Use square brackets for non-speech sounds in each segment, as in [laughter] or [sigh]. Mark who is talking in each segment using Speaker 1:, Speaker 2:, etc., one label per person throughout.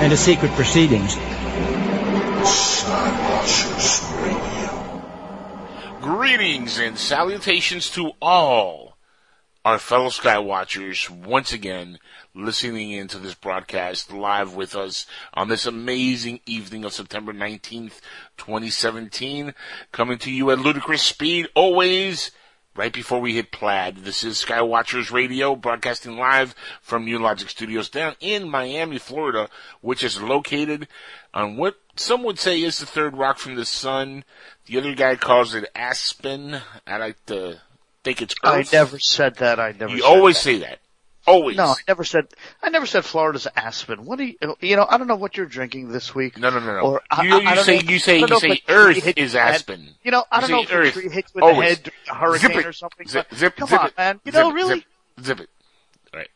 Speaker 1: and to secret proceedings.
Speaker 2: Greetings and salutations to all our fellow Skywatchers once again listening into this broadcast live with us on this amazing evening of September 19th, 2017, coming to you at ludicrous speed always right before we hit plaid. This is Skywatchers Radio broadcasting live from New Logic Studios down in Miami, Florida, which is located on what some would say is the third rock from the sun. The other guy calls it Aspen. I like to think it's Earth.
Speaker 3: I never said that. I never.
Speaker 2: You always
Speaker 3: that.
Speaker 2: say that. Always.
Speaker 3: No, I never said. I never said Florida's Aspen. What do you? You know, I don't know what you're drinking this week.
Speaker 2: No, no, no, no.
Speaker 3: Or
Speaker 2: you,
Speaker 3: I,
Speaker 2: you
Speaker 3: I
Speaker 2: say
Speaker 3: know,
Speaker 2: you say you say
Speaker 3: Earth
Speaker 2: is Aspen.
Speaker 3: You know, I don't know if
Speaker 2: Earth.
Speaker 3: a tree hits with
Speaker 2: Always.
Speaker 3: the head, during a hurricane or something.
Speaker 2: Zip,
Speaker 3: but
Speaker 2: zip,
Speaker 3: come
Speaker 2: zip
Speaker 3: on,
Speaker 2: it.
Speaker 3: man. You
Speaker 2: Zip
Speaker 3: know,
Speaker 2: it,
Speaker 3: really.
Speaker 2: Zip, zip it. All right.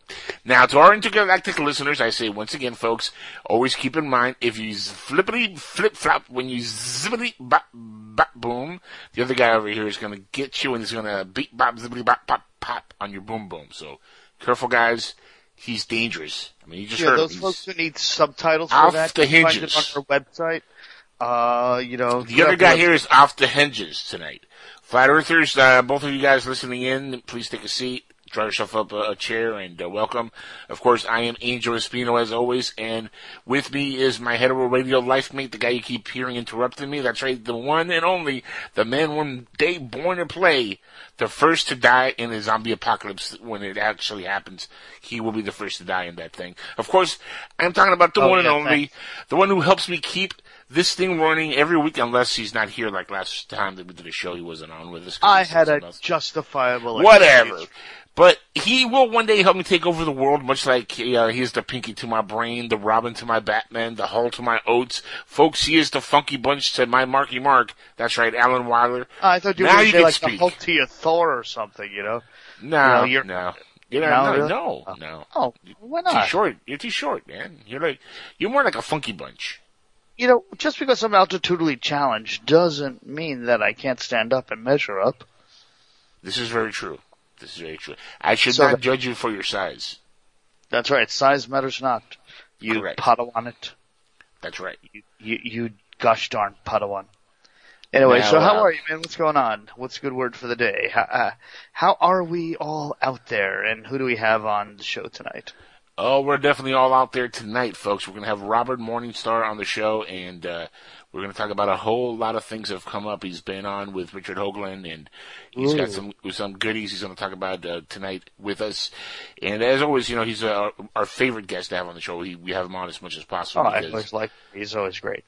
Speaker 2: Now, to our intergalactic listeners, I say once again, folks, always keep in mind if you flippity flip flop when you zippity bop bop boom, the other guy over here is going to get you and he's going to beat bop zippity bop pop pop on your boom boom. So careful, guys. He's dangerous. I mean, you just
Speaker 3: yeah,
Speaker 2: heard
Speaker 3: those
Speaker 2: him.
Speaker 3: folks who need subtitles
Speaker 2: Off
Speaker 3: for that,
Speaker 2: the hinges.
Speaker 3: Find it on our website. Uh, you know,
Speaker 2: The other guy here is off the hinges tonight. Flat Earthers, uh, both of you guys listening in, please take a seat. Draw yourself up a, a chair and uh, welcome. Of course, I am Angel Espino as always, and with me is my hetero radio life mate, the guy you keep hearing interrupting me. That's right, the one and only, the man one day born to play, the first to die in a zombie apocalypse when it actually happens. He will be the first to die in that thing. Of course, I'm talking about the
Speaker 3: Oh,
Speaker 2: one and
Speaker 3: yeah,
Speaker 2: only, the one who helps me keep this thing running every week, unless he's not here. Like last time that we did a show, he wasn't on with us.
Speaker 3: I had a
Speaker 2: else.
Speaker 3: justifiable.
Speaker 2: whatever. But he will one day help me take over the world, much like uh, he is the Pinky to my brain, the Robin to my Batman, the Hall to my Oates. Folks, he is the Funky Bunch to my Marky Mark. That's right, Alan Weiler.
Speaker 3: I thought you were going to say like
Speaker 2: speak.
Speaker 3: the Hulk to your Thor or something. You know.
Speaker 2: No,
Speaker 3: You know, you're-
Speaker 2: no. You know,
Speaker 3: No,
Speaker 2: no,
Speaker 3: really?
Speaker 2: no, no.
Speaker 3: Oh, why not?
Speaker 2: Too short. You're too short, man. You're like, you're more like a Funky Bunch.
Speaker 3: You know, just because I'm altitudinally challenged doesn't mean that I can't stand up and measure up.
Speaker 2: This is very true. This is very true. I should
Speaker 3: So
Speaker 2: not
Speaker 3: the-
Speaker 2: judge you for your size.
Speaker 3: That's right. Size matters not. You
Speaker 2: Correct.
Speaker 3: Padawan it.
Speaker 2: That's right.
Speaker 3: You, you, you gosh darn Padawan. Anyway,
Speaker 2: Now,
Speaker 3: so how
Speaker 2: uh,
Speaker 3: are you, man? What's going on? What's a good word for the day? How, uh, how are we all out there, and who do we have on the show tonight?
Speaker 2: Oh, we're definitely all out there tonight, folks. We're going to have Robert Morningstar on the show, and uh, we're going to talk about a whole lot of things that have come up. He's been on with Richard Hoagland, and he's got
Speaker 3: Ooh.
Speaker 2: some some goodies he's going to talk about uh, tonight with us. And as always, you know, he's uh, our favorite guest to have on the show. He, we have him on as much as
Speaker 3: Oh,
Speaker 2: possible.
Speaker 3: I
Speaker 2: because-
Speaker 3: like. He's always great.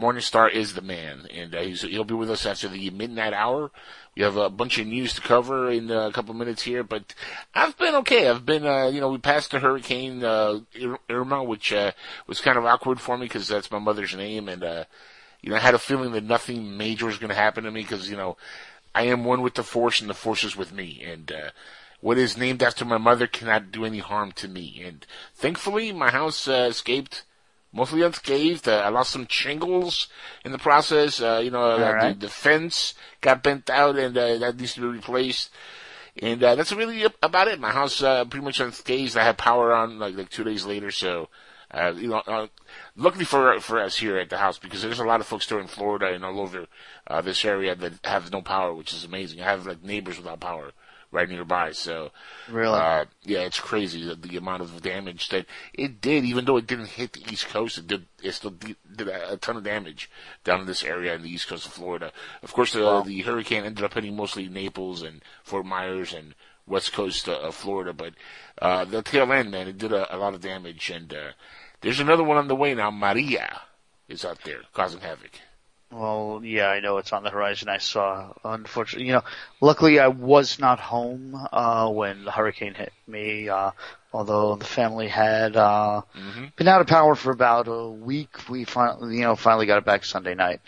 Speaker 2: Morningstar is the man, and uh, he's, he'll be with us after the midnight hour. We have a bunch of news to cover in uh, a couple minutes here, but I've been okay. I've been, uh, you know, we passed the hurricane uh, Irma, which uh, was kind of awkward for me because that's my mother's name, and uh, you know, I had a feeling that nothing major was going to happen to me because you know, I am one with the force, and the force is with me, and. Uh, what is named after my mother cannot do any harm to me, and thankfully my house uh, escaped mostly unscathed. Uh, I lost some shingles in the process. Uh, you know, uh,
Speaker 3: right.
Speaker 2: the, the fence got bent out and uh, that needs to be replaced. And uh, that's really about it. My house uh, pretty much unscathed. I had power on like like two days later. So, uh, you know, uh, luckily for for us here at the house because there's a lot of folks there in Florida and all over uh, this area that have no power, which is amazing. I have like neighbors without power, right nearby. So,
Speaker 3: Really?
Speaker 2: uh, yeah, it's crazy the, the amount of damage that it did. Even though it didn't hit the East Coast, it did. It still did, did a, a ton of damage down in this area in the East Coast of Florida. Of course, uh, the hurricane ended up hitting mostly Naples and Fort Myers and West Coast uh, of Florida, but uh, the tail end, man, it did a, a lot of damage. And uh, there's another one on the way now. Maria is out there causing havoc.
Speaker 3: Well, yeah, I know it's on the horizon. I saw, unfortunately, you know, luckily I was not home, uh, when the hurricane hit me, uh, although the family had, uh,
Speaker 2: Mm-hmm.
Speaker 3: been out of power for about a week. We finally, you know, finally got it back Sunday night.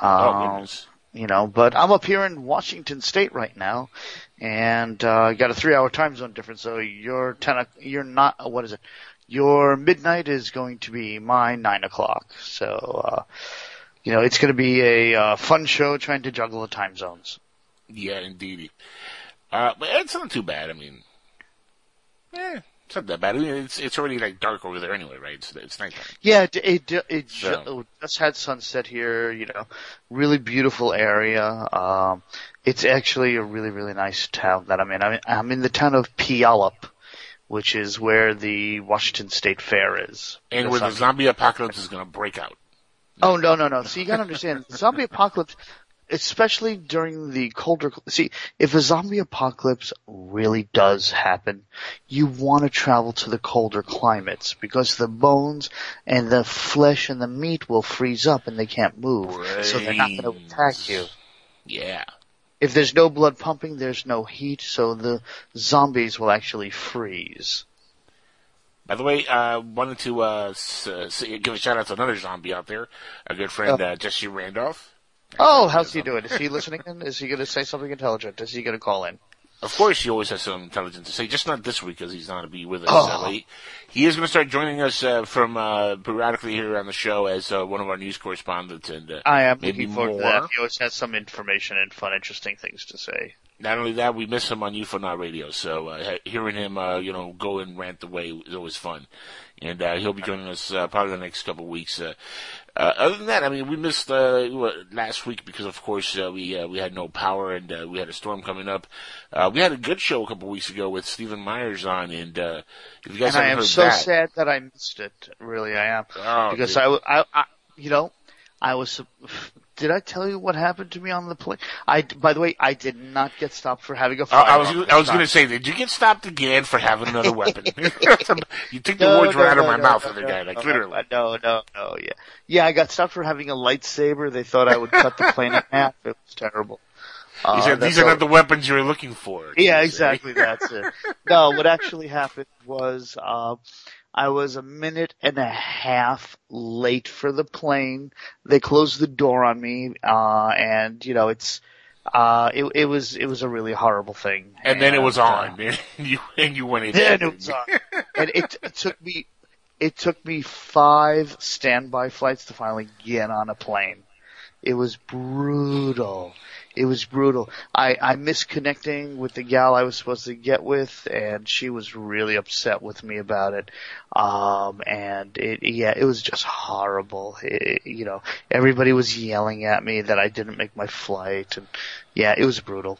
Speaker 2: Oh,
Speaker 3: Um,
Speaker 2: goodness.
Speaker 3: you know, but I'm up here in Washington State right now, and uh, got a three-hour time zone difference. So you're ten, o- you're not. What is it? Your midnight is going to be my nine o'clock. So, uh, you know, it's going to be a uh, fun show trying to juggle the time zones.
Speaker 2: Yeah, indeed. Uh, but it's not too bad. I mean, eh, it's not that bad. I mean, it's it's already like dark over there anyway, right? It's it's nighttime.
Speaker 3: Yeah, it it, it
Speaker 2: So-
Speaker 3: just had sunset here. You know, really beautiful area. Um, it's actually a really really nice town that I'm in. I'm in, I'm in the town of Puyallup, which is where the Washington State Fair is.
Speaker 2: And where the zombie apocalypse is going to break out.
Speaker 3: Oh no no no! So you gotta understand, [laughs] zombie apocalypse, especially during the colder. See, if a zombie apocalypse really does happen, you want to travel to the colder climates because the bones and the flesh and the meat will freeze up and they can't move, so they're not going to attack you.
Speaker 2: Yeah.
Speaker 3: If there's no blood pumping, there's no heat, so the zombies will actually freeze.
Speaker 2: By the way, uh, wanted to uh, s- uh, s- give a shout out to another zombie out there, a good friend,
Speaker 3: Oh.
Speaker 2: uh, Jesse Randolph.
Speaker 3: Oh, how's he doing? Is he listening in? Is he going to say something intelligent? Is he going to call in?
Speaker 2: Of course, he always has some intelligence to say, just not this week because he's not going to be with us.
Speaker 3: Oh.
Speaker 2: Uh, he, he is going to start joining us uh, from uh, periodically here on the show as uh, one of our news correspondents, and uh,
Speaker 3: I am
Speaker 2: maybe
Speaker 3: looking forward
Speaker 2: more.
Speaker 3: to that. He always has some information and fun, interesting things to say.
Speaker 2: Not only that, we miss him on UFO Not Radio, so uh, hearing him, uh, you know, go and rant the way is always fun. And uh, he'll be joining us uh, probably the next couple of weeks. Uh, other than that, I mean, we missed uh, last week because, of course, uh, we uh, we had no power and uh, we had a storm coming up. Uh, we had a good show a couple of weeks ago with Stephen Myers on, and uh, if you guys
Speaker 3: and I
Speaker 2: haven't
Speaker 3: am
Speaker 2: heard
Speaker 3: so
Speaker 2: that,
Speaker 3: sad that I missed it. Really, I am
Speaker 2: Oh,
Speaker 3: because. I, w- I- I- you know, I was. Did I tell you what happened to me on the plane? I, by the way, I did not get stopped for having a
Speaker 2: Uh. I was I was going to say, did you get stopped again for having another weapon? [laughs] [laughs] you took the
Speaker 3: No,
Speaker 2: words
Speaker 3: no,
Speaker 2: right out of my
Speaker 3: no,
Speaker 2: mouth,
Speaker 3: no,
Speaker 2: other
Speaker 3: no,
Speaker 2: guy, like
Speaker 3: no,
Speaker 2: literally.
Speaker 3: No, no, no, yeah, yeah. I got stopped for having a lightsaber. They thought I would cut the plane in half. It was terrible. Uh,
Speaker 2: said, "These are not the weapons you were looking for."
Speaker 3: Yeah, exactly. That's it. No, what actually happened was uh, I was a minute and a half late for the plane. They closed the door on me, uh, and you know it's uh, it, it was it was a really horrible thing.
Speaker 2: And then it was
Speaker 3: uh,
Speaker 2: on, and [laughs] you and you went in.
Speaker 3: then it was on, and it, it took me it took me five standby flights to finally get on a plane. It was brutal. It was brutal. I, I missed connecting with the gal I was supposed to get with and she was really upset with me about it. Um, and it, yeah, it was just horrible. It, you know, everybody was yelling at me that I didn't make my flight and yeah, it was brutal.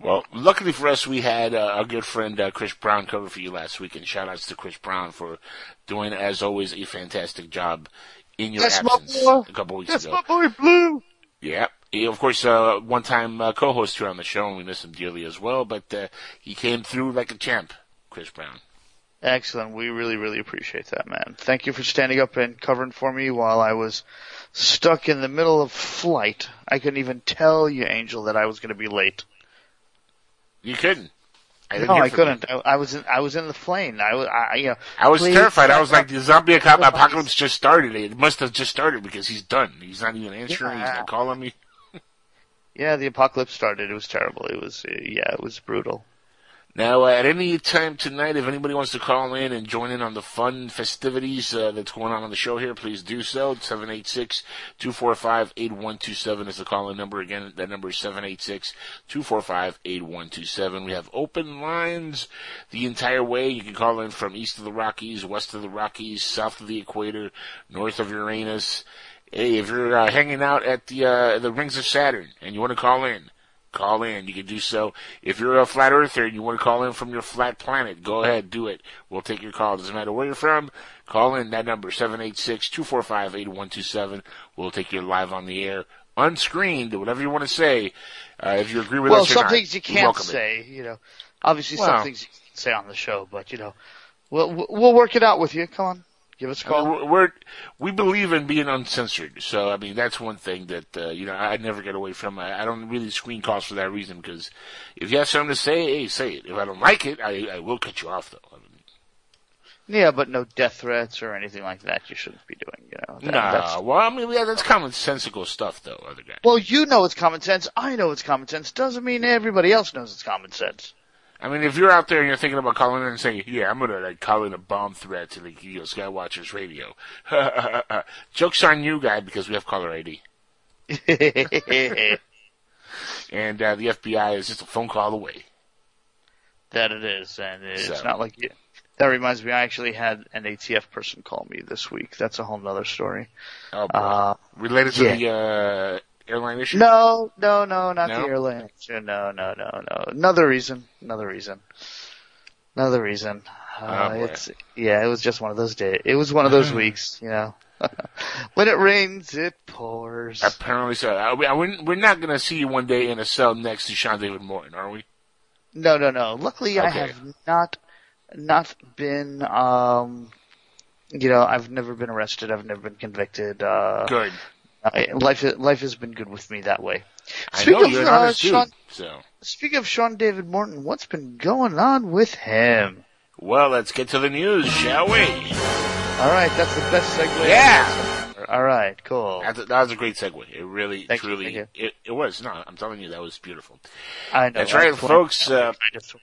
Speaker 2: Well, luckily for us, we had uh, our good friend uh, Chris Brown cover for you last week, and shout outs to Chris Brown for doing, as always, a fantastic job in your
Speaker 3: That's
Speaker 2: absence a couple weeks
Speaker 3: That's
Speaker 2: ago.
Speaker 3: my boy Blue.
Speaker 2: Yeah. He, of course, uh, one time uh, co-host here on the show, and we miss him dearly as well, but uh, he came through like a champ, Chris Brown.
Speaker 3: Excellent. We really, really appreciate that, man. Thank you for standing up and covering for me while I was stuck in the middle of flight. I couldn't even tell you, Angel, that I was going to be late.
Speaker 2: You couldn't. I
Speaker 3: no, I couldn't. I, I was in. I was in the plane. I was. I, you know.
Speaker 2: I was
Speaker 3: please
Speaker 2: terrified. I was like, the zombie apocalypse just started. It must have just started because he's done. He's not even answering. He's not calling me. [laughs]
Speaker 3: Yeah, the apocalypse started. It was terrible. It was. Uh, yeah, it was brutal.
Speaker 2: Now, uh, at any time tonight, if anybody wants to call in and join in on the fun festivities uh, that's going on on the show here, please do so. 786-245-8127 is the call-in number. Again, that number is 786-245-8127. We have open lines the entire way. You can call in from east of the Rockies, west of the Rockies, south of the equator, north of Uranus. Hey, if you're uh, hanging out at the uh, the rings of Saturn and you want to call in, call in. You can do so. If you're a flat earther and you want to call in from your flat planet, go ahead, do it. We'll take your call. Doesn't matter where you're from. Call in that number, 786-245-8127. We'll take you live on the air, unscreened, whatever you want to say. Uh, if you agree with
Speaker 3: well,
Speaker 2: us or
Speaker 3: some
Speaker 2: not,
Speaker 3: things you can't
Speaker 2: welcome it.
Speaker 3: say, you know. Obviously,
Speaker 2: Well.
Speaker 3: some things you can say on the show, but you know, we'll we'll work it out with you. Come on, give us a
Speaker 2: I
Speaker 3: call.
Speaker 2: mean, we're, we're we believe in being uncensored, so I mean that's one thing that uh, you know I never get away from. I, I don't really screen calls for that reason because if you have something to say, hey, say it. If I don't like it, I, I will cut you off though. I mean,
Speaker 3: Yeah, but no death threats or anything like that. You shouldn't be doing. You know. That-
Speaker 2: nah,
Speaker 3: that's-
Speaker 2: well, I mean yeah, that's commonsensical stuff though. Other guy.
Speaker 3: well, you know it's common sense. I know it's common sense. Doesn't mean everybody else knows it's common sense.
Speaker 2: I mean, if you're out there and you're thinking about calling in and saying, "Yeah, I'm gonna like call in a bomb threat to like you know, Skywatchers Radio," [laughs] jokes on you, guy, because we have caller ID, [laughs] and uh, the FBI is just a phone call away.
Speaker 3: that it is, and it's
Speaker 2: So.
Speaker 3: not like you. That reminds me, I actually had an ATF person call me this week. That's a whole nother story.
Speaker 2: Oh, boy.
Speaker 3: Uh,
Speaker 2: related to
Speaker 3: yeah.
Speaker 2: the uh, airline issue.
Speaker 3: no, no, no, not
Speaker 2: No?
Speaker 3: the airline. No, no, no, no. Another reason. Another reason. Another reason. Uh,
Speaker 2: Oh,
Speaker 3: it's yeah, it was just one of those days. It was one of those weeks, you know. [laughs] when it rains, it pours.
Speaker 2: Apparently so. Uh, we- We're not going to see you one day in a cell next to Sean David Morton, are we?
Speaker 3: No, no, no. Luckily, I have not not been. um You know, I've never been arrested. I've never been convicted. Uh,
Speaker 2: Good.
Speaker 3: Life life has been good with me that way.
Speaker 2: I
Speaker 3: Speaking
Speaker 2: know
Speaker 3: of, uh. Sean-
Speaker 2: So,
Speaker 3: Speaking of Sean David Morton, what's been going on with him?
Speaker 2: well, let's get to the news, shall we?
Speaker 3: All right, that's the best segue.
Speaker 2: Yeah.
Speaker 3: All right, cool.
Speaker 2: That, that was a great segue. It really,
Speaker 3: Thank
Speaker 2: truly,
Speaker 3: thank you.
Speaker 2: It, it was. No, I'm telling you, that was beautiful.
Speaker 3: I know.
Speaker 2: That's right, folks, uh,
Speaker 3: I just-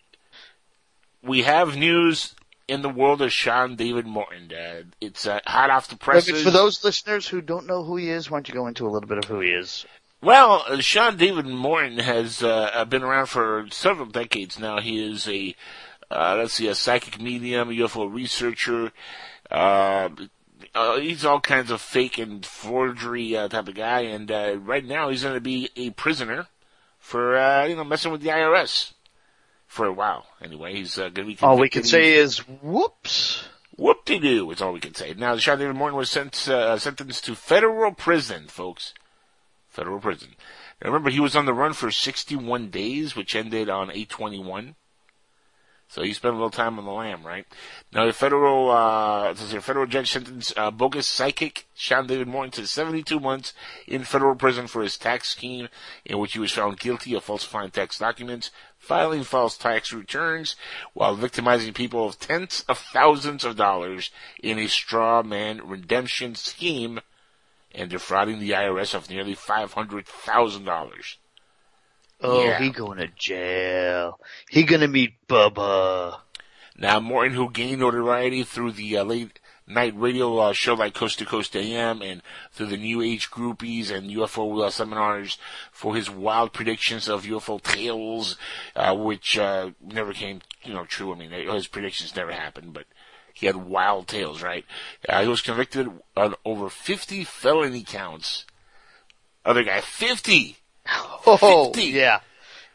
Speaker 2: We have news in the world of Sean David Morton. Uh, it's uh, hot off the presses.
Speaker 3: For those listeners who don't know who he is, why don't you go into a little bit of who he is?
Speaker 2: Well, uh, Sean David Morton has uh, been around for several decades now. He is a, uh, let's see, a psychic medium, a UFO researcher. Uh, uh, he's all kinds of fake and forgery uh, type of guy, and uh, right now he's going to be a prisoner for uh, you know messing with the IRS for a while. Anyway, he's uh, going to be.
Speaker 3: All we can say is whoops.
Speaker 2: Whoop de doo is all we can say. Now, Sean David Morton was sent, uh, sentenced to federal prison, folks. Federal prison. Now, remember, he was on the run for 61 days, which ended on 821. So you spend a little time on the lam, right? Now, the federal, uh, says here, federal judge sentenced uh, bogus psychic Sean David Morton to 72 months in federal prison for his tax scheme, in which he was found guilty of falsifying tax documents, filing false tax returns, while victimizing people of tens of thousands of dollars in a straw man redemption scheme, and defrauding the IRS of nearly five hundred thousand dollars.
Speaker 3: Oh,
Speaker 2: Yeah.
Speaker 3: he going to jail. He gonna meet Bubba.
Speaker 2: Now, Morton, who gained notoriety through the uh, late night radio uh, show like Coast to Coast AM and through the New Age groupies and UFO uh, seminars for his wild predictions of UFO tales, uh, which uh, never came, you know, true. I mean, his predictions never happened, but he had wild tales, right? Uh, he was convicted on over 50 felony counts. Other guy, 50!
Speaker 3: Oh,
Speaker 2: 50.
Speaker 3: yeah.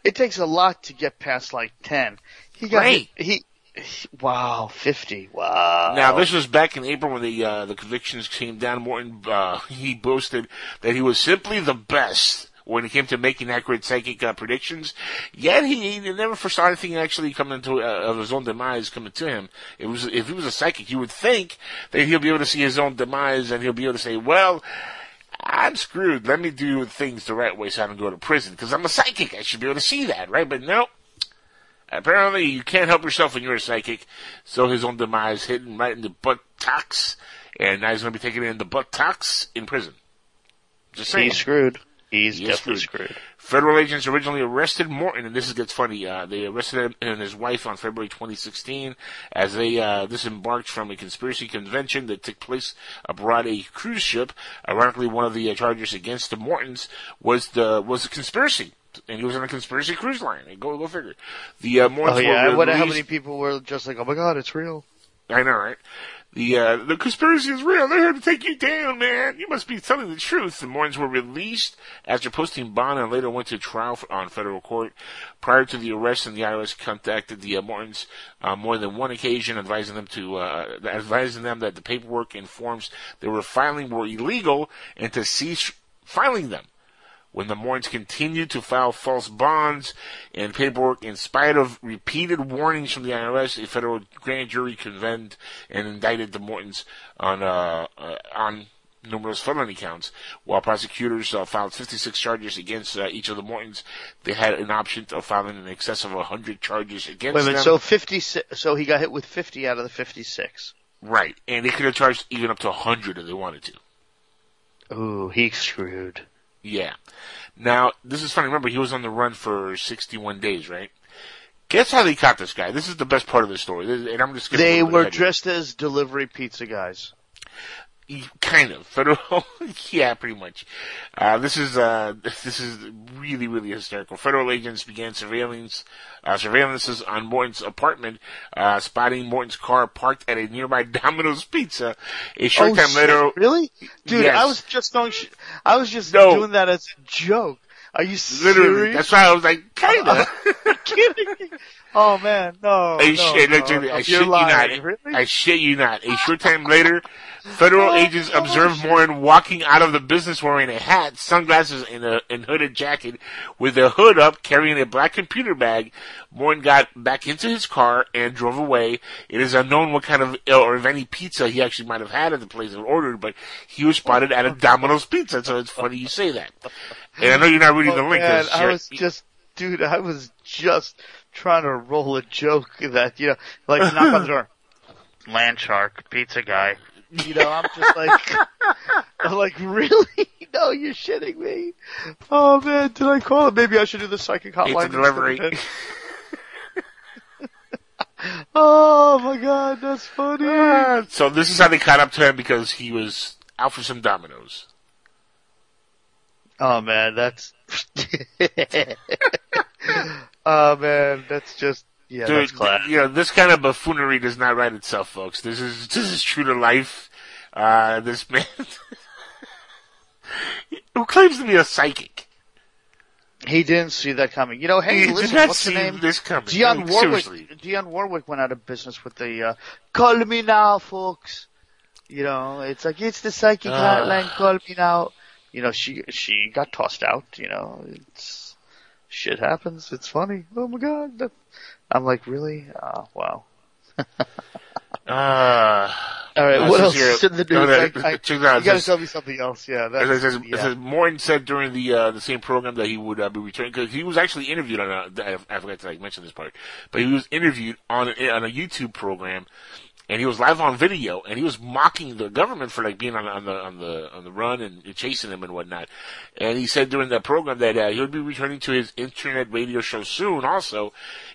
Speaker 3: It takes a lot to get past like 10. He got,
Speaker 2: Right.
Speaker 3: he, he, wow, 50. Wow.
Speaker 2: Now, this was back in April when the uh, the convictions came down. Morton uh, [laughs] he boasted that he was simply the best when it came to making accurate psychic uh, predictions. Yet he, he never foresaw anything actually coming to uh, of his own demise coming to him. It was if he was a psychic, you would think that he'll be able to see his own demise and he'll be able to say, "Well." I'm screwed. Let me do things the right way so I don't go to prison. Because I'm a psychic. I should be able to see that, right? But no. Apparently, you can't help yourself when you're a psychic. So his own demise hit him right in the buttocks. And now he's going to be taken in the buttocks in prison. Just saying.
Speaker 3: He's screwed. He's
Speaker 2: He is
Speaker 3: definitely
Speaker 2: screwed.
Speaker 3: screwed.
Speaker 2: Federal agents originally arrested Morton, and this gets funny. Uh, they arrested him and his wife on February 2016 as they uh, disembarked from a conspiracy convention that took place aboard a cruise ship. Ironically, one of the uh, charges against the Mortons was the was a conspiracy, and he was on a conspiracy cruise line. Go go figure. The uh, Mortons
Speaker 3: Oh yeah, I wonder how many people were just like, oh my god, it's real.
Speaker 2: I know, right? The uh, the conspiracy is real. They're here to take you down, man. You must be telling the truth. The Mortons were released after posting bond and later went to trial for, on federal court. Prior to the arrest, and the IRS contacted the uh, Mortons uh, more than one occasion, advising them to uh, advising them that the paperwork and forms they were filing were illegal and to cease filing them when the Mortons continued to file false bonds and paperwork in spite of repeated warnings from the IRS, a federal grand jury convened and indicted the Mortons on uh, uh, on numerous felony counts. While prosecutors uh, filed 56 charges against uh, each of the Mortons, they had an option of filing in excess of 100 charges against
Speaker 3: Wait a minute,
Speaker 2: them.
Speaker 3: so 50, so he got hit with 50 out of the 56.
Speaker 2: right, and they could have charged even up to 100 if they wanted to.
Speaker 3: Ooh, he's screwed.
Speaker 2: Yeah. Now, this is funny. Remember, he was on the run for 61 days, right? Guess how they caught this guy? This is the best part of the story. This- And I'm just
Speaker 3: They were dressed as delivery pizza guys.
Speaker 2: Kind of [laughs] federal. yeah, pretty much. Uh, this is uh, [laughs] this is really really hysterical. Federal agents began surveillance uh, surveillances on Morton's apartment, uh, spotting Morton's car parked at a nearby [laughs] Domino's Pizza. A short
Speaker 3: oh,
Speaker 2: time
Speaker 3: shit,
Speaker 2: later,
Speaker 3: really? Dude,
Speaker 2: Yes.
Speaker 3: I was just going, sh- I was just
Speaker 2: No.
Speaker 3: doing that as a joke. Are you
Speaker 2: literally, that's why I was like, kinda.
Speaker 3: Kidding? [laughs] Oh man, no.
Speaker 2: I
Speaker 3: no,
Speaker 2: shit,
Speaker 3: no, no,
Speaker 2: I shit you not.
Speaker 3: Really?
Speaker 2: I shit you not. A short time later, federal
Speaker 3: Oh,
Speaker 2: agents observed Morton walking out of the business wearing a hat, sunglasses, and a and hooded jacket with the hood up, carrying a black computer bag. Morton got back into his car and drove away. It is unknown what kind of or if any pizza he actually might have had at the place and ordered, but he was spotted at a [laughs] Domino's Pizza. So it's funny you say that. And I know you're not reading
Speaker 3: Oh,
Speaker 2: the link.
Speaker 3: man, I was just, dude, I was just trying to roll a joke that, you know, like knock on the door. [laughs] Land shark, pizza guy. You know, I'm just like, [laughs] I'm like, really? [laughs] No, you're shitting me. Oh man, did I call it? Maybe I should do the psychic hotline.
Speaker 2: Pizza delivery.
Speaker 3: oh my god, that's funny.
Speaker 2: Uh, so this is how they caught up to him because he was out for some Domino's.
Speaker 3: Oh man, that's. [laughs] oh man, that's just yeah,
Speaker 2: Dude,
Speaker 3: that's class.
Speaker 2: you know, this kind of buffoonery does not write itself, folks. This is this is true to life. Uh, this man [laughs] who claims to be a psychic.
Speaker 3: He didn't see that coming. You know, hey,
Speaker 2: He
Speaker 3: listen, what's
Speaker 2: see
Speaker 3: the name?
Speaker 2: this coming.
Speaker 3: Dionne Warwick.
Speaker 2: seriously.
Speaker 3: Dionne Warwick went out of business with the uh, "Call me now, folks." You know, it's like it's the psychic
Speaker 2: Ah.
Speaker 3: hotline. Call me now. You know, she she got tossed out. You know, it's shit happens. It's funny. Oh my god. That, I'm like, really? Oh, wow.
Speaker 2: Uh, [laughs]
Speaker 3: All right, what else
Speaker 2: says
Speaker 3: in the news?
Speaker 2: no,
Speaker 3: I, I,
Speaker 2: it out.
Speaker 3: you gotta
Speaker 2: says-
Speaker 3: tell me something else. Yeah,
Speaker 2: It
Speaker 3: that's,
Speaker 2: says, it says Morton said during the uh, the same program that he would uh, be returning because he was actually interviewed on a I I forgot to like mention this part, but he was interviewed on a, on a YouTube program, and he was live on video, and he was mocking the government for like being on, on the on the on the run and chasing them and whatnot. And he said during that program that uh, he would be returning to his internet radio show soon, also,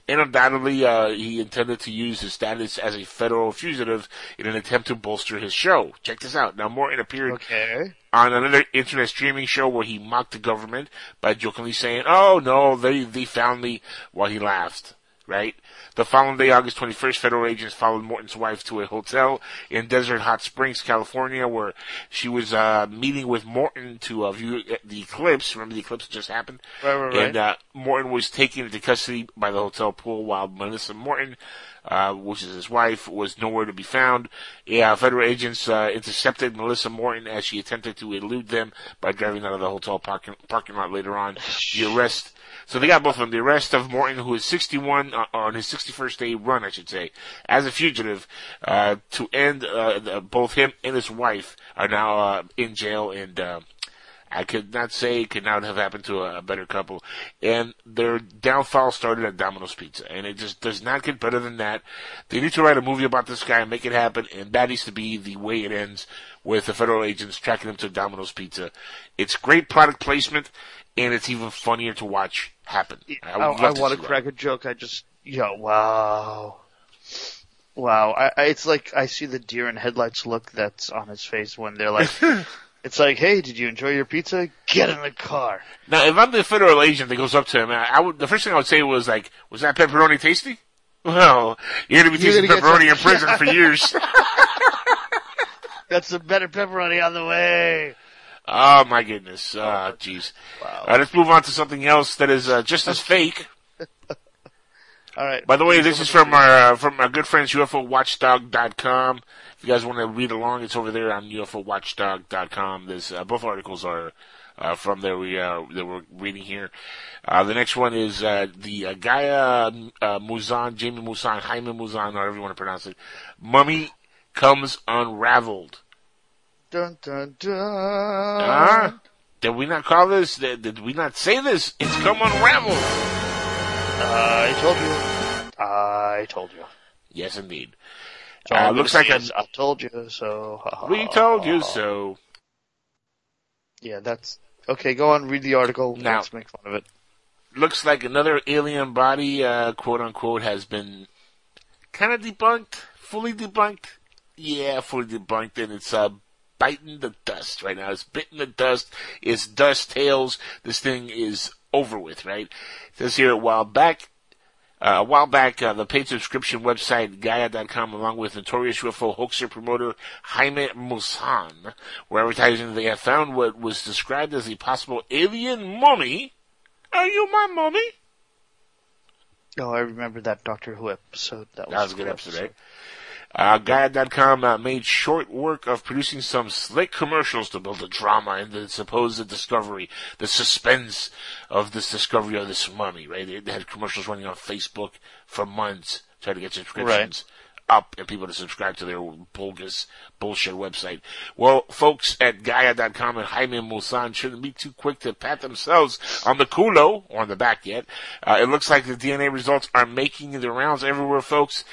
Speaker 2: and undoubtedly uh, he intended to use his status as a federal fugitive in an attempt to bolster his show. Check this out. Now Morton appeared
Speaker 3: Okay.
Speaker 2: on another internet streaming show where he mocked the government by jokingly saying, "Oh no, they they found me," while he laughed. Right. The following day, August 21st, federal agents followed Morton's wife to a hotel in Desert Hot Springs, California, where she was uh, meeting with Morton to uh, view the eclipse. Remember, the eclipse just happened.
Speaker 3: Right, right, right.
Speaker 2: And uh, Morton was taken into custody by the hotel pool, while Melissa Morton, uh, which is his wife, was nowhere to be found. Yeah, federal agents uh, intercepted Melissa Morton as she attempted to elude them by driving out of the hotel parking, parking lot later on. The arrest. So they got both of them. The arrest of Morton, who is 61 uh, on his 61st day run, I should say, as a fugitive, uh, to end uh, both him and his wife are now uh, in jail and. Uh, I could not say it could not have happened to a, a better couple. And their downfall started at Domino's Pizza. And it just does not get better than that. They need to write a movie about this guy and make it happen. And that needs to be the way it ends with the federal agents tracking him to Domino's Pizza. It's great product placement and it's even funnier to watch happen. I,
Speaker 3: I, I
Speaker 2: to
Speaker 3: want to
Speaker 2: that.
Speaker 3: crack a joke. I just, yo, wow. Wow. I, I, it's like I see the deer in headlights look that's on his face when they're like, [laughs] it's like, hey, did you enjoy your pizza? Get in the car.
Speaker 2: Now, if I'm the federal agent that goes up to him, I, I would, the first thing I would say was like, was that pepperoni tasty? [laughs] Well, you're gonna be
Speaker 3: You're
Speaker 2: tasting pepperoni in prison for [laughs] years.
Speaker 3: Got some better pepperoni on the way.
Speaker 2: Oh my goodness. Ah, jeez.
Speaker 3: Wow.
Speaker 2: Uh, let's move on to something else that is uh, just as fake. [laughs]
Speaker 3: All right.
Speaker 2: By the way, this is from our uh, from our good friends UFOWatchdog.com. If you guys want to read along, it's over there on UFOWatchdog.com. This uh, both articles are uh, from there. We uh, that we're reading here. Uh, the next one is uh, the uh, Gaia uh, Maussan, Jamie Maussan, Jaime Maussan, however you want to pronounce it. Mummy comes unraveled.
Speaker 3: Dun dun dun.
Speaker 2: Ah, did we not call this? Did, did we not say this? It's come unraveled.
Speaker 3: I told you. I told you.
Speaker 2: Yes, indeed.
Speaker 3: So
Speaker 2: Uh, looks like
Speaker 3: say is, I told you so. ha, ha,
Speaker 2: We told you so.
Speaker 3: Yeah, that's okay. Go on, read the article.
Speaker 2: Now-
Speaker 3: Let's make fun of it.
Speaker 2: looks like another alien body, uh, quote unquote, has been kind of debunked, fully debunked. Yeah, fully debunked, and it's uh, biting the dust right now. It's bitten the dust. It's dust tails. This thing is over with, right? It says here a while back. Uh, a while back, uh, the paid subscription website Gaia.com, along with notorious UFO hoaxer promoter Jaime Maussan, were advertising that they had found what was described as a possible alien mummy. Are you my mummy?
Speaker 3: Oh, I remember that Doctor Who episode. That was,
Speaker 2: That was a good episode, right? Uh, Gaia.com uh, made short work of producing some slick commercials to build the drama and the supposed discovery, the suspense of this discovery of this mummy, right? They, they had commercials running on Facebook for months, trying to get subscriptions up and people to subscribe to their bogus bullshit website. Well, folks at Gaia.com and Jaime Maussan shouldn't be too quick to pat themselves on the culo, or on the back yet. Uh, it looks like the DNA results are making the rounds everywhere, folks.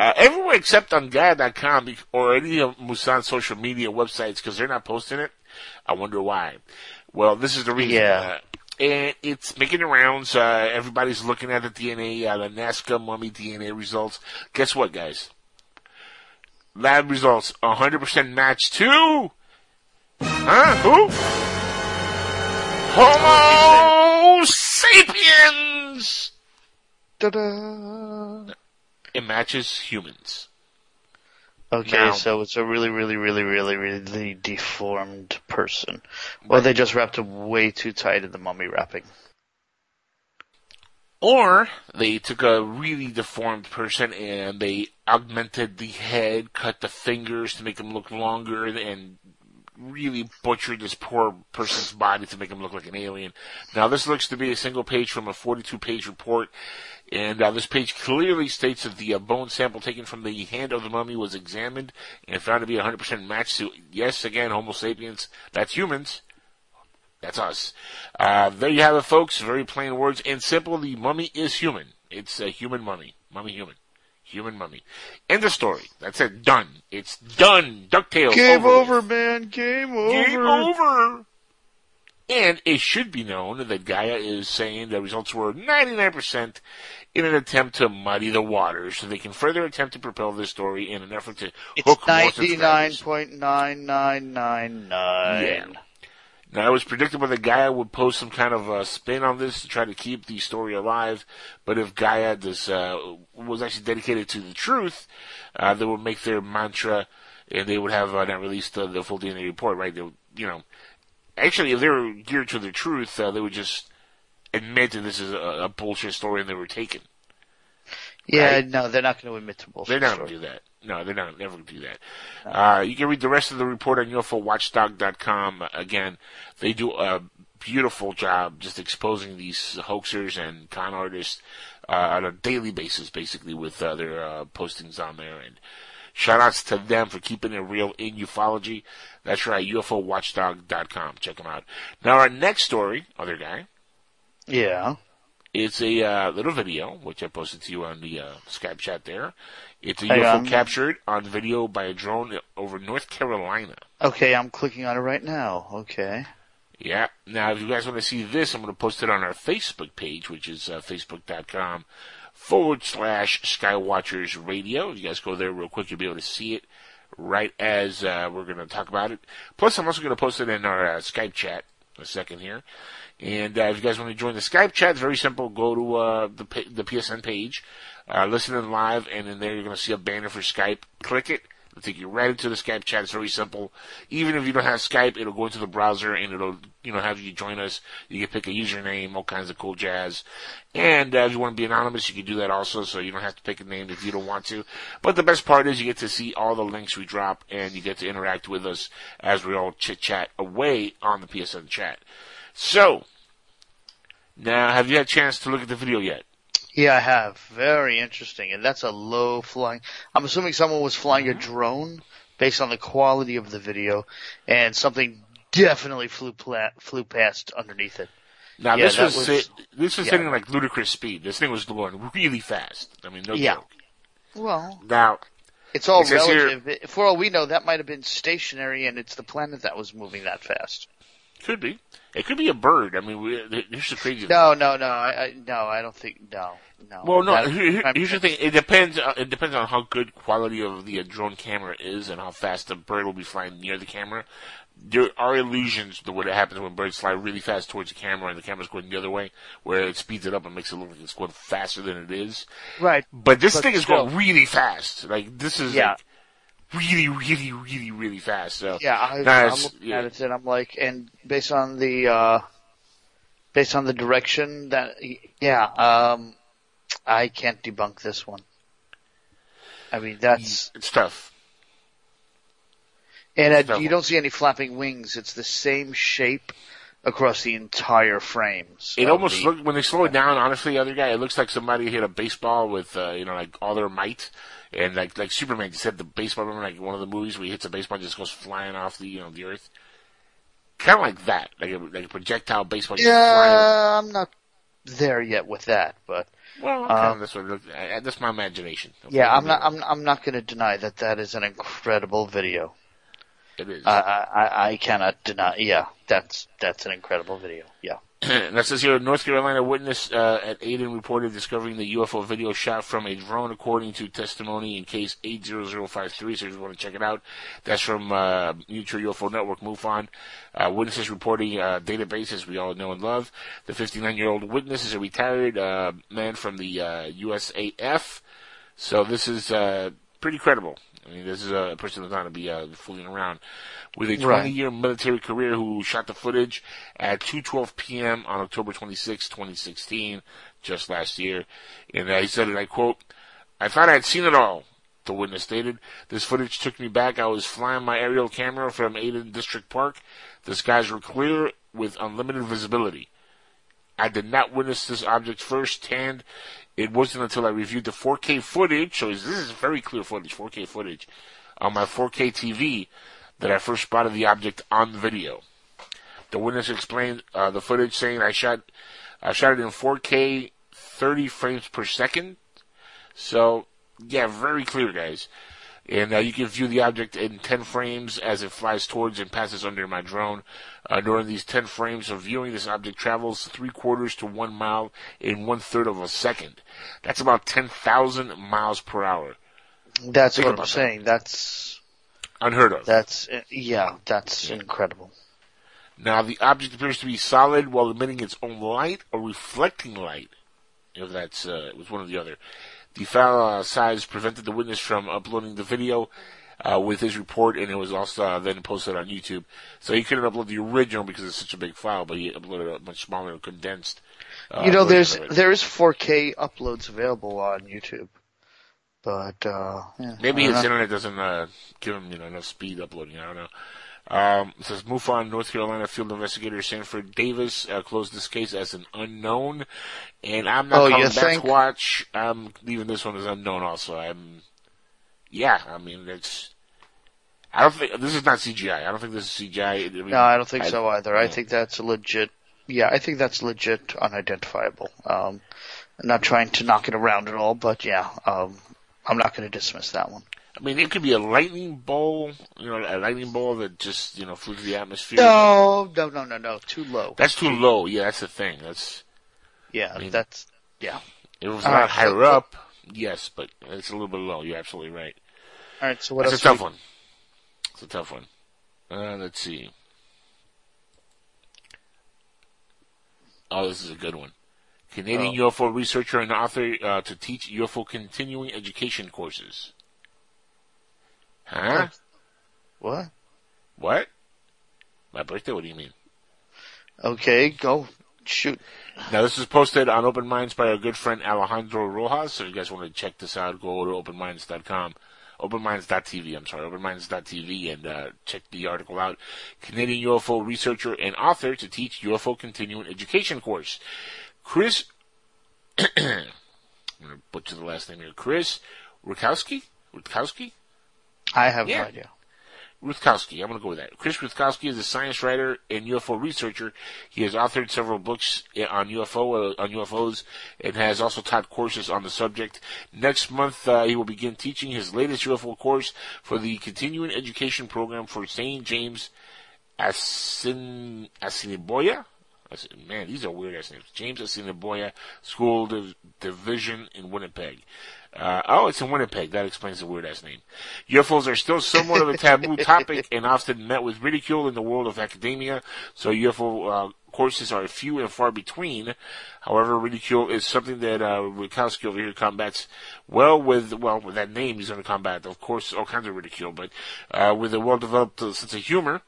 Speaker 2: Uh, everywhere except on Gaia.com or any of Maussan's social media websites because they're not posting it. I wonder why. Well, this is the reason.
Speaker 3: Yeah.
Speaker 2: Uh, and it's making the rounds. Uh, everybody's looking at the DNA, uh, the Nazca mummy DNA results. Guess what, guys? Lab results 100% match to. Huh? Who? Homo sapiens!
Speaker 3: Ta-da.
Speaker 2: It matches humans.
Speaker 3: Okay,
Speaker 2: Now-
Speaker 3: so it's a really, really, really, really, really deformed person. Or they just wrapped him way too tight in the mummy wrapping.
Speaker 2: Or they took a really deformed person and they augmented the head, cut the fingers to make them look longer, and really butchered this poor person's body to make him look like an alien. Now this looks to be a single page from a 42 page report, and uh, this page clearly states that the uh, bone sample taken from the hand of the mummy was examined and found to be 100% matched to, yes, again, Homo sapiens, that's humans. That's us. Uh, there you have it, folks. Very plain words and simple. The mummy is human. It's a human mummy. Mummy human. Human mummy. End of story. That's it. Done. It's done. DuckTales.
Speaker 3: Game
Speaker 2: over.
Speaker 3: over, man. Game over.
Speaker 2: Game over. And it should be known that Gaia is saying the results were 99% in an attempt to muddy the waters so they can further attempt to propel this story in an effort to
Speaker 3: It's
Speaker 2: hook more
Speaker 3: ninety nine
Speaker 2: subscribers.
Speaker 3: point nine nine nine nine.
Speaker 2: Yeah. Now, it was predictable that Gaia would post some kind of uh, spin on this to try to keep the story alive. But if Gaia does, uh, was actually dedicated to the truth, uh, they would make their mantra and they would have uh, not released uh, the full DNA report, right? They would, you know, actually, if they were geared to the truth, uh, they would just admit that this is a, a bullshit story and they were taken.
Speaker 3: Yeah,
Speaker 2: Right.
Speaker 3: no, they're not going to admit to bullshit.
Speaker 2: They're not going to do that. No, they're not never going to do that. Uh, you can read the rest of the report on UFOWatchdog.com. Again, they do a beautiful job just exposing these hoaxers and con artists uh, on a daily basis, basically, with uh, their uh, postings on there. And shout outs to them for keeping it real in ufology. That's right, UFOWatchdog.com. Check them out. Now, our next story, other guy,
Speaker 3: Yeah.
Speaker 2: it's a uh, little video, which I posted to you on the uh, Skype chat there. It's a
Speaker 3: Hang
Speaker 2: UFO
Speaker 3: on.
Speaker 2: captured on video by a drone over North Carolina.
Speaker 3: Okay, I'm clicking on it right now. Okay.
Speaker 2: Yeah. Now, if you guys want to see this, I'm going to post it on our Facebook page, which is uh, facebook.com forward slash Skywatchers Radio. If you guys go there real quick, you'll be able to see it right as uh, we're going to talk about it. Plus, I'm also going to post it in our uh, Skype chat a second here. And uh, if you guys want to join the Skype chat, it's very simple. Go to uh, the the PSN page, uh, listen in live, and in there you're going to see a banner for Skype. Click it, It'll take you right into the Skype chat. It's very simple. Even if you don't have Skype, it'll go into the browser and it'll, you know, have you join us. You can pick a username, all kinds of cool jazz. And uh, if you want to be anonymous, you can do that also, so you don't have to pick a name if you don't want to. But the best part is you get to see all the links we drop and you get to interact with us as we all chit chat away on the PSN chat. So, now have you had a chance to look at the video yet?
Speaker 3: Yeah, I have. Very interesting. And that's a low flying. I'm assuming someone was flying a mm-hmm. drone based on the quality of the video, and something definitely flew pla- flew past underneath it.
Speaker 2: Now
Speaker 3: Yeah,
Speaker 2: this was,
Speaker 3: was-
Speaker 2: sit- this was
Speaker 3: yeah.
Speaker 2: hitting like ludicrous speed. This thing was going really fast. I mean, no
Speaker 3: Yeah.
Speaker 2: joke.
Speaker 3: Well,
Speaker 2: Now,
Speaker 3: it's all
Speaker 2: It says here-
Speaker 3: relative. For all we know, that might have been stationary, and it's the planet that was moving that fast.
Speaker 2: Could be. It could be a bird. I mean, we, here's the crazy. thing.
Speaker 3: No, no, no. I, I no, I don't think. No, no.
Speaker 2: Well, no. Here- here's the thing. It depends. Uh, it depends on how good quality of the uh, drone camera is and how fast the bird will be flying near the camera. There are illusions to what happens when birds fly really fast towards the camera and the camera's going the other way, where it speeds it up and makes it look like it's going faster than it is.
Speaker 3: Right.
Speaker 2: But this
Speaker 3: But
Speaker 2: thing is
Speaker 3: still.
Speaker 2: going really fast. Like this is
Speaker 3: Yeah.
Speaker 2: like really, really, really, really fast. So
Speaker 3: Yeah, I, I'm looking
Speaker 2: yeah.
Speaker 3: at it and I'm like, and based on the, uh, based on the direction that, yeah, um, I can't debunk this one. I mean, that's,
Speaker 2: it's tough.
Speaker 3: and
Speaker 2: It's
Speaker 3: uh,
Speaker 2: tough.
Speaker 3: you don't see any flapping wings. It's the same shape across the entire frames.
Speaker 2: It almost
Speaker 3: the-
Speaker 2: looked when they slow it down. Honestly, the other guy, it looks like somebody hit a baseball with uh, you know like all their might, and like like Superman just hit the baseball. Remember like one of the movies where he hits a baseball and just goes flying off the you know the earth. Kind of like that, like a, like a projectile baseball.
Speaker 3: Yeah, I'm not there yet with that, but
Speaker 2: Well, okay,
Speaker 3: um,
Speaker 2: that's what it looked, uh, that's my imagination.
Speaker 3: yeah, I'm not, I'm, I'm not going to deny that that is an incredible video.
Speaker 2: It is.
Speaker 3: I, I, I- I cannot deny. Yeah, that's that's an incredible video. Yeah. [clears throat]
Speaker 2: that says here, North Carolina witness uh, at Aden reported discovering the UFO video shot from a drone, according to testimony in case 80053. So if you want to check it out, that's from uh, Mutual UFO Network, MUFON. Uh, witnesses reporting uh, databases we all know and love. The 59-year-old witness is a retired uh, man from the uh, USAF. So this is uh, pretty credible. I mean, this is a person that's not going to be uh, fooling around. With a 20
Speaker 3: Right.
Speaker 2: year military career who shot the footage at 2:12 p.m. on October 26, 2016, just last year. And uh, he said, and I quote, "I thought I'd seen it all." The witness stated, "This footage took me back. I was flying my aerial camera from Aden District Park. The skies were clear with unlimited visibility. I did not witness this object firsthand. It wasn't until I reviewed the 4K footage, so this is very clear footage, 4K footage, on my 4K TV that I first spotted the object on video. The witness explained uh, the footage, saying I shot, I shot it in 4K, 30 frames per second. So, yeah, very clear, guys. And uh, you can view the object in 10 frames as it flies towards and passes under my drone. Uh, during these 10 frames of viewing, this object travels three quarters to one mile in one third of a second. That's about 10,000 miles per hour.
Speaker 3: That's
Speaker 2: Think
Speaker 3: what I'm
Speaker 2: about that.
Speaker 3: saying. That's
Speaker 2: Unheard of.
Speaker 3: that's yeah, that's incredible.
Speaker 2: Now, the object appears to be solid while emitting its own light or reflecting light. If that's, uh, it was one or the other. The file uh, size prevented the witness from uploading the video uh, with his report, and it was also uh, then posted on YouTube. So he couldn't upload the original because it's such a big file, but he uploaded a much smaller, condensed. Uh,
Speaker 3: you know, there's there is 4K uploads available on YouTube, but uh, yeah,
Speaker 2: Maybe his
Speaker 3: know.
Speaker 2: internet doesn't uh, give him you know enough speed uploading. I don't know. Um, it says MUFON, North Carolina field investigator Sanford Davis uh, closed this case as an unknown, and I'm not
Speaker 3: Oh,
Speaker 2: calling
Speaker 3: you
Speaker 2: that
Speaker 3: think?
Speaker 2: Squatch. I'm leaving this one as unknown. Also, I'm. Yeah, I mean it's. I don't think this is not CGI. I don't think this is CGI. I mean,
Speaker 3: No, I don't think so either. I think that's a legit. Yeah, I think that's legit unidentifiable. Um, I'm not trying to knock it around at all, but yeah, um, I'm not going to dismiss that one.
Speaker 2: I mean, it could be a lightning bolt. You know, a lightning bolt that just you know flew through the atmosphere.
Speaker 3: No, no, no, no, no, too low.
Speaker 2: That's too low. Yeah, that's the thing. That's
Speaker 3: Yeah,
Speaker 2: I mean-
Speaker 3: that's yeah.
Speaker 2: It was a lot
Speaker 3: right, so-
Speaker 2: higher up, yes, but it's a little bit low. You're absolutely right.
Speaker 3: All right, so what
Speaker 2: That's
Speaker 3: else?
Speaker 2: a tough
Speaker 3: we-
Speaker 2: one. It's a tough one. Uh, let's see. Oh, this is a good one. Canadian UFO researcher and author uh, to teach UFO continuing education courses. Huh?
Speaker 3: What?
Speaker 2: What? My birthday? What do you mean?
Speaker 3: Okay, go shoot.
Speaker 2: Now this is posted on Open Minds by our good friend Alejandro Rojas. So if you guys want to check this out, go to openminds.com. OpenMinds.tv, I'm sorry, OpenMinds.tv and uh, check the article out. Canadian UFO researcher and author to teach UFO continuing education course. Chris, [clears throat] I'm going to butcher the last name here. Chris Rutkowski? Rutkowski?
Speaker 3: I have
Speaker 2: Yeah.
Speaker 3: no idea.
Speaker 2: Ruthkowski. I'm going to go with that. Chris Ruthkowski is a science writer and UFO researcher. He has authored several books on UFO uh, on UFOs and has also taught courses on the subject. Next month, uh, he will begin teaching his latest UFO course for the continuing education program for St. James Asin Assiniboia. That's- Man, these are weird ass names. James Assiniboia School Div- Division in Winnipeg. Uh, oh, it's in Winnipeg. That explains the weird ass name. UFOs are still somewhat of a taboo [laughs] topic and often met with ridicule in the world of academia. So UFO uh, courses are few and far between. However, ridicule is something that uh, Rukowski over here combats well with well with that name. He's going to combat, of course, all kinds of ridicule, but uh, with a well-developed uh, sense of humor.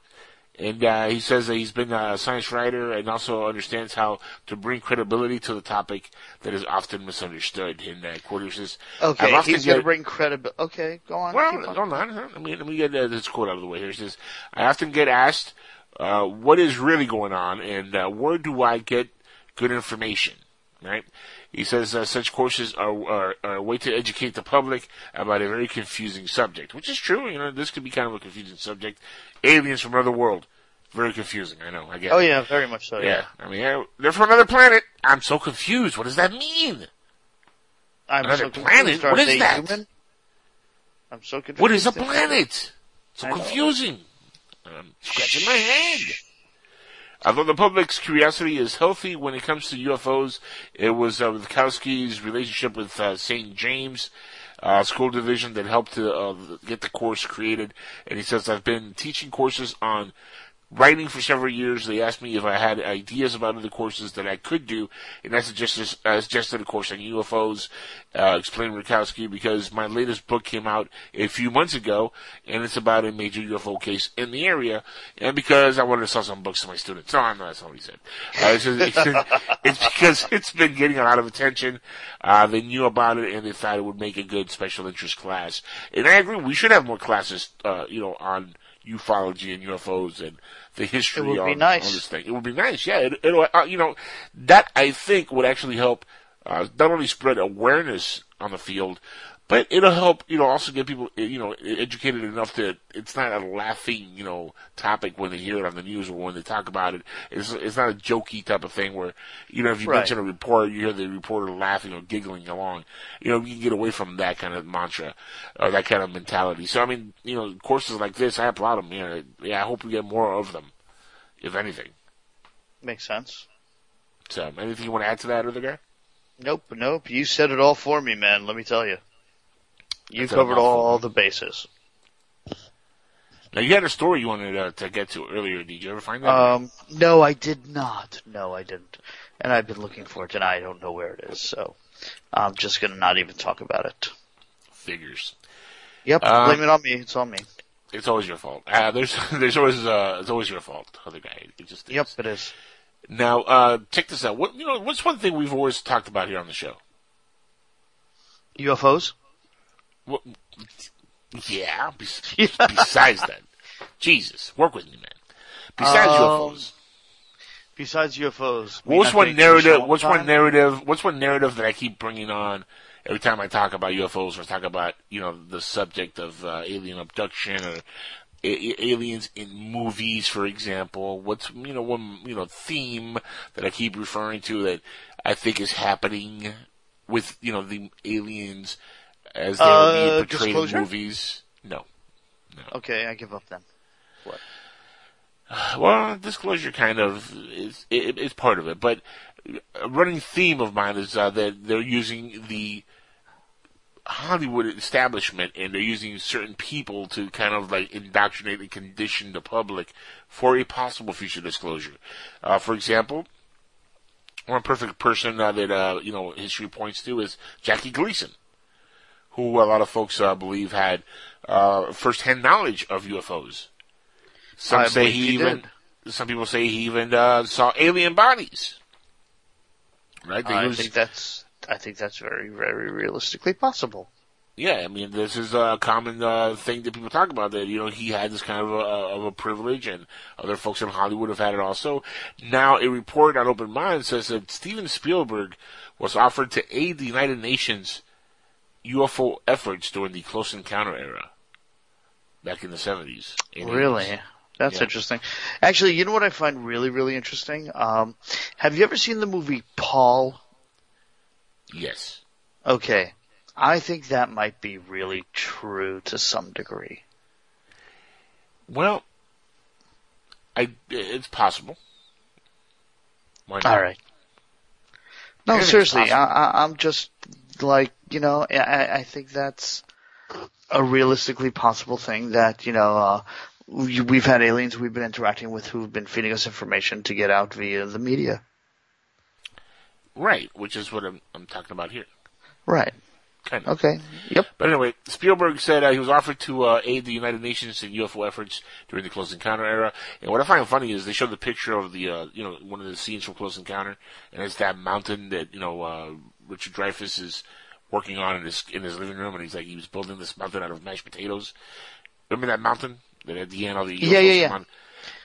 Speaker 2: And uh, he says that he's been a science writer and also understands how to bring credibility to the topic that is often misunderstood. In uh, quote, he says,
Speaker 3: Okay,
Speaker 2: "I've often
Speaker 3: he's going to bring credibility. Okay, go on.
Speaker 2: well,
Speaker 3: on.
Speaker 2: hold on. Let me let me get uh, this quote out of the way here. It says, "I often get asked uh, what is really going on and uh, where do I get good information." Right? He says uh, such courses are, are are a way to educate the public about a very confusing subject, which is true. You know, this could be kind of a confusing subject. Aliens from another world, very confusing. I know. I get.
Speaker 3: Oh
Speaker 2: it.
Speaker 3: yeah, very much so.
Speaker 2: Yeah. I mean, yeah, they're from another planet. I'm so confused. What does that mean?
Speaker 3: I'm
Speaker 2: Another
Speaker 3: so
Speaker 2: planet? What is that?
Speaker 3: Human? I'm so confused.
Speaker 2: What is a planet? So confusing. I'm scratching my head. Although the public's curiosity is healthy when it comes to UFOs, it was uh, relationship with uh, St. James uh, School Division that helped to uh, get the course created. And he says, I've been teaching courses on writing for several years. They asked me if I had ideas about other courses that I could do, and I suggested, I suggested a course on UFOs, uh, explained Rukowski, because my latest book came out a few months ago, and it's about a major UFO case in the area, and because I wanted to sell some books to my students. No, I know that's not what he said. Uh, it's, it's, [laughs] it's because it's been getting a lot of attention. Uh, they knew about it, and they thought it would make a good special interest class. And I agree, we should have more classes, uh, you know, on ufology and UFOs and the history
Speaker 3: It would
Speaker 2: on,
Speaker 3: be nice.
Speaker 2: on this thing. It would be nice, yeah. It, it'll, uh, you know, that I think would actually help uh, not only spread awareness on the field, but it'll help, you know, also get people, you know, educated enough that it's not a laughing, you know, topic when they hear it on the news or when they talk about it. It's it's not a jokey type of thing where, you know, if you
Speaker 3: Right.
Speaker 2: mention a report, you hear the reporter laughing or giggling along. You know, you can get away from that kind of mantra or that kind of mentality. So I mean, you know, courses like this, I applaud them. You know, yeah, I hope we get more of them, if anything.
Speaker 3: Makes sense.
Speaker 2: So, anything you want to add to that, other guy?
Speaker 3: Nope, nope. You said it all for me, man. Let me tell you. You
Speaker 2: That's
Speaker 3: covered
Speaker 2: mouthful.
Speaker 3: all the bases.
Speaker 2: Now, you had a story you wanted uh, to get to earlier. Did you ever find that?
Speaker 3: Um, no, I did not. No, I didn't. And I've been looking for it, and I don't know where it is. So I'm just gonna not even talk about it.
Speaker 2: Figures.
Speaker 3: Yep,
Speaker 2: Uh,
Speaker 3: blame it on me. It's on me.
Speaker 2: It's always your fault. Uh, there's, [laughs] there's always, uh, it's always your fault, other guy. It just is.
Speaker 3: Yep, it is.
Speaker 2: Now, uh, check this out. What, you know, what's one thing we've always talked about here on the show?
Speaker 3: UFOs.
Speaker 2: What, [laughs] yeah, besides that. Jesus, work with me, man. Besides
Speaker 3: Um,
Speaker 2: UFOs.
Speaker 3: Besides UFOs,
Speaker 2: What's one
Speaker 3: doing two show
Speaker 2: narrative? What's one narrative? What's one narrative that I keep bringing on every time I talk about UFOs or talk about you know the subject of uh, alien abduction or a- aliens in movies, for example? What's you know one you know theme that I keep referring to that I think is happening with you know the aliens as they're
Speaker 3: Uh,
Speaker 2: being portrayed
Speaker 3: disclosure?
Speaker 2: in movies? No.
Speaker 3: Okay, I give up then. What?
Speaker 2: Well, disclosure kind of is it's part of it, but a running theme of mine is uh, that they're using the Hollywood establishment and they're using certain people to kind of like indoctrinate and condition the public for a possible future disclosure. Uh, for example, one perfect person uh, that uh, you know history points to is Jackie Gleason, who a lot of folks uh, believe had uh, first-hand knowledge of UFOs. Some
Speaker 3: I
Speaker 2: say he
Speaker 3: he
Speaker 2: even. Some people say he even uh, saw alien bodies. Right?
Speaker 3: I think that's I think that's very very realistically possible.
Speaker 2: Yeah, I mean, this is a common uh, thing that people talk about. That you know, he had this kind of a, of a privilege, and other folks in Hollywood have had it also. Now, a report on Open Mind says that Steven Spielberg was offered to aid the United Nations UFO efforts during the Close Encounter era, back in the seventies.
Speaker 3: Really? That's
Speaker 2: Yeah.
Speaker 3: interesting. Actually, you know what I find really, really interesting? Um, have you ever seen the movie Paul?
Speaker 2: Yes.
Speaker 3: Okay. I think that might be really true to some degree.
Speaker 2: Well, I it's possible. Why not?
Speaker 3: All right. No, seriously, I. I, I'm just like, you know, I, I think that's a realistically possible thing that, you know, uh, we- we've had aliens we've been interacting with who've been feeding us information to get out via the media.
Speaker 2: Right, which is what I'm, I'm talking about here.
Speaker 3: Right.
Speaker 2: Kind of.
Speaker 3: Okay. Yep.
Speaker 2: But anyway, Spielberg said uh, he was offered to uh, aid the United Nations in UFO efforts during the Close Encounter era. And what I find funny is they showed the picture of the, uh, you know, one of the scenes from Close Encounter, and it's that mountain that you know uh, Richard Dreyfuss is working on in his in his living room, and he's like he was building this mountain out of mashed potatoes. Remember that mountain that at the end all the
Speaker 3: Yeah,
Speaker 2: UFOs
Speaker 3: yeah, yeah.
Speaker 2: on?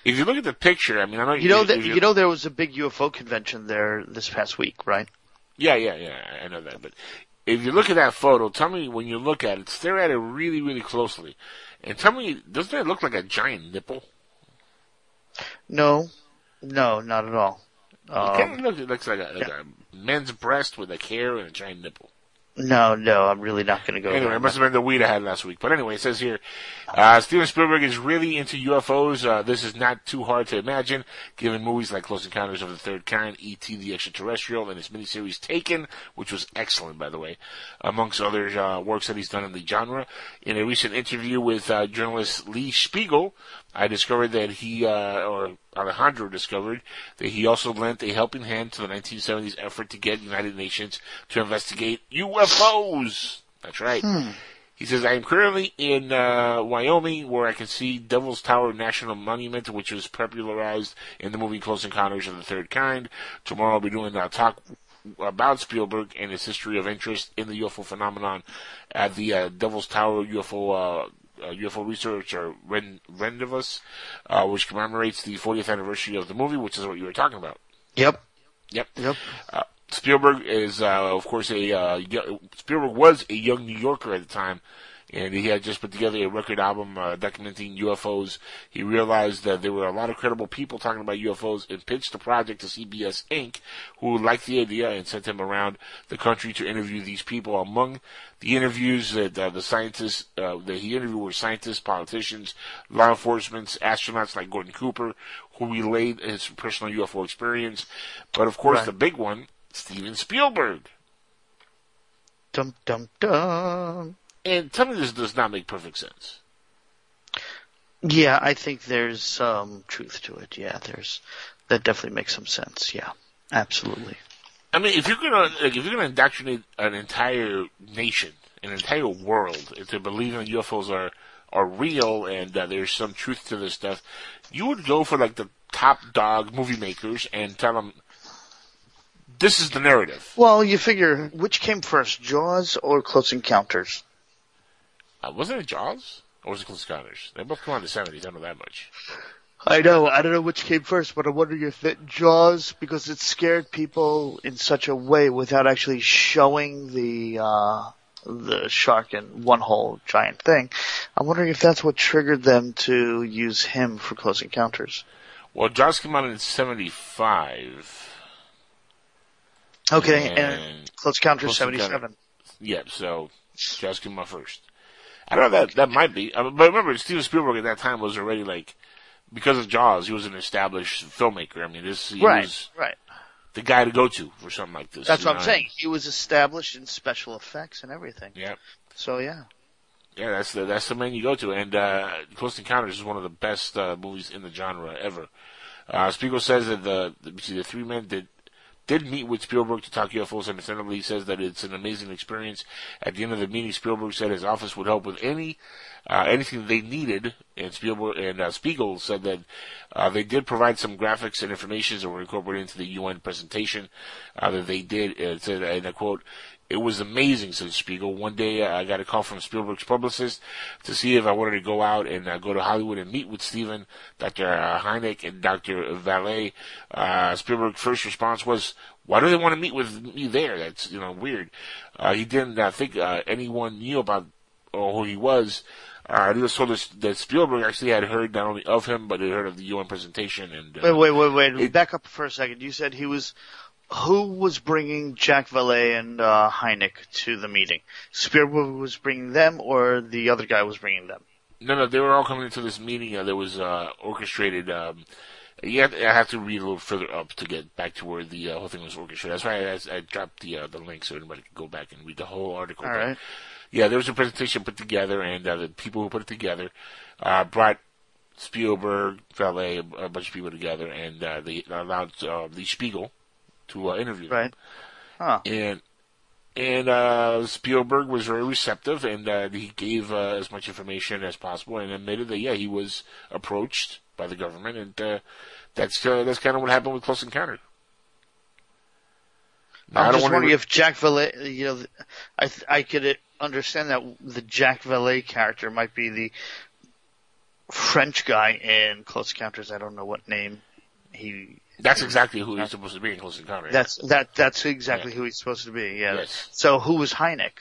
Speaker 2: If you look at the picture, I mean, I know
Speaker 3: You know
Speaker 2: if
Speaker 3: that you know there was a big UFO convention there this past week, right?
Speaker 2: Yeah, yeah, yeah. I know that. But if you look at that photo, tell me when you look at it, stare at it really, really closely, and tell me, doesn't it look like a giant nipple?
Speaker 3: No, no, not at all.
Speaker 2: it kind of
Speaker 3: Um,
Speaker 2: looks, it looks like, a, like a men's breast with a hair and a giant nipple.
Speaker 3: no, no, I'm really not going to go
Speaker 2: Anyway, it must have been the weed I had last week. But anyway, it says here, uh, Steven Spielberg is really into UFOs. Uh, this is not too hard to imagine, given movies like Close Encounters of the Third Kind, E.T. the Extraterrestrial, and his miniseries Taken, which was excellent, by the way, amongst other uh, works that he's done in the genre. In a recent interview with uh, journalist Lee Spiegel, I discovered that he, uh, or Alejandro discovered, that he also lent a helping hand to the 1970s effort to get United Nations to investigate UFOs. That's right. He says, I am currently in uh, Wyoming where I can see Devil's Tower National Monument, which was popularized in the movie Close Encounters of the Third Kind. Tomorrow I'll be doing a talk about Spielberg and his history of interest in the UFO phenomenon at the uh, Devil's Tower UFO uh, uh, UFO researcher Ren- Rendezvous, uh, which commemorates the 40th anniversary of the movie, which is what you were talking about.
Speaker 3: Yep.
Speaker 2: Yep.
Speaker 3: Yep.
Speaker 2: Uh, Spielberg is, uh, of course, a uh, Spielberg was a young New Yorker at the time, and he had just put together a record album uh, documenting UFOs. He realized that there were a lot of credible people talking about UFOs, and pitched the project to CBS Inc., who liked the idea and sent him around the country to interview these people. Among the interviews that uh, the scientists uh, that he interviewed were scientists, politicians, law enforcement, astronauts like Gordon Cooper, who relayed his personal UFO experience. But of course,
Speaker 3: Right.
Speaker 2: the big one, Steven Spielberg.
Speaker 3: Dum dum dum.
Speaker 2: And tell me this does not make perfect sense.
Speaker 3: Yeah, I think there's some truth to it. Yeah, there's that definitely makes some sense. Yeah, absolutely.
Speaker 2: I mean, if you're gonna like, if you're gonna indoctrinate an entire nation, an entire world into believing that UFOs are are real and uh, there's some truth to this stuff, you would go for like the top dog movie makers and tell them this is the narrative.
Speaker 3: Well, you figure which came first, Jaws or Close Encounters?
Speaker 2: Uh, wasn't it Jaws or was it Close Encounters? They both come out in the seventies. I know that much.
Speaker 3: I know. I don't know which came first, but I'm wondering if it Jaws because it scared people in such a way without actually showing the uh the shark in one whole giant thing. I'm wondering if that's what triggered them to use him for Close Encounters.
Speaker 2: Well, Jaws came out in seventy five.
Speaker 3: Okay, and,
Speaker 2: And
Speaker 3: Close Encounters
Speaker 2: Close Encounter-
Speaker 3: 77.
Speaker 2: Yeah, so Jaws came out first. I don't know that that might be, I mean, but remember Steven Spielberg at that time was already like because of Jaws, he was an established filmmaker. I mean, this he
Speaker 3: Right,
Speaker 2: was
Speaker 3: right.
Speaker 2: the guy to go to for something like this.
Speaker 3: That's what I'm saying. He was established in special effects and everything.
Speaker 2: Yeah,
Speaker 3: So yeah.
Speaker 2: yeah, that's the that's the man you go to, and uh, Close Encounters is one of the best uh, movies in the genre ever. Uh, Spiegel says that the the, see, the three men did did meet with Spielberg to talk UFOs, and he says that it's an amazing experience. At the end of the meeting, Spielberg said his office would help with any uh, anything they needed, and Spielberg and uh, Spiegel said that uh, they did provide some graphics and information that were incorporated into the UN presentation uh, that they did. It said, and I quote, it was amazing, said Spiegel. One day uh, I got a call from Spielberg's publicist to see if I wanted to go out and uh, go to Hollywood and meet with Steven, Dr. Uh, Hynek, and Dr. Vallée. Uh, Spielberg's first response was, why do they want to meet with me there? That's, you know, weird. Uh, he didn't uh, think uh, anyone knew about or who he was. Uh, he was told us that Spielberg actually had heard not only of him, but had heard of the UN presentation. And uh,
Speaker 3: Wait, wait, wait, wait.
Speaker 2: it-
Speaker 3: Back up for a second. You said he was. Who was bringing Jack Vallée and uh, Hynek to the meeting? Spielberg was bringing them, or the other guy was bringing them?
Speaker 2: No, no, they were all coming into this meeting uh, that was uh, orchestrated. Um, you have, I have to read a little further up to get back to where the uh, whole thing was orchestrated. That's why I, I dropped the uh, the link so anybody could go back and read the whole article.
Speaker 3: All right.
Speaker 2: Yeah, there was a presentation put together, and uh, the people who put it together uh, brought Spielberg, Vallée, a, a bunch of people together, and uh, they allowed uh, the Spiegel to uh, interview
Speaker 3: Right. Huh.
Speaker 2: and and uh, Spielberg was very receptive, and uh, he gave uh, as much information as possible, and admitted that yeah, he was approached by the government, and uh, that's uh, that's kind of what happened with Close Encounter. Now, I
Speaker 3: I'm
Speaker 2: don't
Speaker 3: just wondering
Speaker 2: re-
Speaker 3: if Jack Vallée, you know, I th- I could understand that the Jack Vallée character might be the French guy in Close Encounters. I don't know what name he.
Speaker 2: That's exactly who he's supposed to be in Close Encounter.
Speaker 3: That's that. That's exactly
Speaker 2: Yeah.
Speaker 3: who he's supposed to be. Yeah.
Speaker 2: Yes.
Speaker 3: So who was Hynek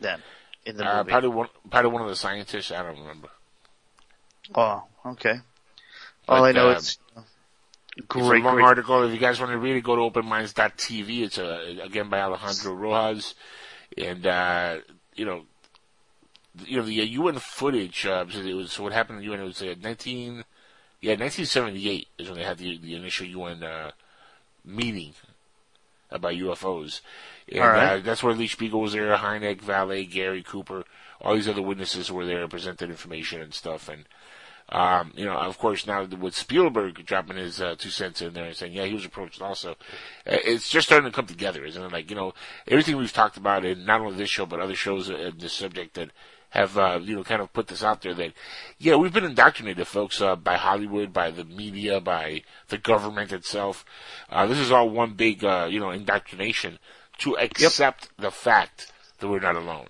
Speaker 3: then in the
Speaker 2: uh,
Speaker 3: movie?
Speaker 2: probably one probably one of the scientists. I don't remember.
Speaker 3: Oh, okay. All I know
Speaker 2: uh,
Speaker 3: is
Speaker 2: It's
Speaker 3: great,
Speaker 2: a long
Speaker 3: great.
Speaker 2: article. If you guys want to read it, go to openminds.tv. It's uh, again by Alejandro Rojas, and uh, you know, you know the uh, UN footage. Uh, so it was so what happened in the UN. It was uh, nineteen, yeah, nineteen seventy eight is when they had the the initial UN uh, meeting about UFOs, and
Speaker 3: right.
Speaker 2: uh, that's where Lee Spiegel was there, Hynek, Vallée, Gary Cooper, all these other witnesses were there, presented information and stuff, and um, you know, of course, now with Spielberg dropping his uh, two cents in there and saying, yeah, he was approached also, uh, it's just starting to come together, isn't it? Like, you know, everything we've talked about in not only this show, but other shows in this subject that have, uh, you know, kind of put this out there that, yeah, we've been indoctrinated, folks, uh, by Hollywood, by the media, by the government itself. Uh, this is all one big, uh, you know, indoctrination to accept the fact that we're not alone,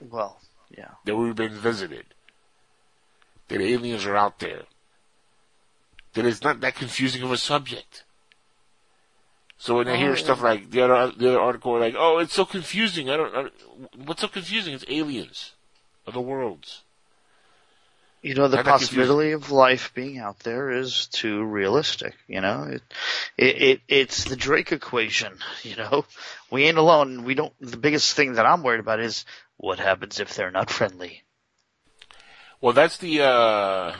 Speaker 3: Well, yeah.
Speaker 2: that we've been visited that aliens are out there. That it's not that confusing of a subject. So when I hear
Speaker 3: Oh,
Speaker 2: stuff like the other the other article, like, oh, it's so confusing. I don't. I, what's so confusing? It's aliens, other worlds.
Speaker 3: You know, the
Speaker 2: Not that
Speaker 3: possibility of life being out there is too realistic. You know, it, it, it it's the Drake equation. [laughs] You know, we ain't alone. We don't. The biggest thing that I'm worried about is what happens if they're not [laughs] friendly.
Speaker 2: Well, that's the uh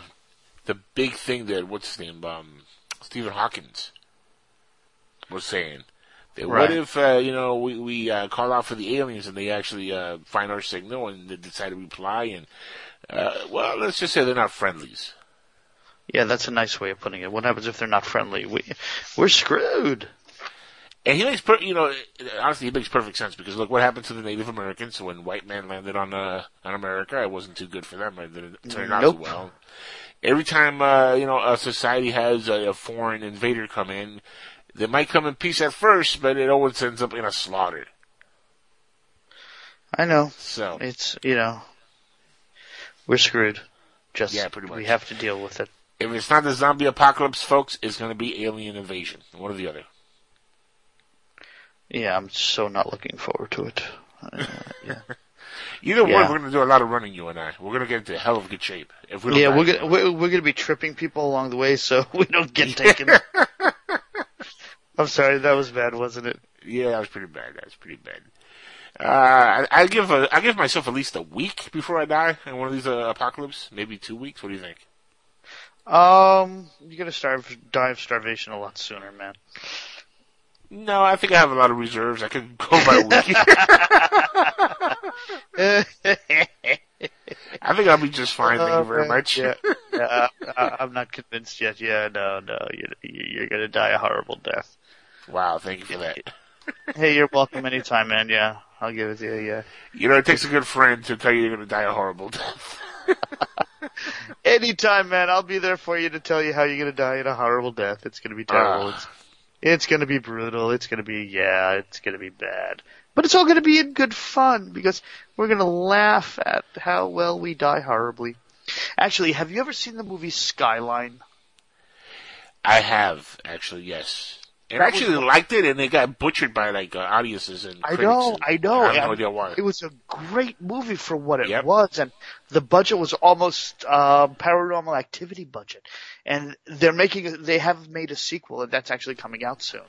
Speaker 2: the big thing that what's his name, um, Stephen Hawkins was saying. That
Speaker 3: Right.
Speaker 2: What if uh, you know we we uh, call out for the aliens and they actually uh, find our signal and they decide to reply and uh, well, let's just say they're not friendlies.
Speaker 3: Yeah, that's a nice way of putting it. What happens if they're not friendly? We we're screwed.
Speaker 2: And he makes, per- you know, honestly, he makes perfect sense because look what happened to the Native Americans when white man landed on uh, on America. It wasn't too good for them. It didn't turn out
Speaker 3: Nope.
Speaker 2: too well. Every time, uh, you know, a society has a, a foreign invader come in, they might come in peace at first, but it always ends up in a slaughter.
Speaker 3: I know.
Speaker 2: So,
Speaker 3: It's you know, we're screwed. Just
Speaker 2: Yeah, pretty much.
Speaker 3: we have to deal with it.
Speaker 2: if it's not the zombie apocalypse, folks, it's going to be alien invasion, one or the other.
Speaker 3: Yeah, I'm so not looking forward to it. Uh, yeah. [laughs]
Speaker 2: Either way, we're going to do a lot of running, you and I. We're going to get into hell of good shape. If we
Speaker 3: Yeah, we're we're, we're gonna be tripping people along the way, so [laughs] we don't get [laughs] taken. I'm sorry, that was bad, wasn't it?
Speaker 2: Yeah, that was pretty bad. That was pretty bad. Uh, I, I give a, I give myself at least a week before I die in one of these uh, apocalypse. Maybe two weeks. What do you think?
Speaker 3: Um, you're gonna starve, die of starvation a lot sooner, man.
Speaker 2: No, I think I have a lot of reserves. I could [laughs] go by a week. [laughs] I think I'll be just fine. Thank you very
Speaker 3: Uh,
Speaker 2: much.
Speaker 3: Yeah, [laughs] yeah I, I'm not convinced yet. Yeah, no, no, you're, you're gonna die a horrible death.
Speaker 2: Wow, thank you for that. [laughs]
Speaker 3: Hey, you're welcome anytime, man. Yeah, I'll give it to you. Yeah.
Speaker 2: You know, it takes a good friend to tell you you're going to die a horrible death. [laughs]
Speaker 3: Anytime, man. I'll be there for you to tell you how you're gonna die in a horrible death. It's gonna be terrible.
Speaker 2: Ah.
Speaker 3: It's, it's gonna be brutal. It's gonna be, yeah, it's gonna be bad. But it's all gonna be in good fun because we're gonna laugh at how well we die horribly. Actually, have you ever seen the movie Skyline?
Speaker 2: I have, actually, yes. And I actually
Speaker 3: was-
Speaker 2: liked it, and they got butchered by like uh, audiences and
Speaker 3: I
Speaker 2: critics.
Speaker 3: know,
Speaker 2: and
Speaker 3: I know.
Speaker 2: I have no idea why.
Speaker 3: It was a great movie for what it
Speaker 2: Yep.
Speaker 3: was, and the budget was almost uh, Paranormal Activity budget. And they're making, they have made a sequel, and that's actually coming out soon.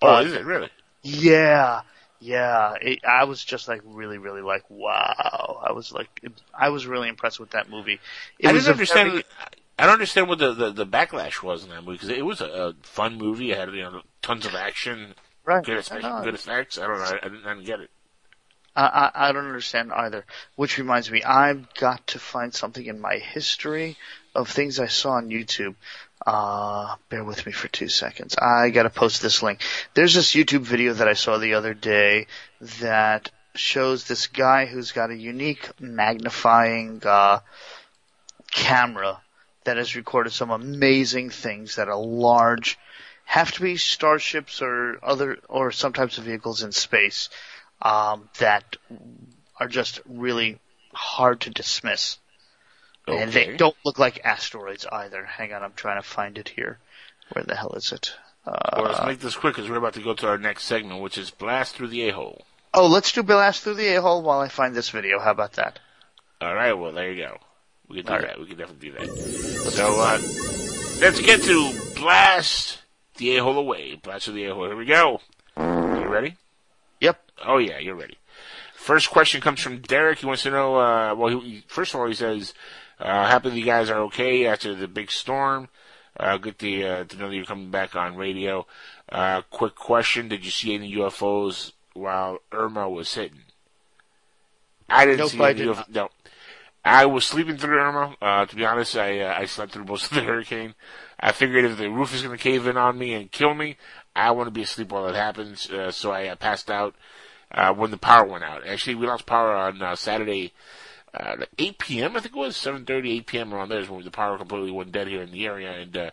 Speaker 2: oh, is it really?
Speaker 3: Yeah, yeah. It, I was just like really, really like, wow. I was like, I was really impressed with that movie. It
Speaker 2: I didn't understand.
Speaker 3: very-
Speaker 2: I don't understand what the, the, the backlash was in that movie because it was a, a fun movie. It had you know tons of action,
Speaker 3: right.
Speaker 2: good effects. Good effects. I don't know. I, didn't, I didn't get it.
Speaker 3: I, I, I don't understand either. Which reminds me, I've got to find something in my history of things I saw on YouTube. Uh, bear with me for two seconds. I gotta post this link. There's this YouTube video that I saw the other day that shows this guy who's got a unique magnifying, uh, camera that has recorded some amazing things that are large, have to be starships or other, or some types of vehicles in space um, that are just really hard to dismiss. And they don't look like asteroids either. Hang on, I'm trying to find it here. Where the hell is it?
Speaker 2: Well, let's
Speaker 3: Uh,
Speaker 2: make this quick because we're about to go to our next segment, which is blast through the a hole.
Speaker 3: oh, let's do Blast Through the A-Hole while I find this video. How about that?
Speaker 2: All right. Well, there you go. We can do
Speaker 3: All
Speaker 2: that. We can definitely do that. So uh, let's get to blast the a hole away. Blast through the a hole. Here we go. You ready?
Speaker 3: Yep.
Speaker 2: Oh yeah, you're ready. First question comes from Derek. He wants to know. Uh, well, he, first of all, he says, uh, "Happy that you guys are okay after the big storm. Uh, good to, uh, to know that you're coming back on radio." Uh, quick question: Did you see any UFOs while Irma was hitting? I didn't
Speaker 3: Nope,
Speaker 2: see any
Speaker 3: did
Speaker 2: UFO.
Speaker 3: not.
Speaker 2: No, I was sleeping through Irma. Uh, to be honest, I uh, I slept through most of the [laughs] hurricane. I figured if the roof is going to cave in on me and kill me, I want to be asleep while it happens. Uh, so I uh, passed out uh, when the power went out. Actually, we lost power on uh, Saturday, uh, 8 p.m. I think it was 7:30, 8 p.m. around there is when the power completely went dead here in the area. And uh,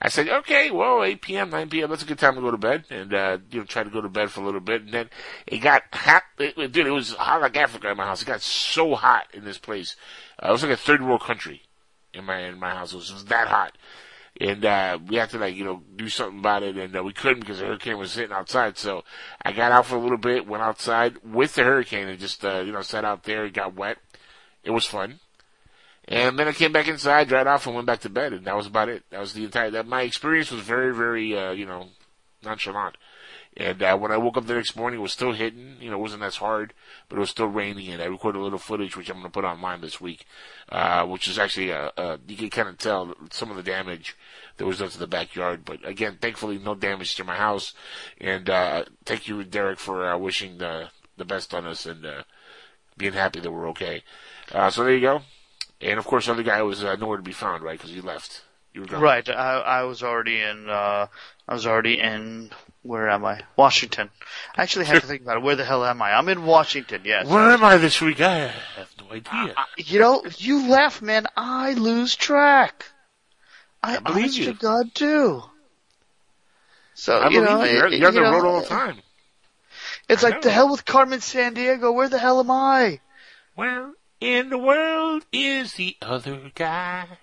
Speaker 2: I said, okay, well, 8 p.m., 9 p.m. That's a good time to go to bed, and you know, try to go to bed for a little bit. And then it got hot. It, dude, it was hot like Africa in my house. It got so hot in this place. It was like a third world country in my in my house. It was that hot. And uh we had to like, you know, do something about it and uh, we couldn't because the hurricane was sitting outside. So I got out for a little bit, went outside with the hurricane and just uh, you know, sat out there, it got wet. It was fun. And then I came back inside, dried off and went back to bed and that was about it. That was the entire that my experience was very, very uh, you know, nonchalant. And uh, when I woke up the next morning, it was still hitting. You know, it wasn't as hard, but it was still raining. And I recorded a little footage, which I'm going to put online this week, uh, which is actually, uh, uh, you can kind of tell some of the damage that was done to the backyard. But again, thankfully, no damage to my house. And uh, thank you, Derek, for uh, wishing the the best on us and uh, being happy that we're okay. Uh, so there you go. And of course, the other guy was uh, nowhere to be found, right? Because he left. You were gone.
Speaker 3: Right. I, I was already in. Uh, I was already in. Where am I? Washington. I actually have to think about it. Where the hell am I? I'm in Washington. Yes.
Speaker 2: Where am I this week? I have no idea.
Speaker 3: You know, you laugh, man. I lose track. I,
Speaker 2: I believe you.
Speaker 3: to God do. So
Speaker 2: I
Speaker 3: you
Speaker 2: believe
Speaker 3: know,
Speaker 2: you. You're on the
Speaker 3: know,
Speaker 2: road all the time.
Speaker 3: It's
Speaker 2: I
Speaker 3: like the hell with Carmen Sandiego. Where the hell am I?
Speaker 2: Where in the world is the other guy?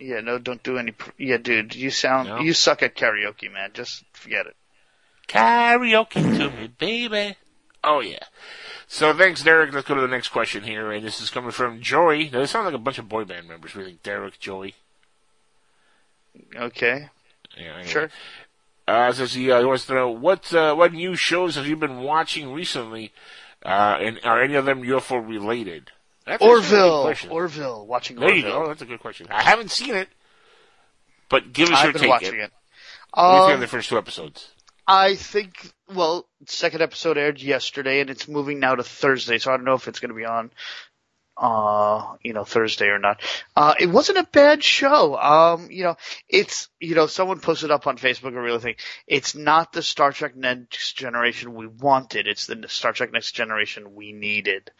Speaker 3: Yeah, no, don't do any. Pr- yeah, dude, you sound
Speaker 2: No.
Speaker 3: you suck at karaoke, man. Just forget it.
Speaker 2: Karaoke to me, baby. Oh yeah. So thanks, Derek. Let's go to the next question here, and this is coming from Joey. Now, they sound like a bunch of boy band members. Think Derek, Joey.
Speaker 3: Okay,
Speaker 2: Yeah, anyway.
Speaker 3: sure.
Speaker 2: Uh, says he, uh, he wants to know what uh, what new shows have you been watching recently, uh, and are any of them UFO related? That's actually a good
Speaker 3: Orville. Orville, watching
Speaker 2: There you
Speaker 3: Orville.
Speaker 2: go. That's a good question. I haven't seen it, but give us your
Speaker 3: I've been
Speaker 2: take.
Speaker 3: watching it.
Speaker 2: What do you think
Speaker 3: Um,
Speaker 2: of the first two episodes?
Speaker 3: I think, well, second episode aired yesterday and it's moving now to Thursday, so I don't know if it's going to be on uh, you know, Thursday or not. Uh, it wasn't a bad show. Um, you know, it's, you know, someone posted up on Facebook a real thing. It's not the Star Trek Next Generation we wanted. It's the Star Trek Next Generation we needed.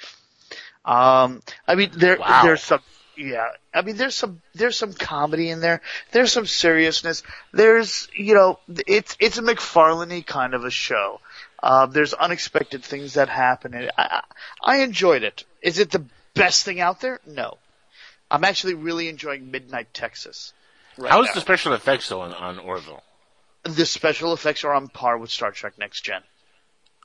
Speaker 3: Um, I mean, there,
Speaker 2: Wow.
Speaker 3: there's some, yeah, I mean, there's some, there's some comedy in there. There's some seriousness. There's, you know, it's, it's a MacFarlane kind of a show. Uh, there's unexpected things that happen. And I, I enjoyed it. Is it the best thing out there? No. I'm actually really enjoying Midnight Texas. Right
Speaker 2: How's
Speaker 3: now.
Speaker 2: the special effects though on, on Orville?
Speaker 3: the special effects are on par with Star Trek Next Gen.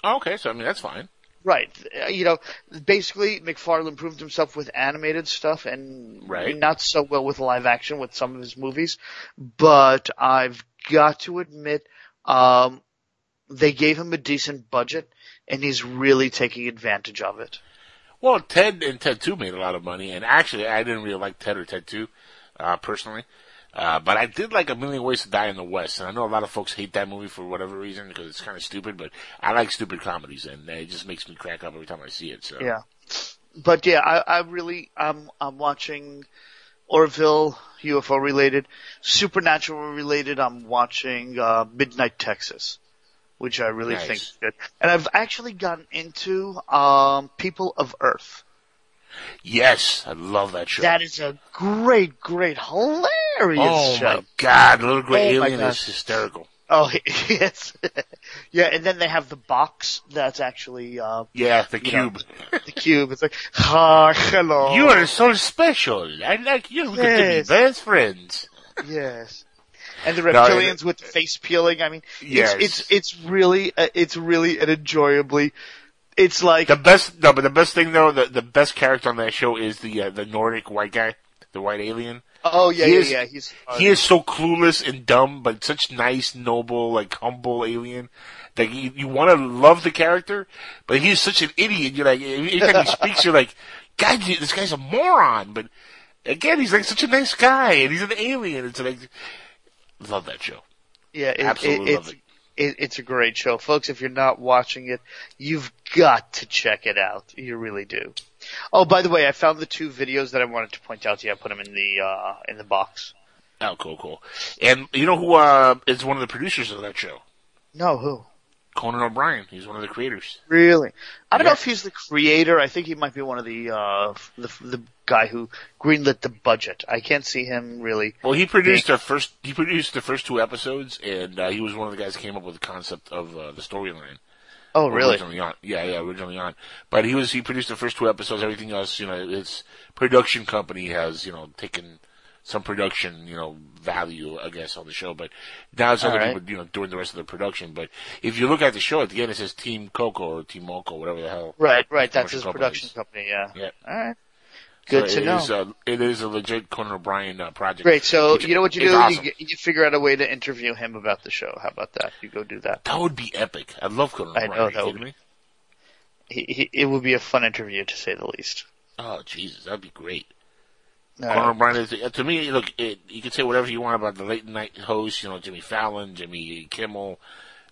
Speaker 2: Oh, okay, so I mean that's fine.
Speaker 3: Right. Uh, You know, basically MacFarlane proved himself with animated stuff and
Speaker 2: Right.
Speaker 3: not so well with live action with some of his movies. But I've got to admit, um, they gave him a decent budget and he's really taking advantage of it.
Speaker 2: Well, Ted and Ted Two made a lot of money, and actually, I didn't really like Ted or Ted Two, uh, personally. Uh, but I did like A Million Ways to Die in the West, and I know a lot of folks hate that movie for whatever reason because it's kind of stupid. But I like stupid comedies, and it just makes me crack up every time I see it. So
Speaker 3: Yeah. But yeah, I, I really, I'm, I'm watching Orville, UFO related, Supernatural related, I'm watching, uh, Midnight Texas, which I really
Speaker 2: Nice.
Speaker 3: think is good. And I've actually gotten into, um, People of Earth.
Speaker 2: Yes, I love that show.
Speaker 3: That is a great, great, hilarious
Speaker 2: oh
Speaker 3: show.
Speaker 2: my god, Little Gray
Speaker 3: Oh
Speaker 2: Alien is hysterical.
Speaker 3: Oh, [laughs] yes. yeah, and then they have the box that's actually, uh,
Speaker 2: Yeah, the
Speaker 3: You know,
Speaker 2: cube. [laughs]
Speaker 3: the cube. It's like, ah, hello.
Speaker 2: You are so special. I like you. We could
Speaker 3: Yes.
Speaker 2: be best friends.
Speaker 3: Yes. [laughs] And the
Speaker 2: No,
Speaker 3: reptilians with the face peeling. I mean,
Speaker 2: Yes.
Speaker 3: it's it's it's really uh, it's really an enjoyably. It's like
Speaker 2: The best, no, but the best thing though, the the best character on that show is the uh, the Nordic white guy, the white alien.
Speaker 3: oh yeah
Speaker 2: he
Speaker 3: yeah
Speaker 2: is-
Speaker 3: yeah he's
Speaker 2: He is so clueless and dumb, but such nice, noble, like humble alien. That you, you want to love the character, but he's such an idiot. You're like, every time he speaks, you're like, God, this guy's a moron. But again, he's like such a nice guy, and he's an alien. It's like, love that show.
Speaker 3: yeah it,
Speaker 2: Absolutely
Speaker 3: it,
Speaker 2: love
Speaker 3: it's
Speaker 2: it.
Speaker 3: It, it's a great show, folks. If you're not watching it, you've got to check it out. You really do. Oh, by the way, I found the two videos that I wanted to point out to you. I put them in the uh in the box.
Speaker 2: Oh, cool, cool. And you know who uh, is one of the producers of that show?
Speaker 3: No, who?
Speaker 2: Conan O'Brien. He's one of the creators.
Speaker 3: Really? I don't
Speaker 2: Yeah.
Speaker 3: know if he's the creator. I think he might be one of the uh the the guy who greenlit the budget. I can't see him really.
Speaker 2: Well, he produced the first. He produced the first two episodes, and uh, he was one of the guys that came up with the concept of uh, the storyline.
Speaker 3: Oh, really?
Speaker 2: Originally on, yeah, yeah, originally on. But he was he produced the first two episodes. Everything else, you know, his production company has you know taken some production you know value, I guess, on the show. But now it's other
Speaker 3: right.
Speaker 2: people you know doing the rest of the production. But if you look at the show at the end, it says Team Coco or Team Moco, whatever the hell.
Speaker 3: Right, right. That's his
Speaker 2: company
Speaker 3: production
Speaker 2: is.
Speaker 3: company. Yeah.
Speaker 2: Yeah.
Speaker 3: All right. Good
Speaker 2: So
Speaker 3: to
Speaker 2: it
Speaker 3: know.
Speaker 2: is a- it is a legit Conan O'Brien uh, project.
Speaker 3: Great. So you know what you do?
Speaker 2: awesome.
Speaker 3: You, you figure out a way to interview him about the show. How about that? You go do that.
Speaker 2: That would be epic. I love Conan
Speaker 3: I
Speaker 2: O'Brien.
Speaker 3: know,
Speaker 2: Are you
Speaker 3: that would
Speaker 2: me?
Speaker 3: He, he, it would be a fun interview to say the least.
Speaker 2: Oh Jesus, that'd be great.
Speaker 3: All
Speaker 2: Conan
Speaker 3: right.
Speaker 2: O'Brien is to me. Look, it, you can say whatever you want about the late night hosts. You know, Jimmy Fallon, Jimmy Kimmel,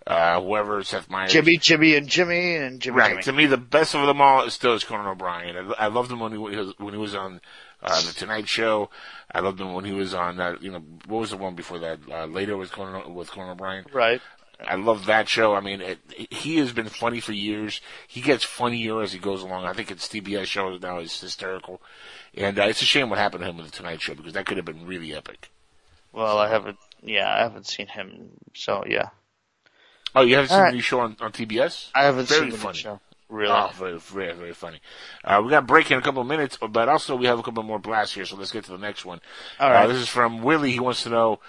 Speaker 2: uh, whoever, Seth Meyers.
Speaker 3: Jimmy, Jimmy, and Jimmy, and Jimmy,
Speaker 2: Right.
Speaker 3: Jimmy.
Speaker 2: To me, the best of them all is still is Conan O'Brien. I, I loved him when he was when he was on uh, the Tonight Show. I loved him when he was on that. You know, what was the one before that? Uh, later with Conan with Conan O'Brien.
Speaker 3: Right.
Speaker 2: I love that show. I mean, it, he has been funny for years. He gets funnier as he goes along. I think it's TBS show now is hysterical, and uh, it's a shame what happened to him with the Tonight Show because that could have been really epic.
Speaker 3: Well, I haven't. Yeah, I haven't seen him. So yeah,
Speaker 2: Oh, you haven't seen
Speaker 3: All
Speaker 2: the new show on, on TBS?
Speaker 3: I haven't
Speaker 2: Very
Speaker 3: seen the
Speaker 2: funny.
Speaker 3: show. Really.
Speaker 2: Oh, very, very, very funny. Uh, we got a break in a couple of minutes, but also we have a couple more blasts here, so let's get to the next one.
Speaker 3: All right.
Speaker 2: Uh, this is from Willie. He wants to know.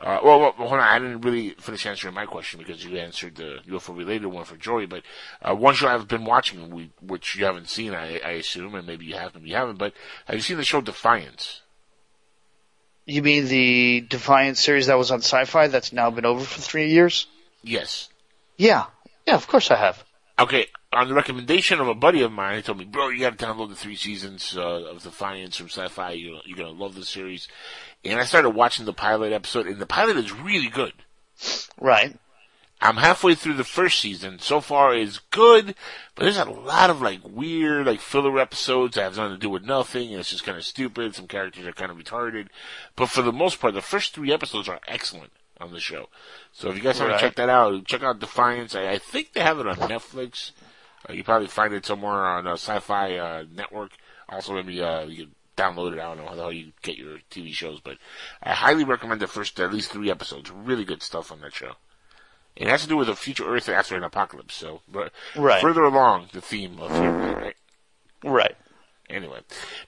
Speaker 2: Uh, well, well, hold on. I didn't really finish answering my question because you answered the UFO related one for Jory. But uh, one show I've been watching, we, which you haven't seen, I, I assume, and maybe you have, maybe you haven't. But have you seen the show Defiance?
Speaker 3: You mean the Defiance series that was on Sci-Fi that's now been over for three years?
Speaker 2: Yes.
Speaker 3: Yeah. Yeah, of course I have.
Speaker 2: Okay, on the recommendation of a buddy of mine, he told me, bro, you gotta download the three seasons uh, of Defiance from Sci-Fi. You're, you're gonna love the series. And I started watching the pilot episode, and the pilot is really good.
Speaker 3: Right.
Speaker 2: I'm halfway through the first season. So far, it's good, but there's a lot of like weird, like filler episodes that have nothing to do with nothing, and it's just kind of stupid. Some characters are kind of retarded, but for the most part, the first three episodes are excellent on the show. So if you guys want
Speaker 3: Right.
Speaker 2: to check that out, check out Defiance. I, I think they have it on Netflix. Uh, you probably find it somewhere on a Sci-Fi uh, network. Also, maybe uh, you can download it. I don't know how the hell you get your TV shows, but I highly recommend the first at least three episodes. Really good stuff on that show. It has to do with a future Earth after an apocalypse. So, but
Speaker 3: Right.
Speaker 2: further along the theme of right?
Speaker 3: Right.
Speaker 2: Anyway,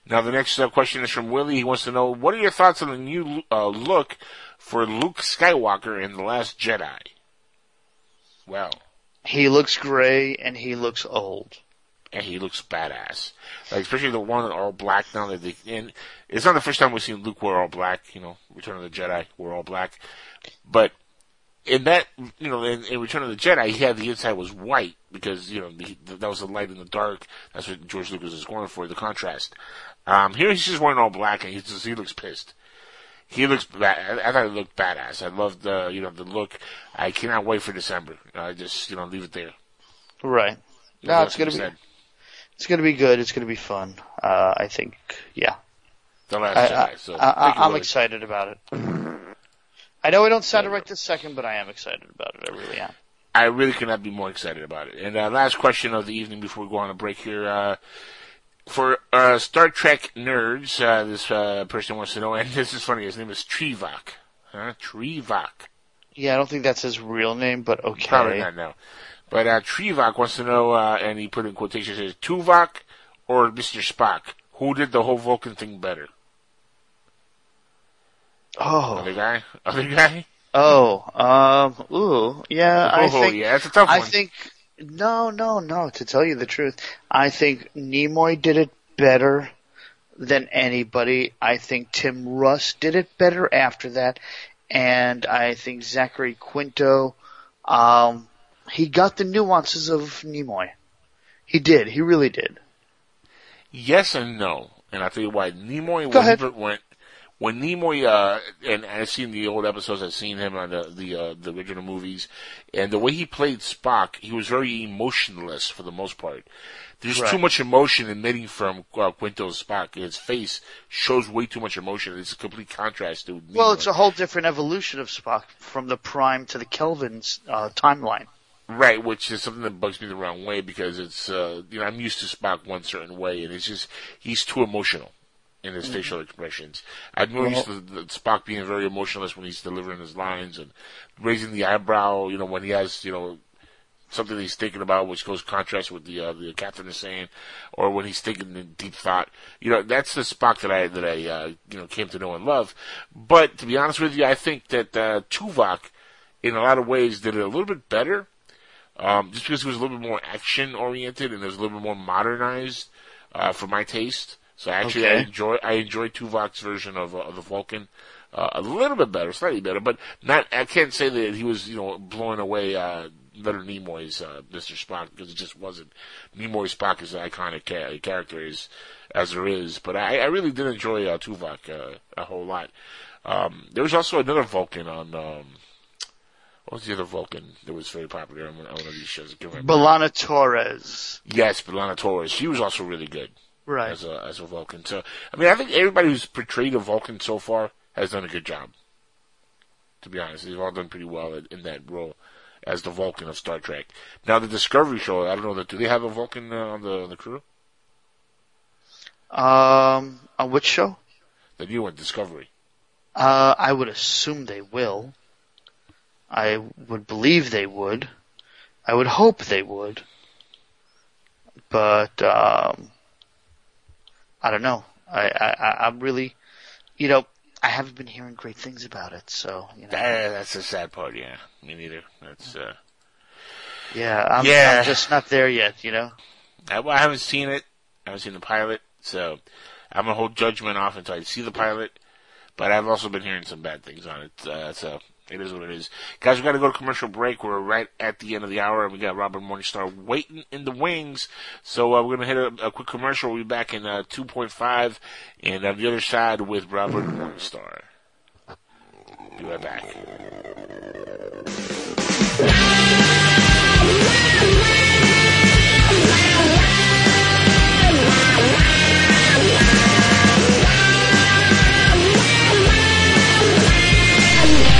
Speaker 2: now the next uh, question is from Willie. He wants to know what are your thoughts on the new uh, look for Luke Skywalker in the Last Jedi? Well,
Speaker 3: He looks gray and he looks old.
Speaker 2: and he looks badass. Like especially the one all black now that they and it's not the first time we've seen Luke wear all black. You know, Return of the Jedi wear all black, but in that you know in, in Return of the Jedi he had the inside was white because you know the, that was the light in the dark. That's what George Lucas is going for the contrast. Um, here he's just wearing all black and he just he looks pissed. He looks bad. I thought it looked badass. I love the you know the look. I cannot wait for December. I just you know leave it there.
Speaker 3: Right. No,
Speaker 2: That's
Speaker 3: it's gonna be
Speaker 2: he said.
Speaker 3: it's gonna be good. It's gonna be fun. Uh, I think. Yeah.
Speaker 2: the last
Speaker 3: I,
Speaker 2: Jedi. So
Speaker 3: I,
Speaker 2: you, Willie.
Speaker 3: excited about it. I know I don't sound it right this second, but I am excited about it. I really am.
Speaker 2: I really could not be more excited about it. And uh, last question of the evening before we go on a break here. Uh, for uh, Star Trek nerds, uh, this uh, person wants to know, and [laughs] this is funny, his name is Trivak. Huh? Trivak.
Speaker 3: Yeah, I don't think that's his real name, but okay.
Speaker 2: Probably not now. But uh, Trivak wants to know, uh, and he put in quotations, says, Tuvok or Mr. Spock? Who did the whole Vulcan thing better?
Speaker 3: Oh,
Speaker 2: Other guy? Other guy?
Speaker 3: oh, um, ooh, yeah. I
Speaker 2: oh,
Speaker 3: think
Speaker 2: yeah, that's a tough one.
Speaker 3: I think no, no, no. To tell you the truth, I think Nimoy did it better than anybody. I think Tim Russ did it better after that, and I think Zachary Quinto, um, he got the nuances of Nimoy. He did. He really did.
Speaker 2: Yes and no, and I'll tell you why. Nimoy
Speaker 3: Go ahead.
Speaker 2: went when Nimoy uh, and I've seen the old episodes. I've seen him on the the, uh, the original movies, and the way he played Spock, he was very emotionless for the most part. There's
Speaker 3: Right.
Speaker 2: too much emotion emitting from uh, Quinto's Spock. His face shows way too much emotion. It's a complete contrast to.
Speaker 3: Well, it's a whole different evolution of Spock from the Prime to the Kelvin's uh, timeline.
Speaker 2: Right, which is something that bugs me the wrong way because it's uh you know I'm used to Spock one certain way and it's just he's too emotional in his facial expressions. I'm more used to the, Spock being very emotionless when he's delivering his lines and raising the eyebrow, you know, when he has you know something he's thinking about which goes contrast with the uh, the captain is saying, or when he's thinking in deep thought. You know, that's the Spock that I that I uh, you know came to know and love. But to be honest with you, I think that uh, Tuvok in a lot of ways did it a little bit better um, just because it was a little bit more action oriented and it was a little bit more modernized uh, for my taste. So actually, I
Speaker 3: Okay.
Speaker 2: enjoy I enjoy Tuvok's version of, uh, of the Vulcan uh, a little bit better, slightly better, but not. I can't say that he was you know blowing away uh, Leonard Nimoy's uh, Mr. Spock because it just wasn't. Nimoy's Spock is an iconic ca- character as as there is, but I, I really did enjoy uh, Tuvok uh, a whole lot. Um, there was also another Vulcan on. Um, what was the other Vulcan that was very popular on one of these shows? I.
Speaker 3: B'Elanna Torres.
Speaker 2: Yes, B'Elanna Torres. She was also really good
Speaker 3: Right.
Speaker 2: as a as a Vulcan. So I mean, I think everybody who's portrayed a Vulcan so far has done a good job. To be honest, they've all done pretty well in, in that role as the Vulcan of Star Trek. Now the Discovery show, I don't know that do they have a Vulcan uh, on the on the crew?
Speaker 3: Um, on which show?
Speaker 2: The new one, Discovery.
Speaker 3: Uh, I would assume they will. I would believe they would. I would hope they would. But, um, I don't know. I, I, I- I'm really, you know, I haven't been hearing great things about it, so, you know.
Speaker 2: That, that's the sad part. Yeah, me neither. That's uh,
Speaker 3: Yeah, I'm,
Speaker 2: Yeah.
Speaker 3: I'm just not there yet, you know?
Speaker 2: I, well, I haven't seen it. I haven't seen the pilot, so I'm gonna hold judgment off until I see the pilot. But I've also been hearing some bad things on it, uh, so it is what it is. Guys, we got to go to commercial break. We're right at the end of the hour, and we got Robert Morningstar waiting in the wings. So uh, we're gonna hit a, a quick commercial. We'll be back in uh, 2.5, and on the other side with Robert Morningstar. Be right back.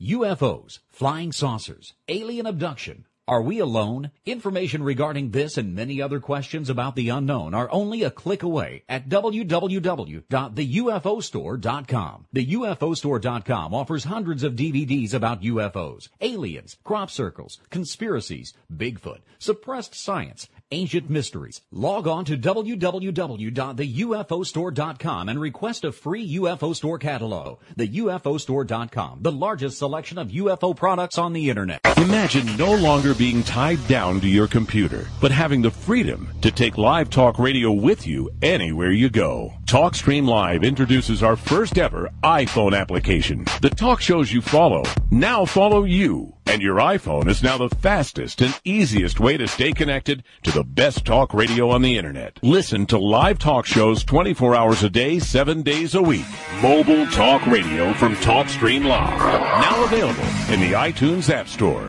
Speaker 4: UFOs, flying saucers, alien abduction. Are we alone? Information regarding this and many other questions about the unknown are only a click away at www.theufostore.com. The UFOstore.com offers hundreds of DVDs about UFOs, aliens, crop circles, conspiracies, Bigfoot, suppressed science, ancient mysteries. Log on to www.theufostore.com and request a free UFO store catalog. The UFOstore.com, the largest selection of UFO products on the internet.
Speaker 5: Imagine no longer being tied down to your computer, but having the freedom to take live talk radio with you anywhere you go. TalkStream Live introduces our first ever iPhone application. The talk shows you follow now follow you. And your iPhone is now the fastest and easiest way to stay connected to the best talk radio on the internet. Listen to live talk shows 24 hours a day, 7 days a week. Mobile talk radio from TalkStream Live. Now available in the iTunes App Store.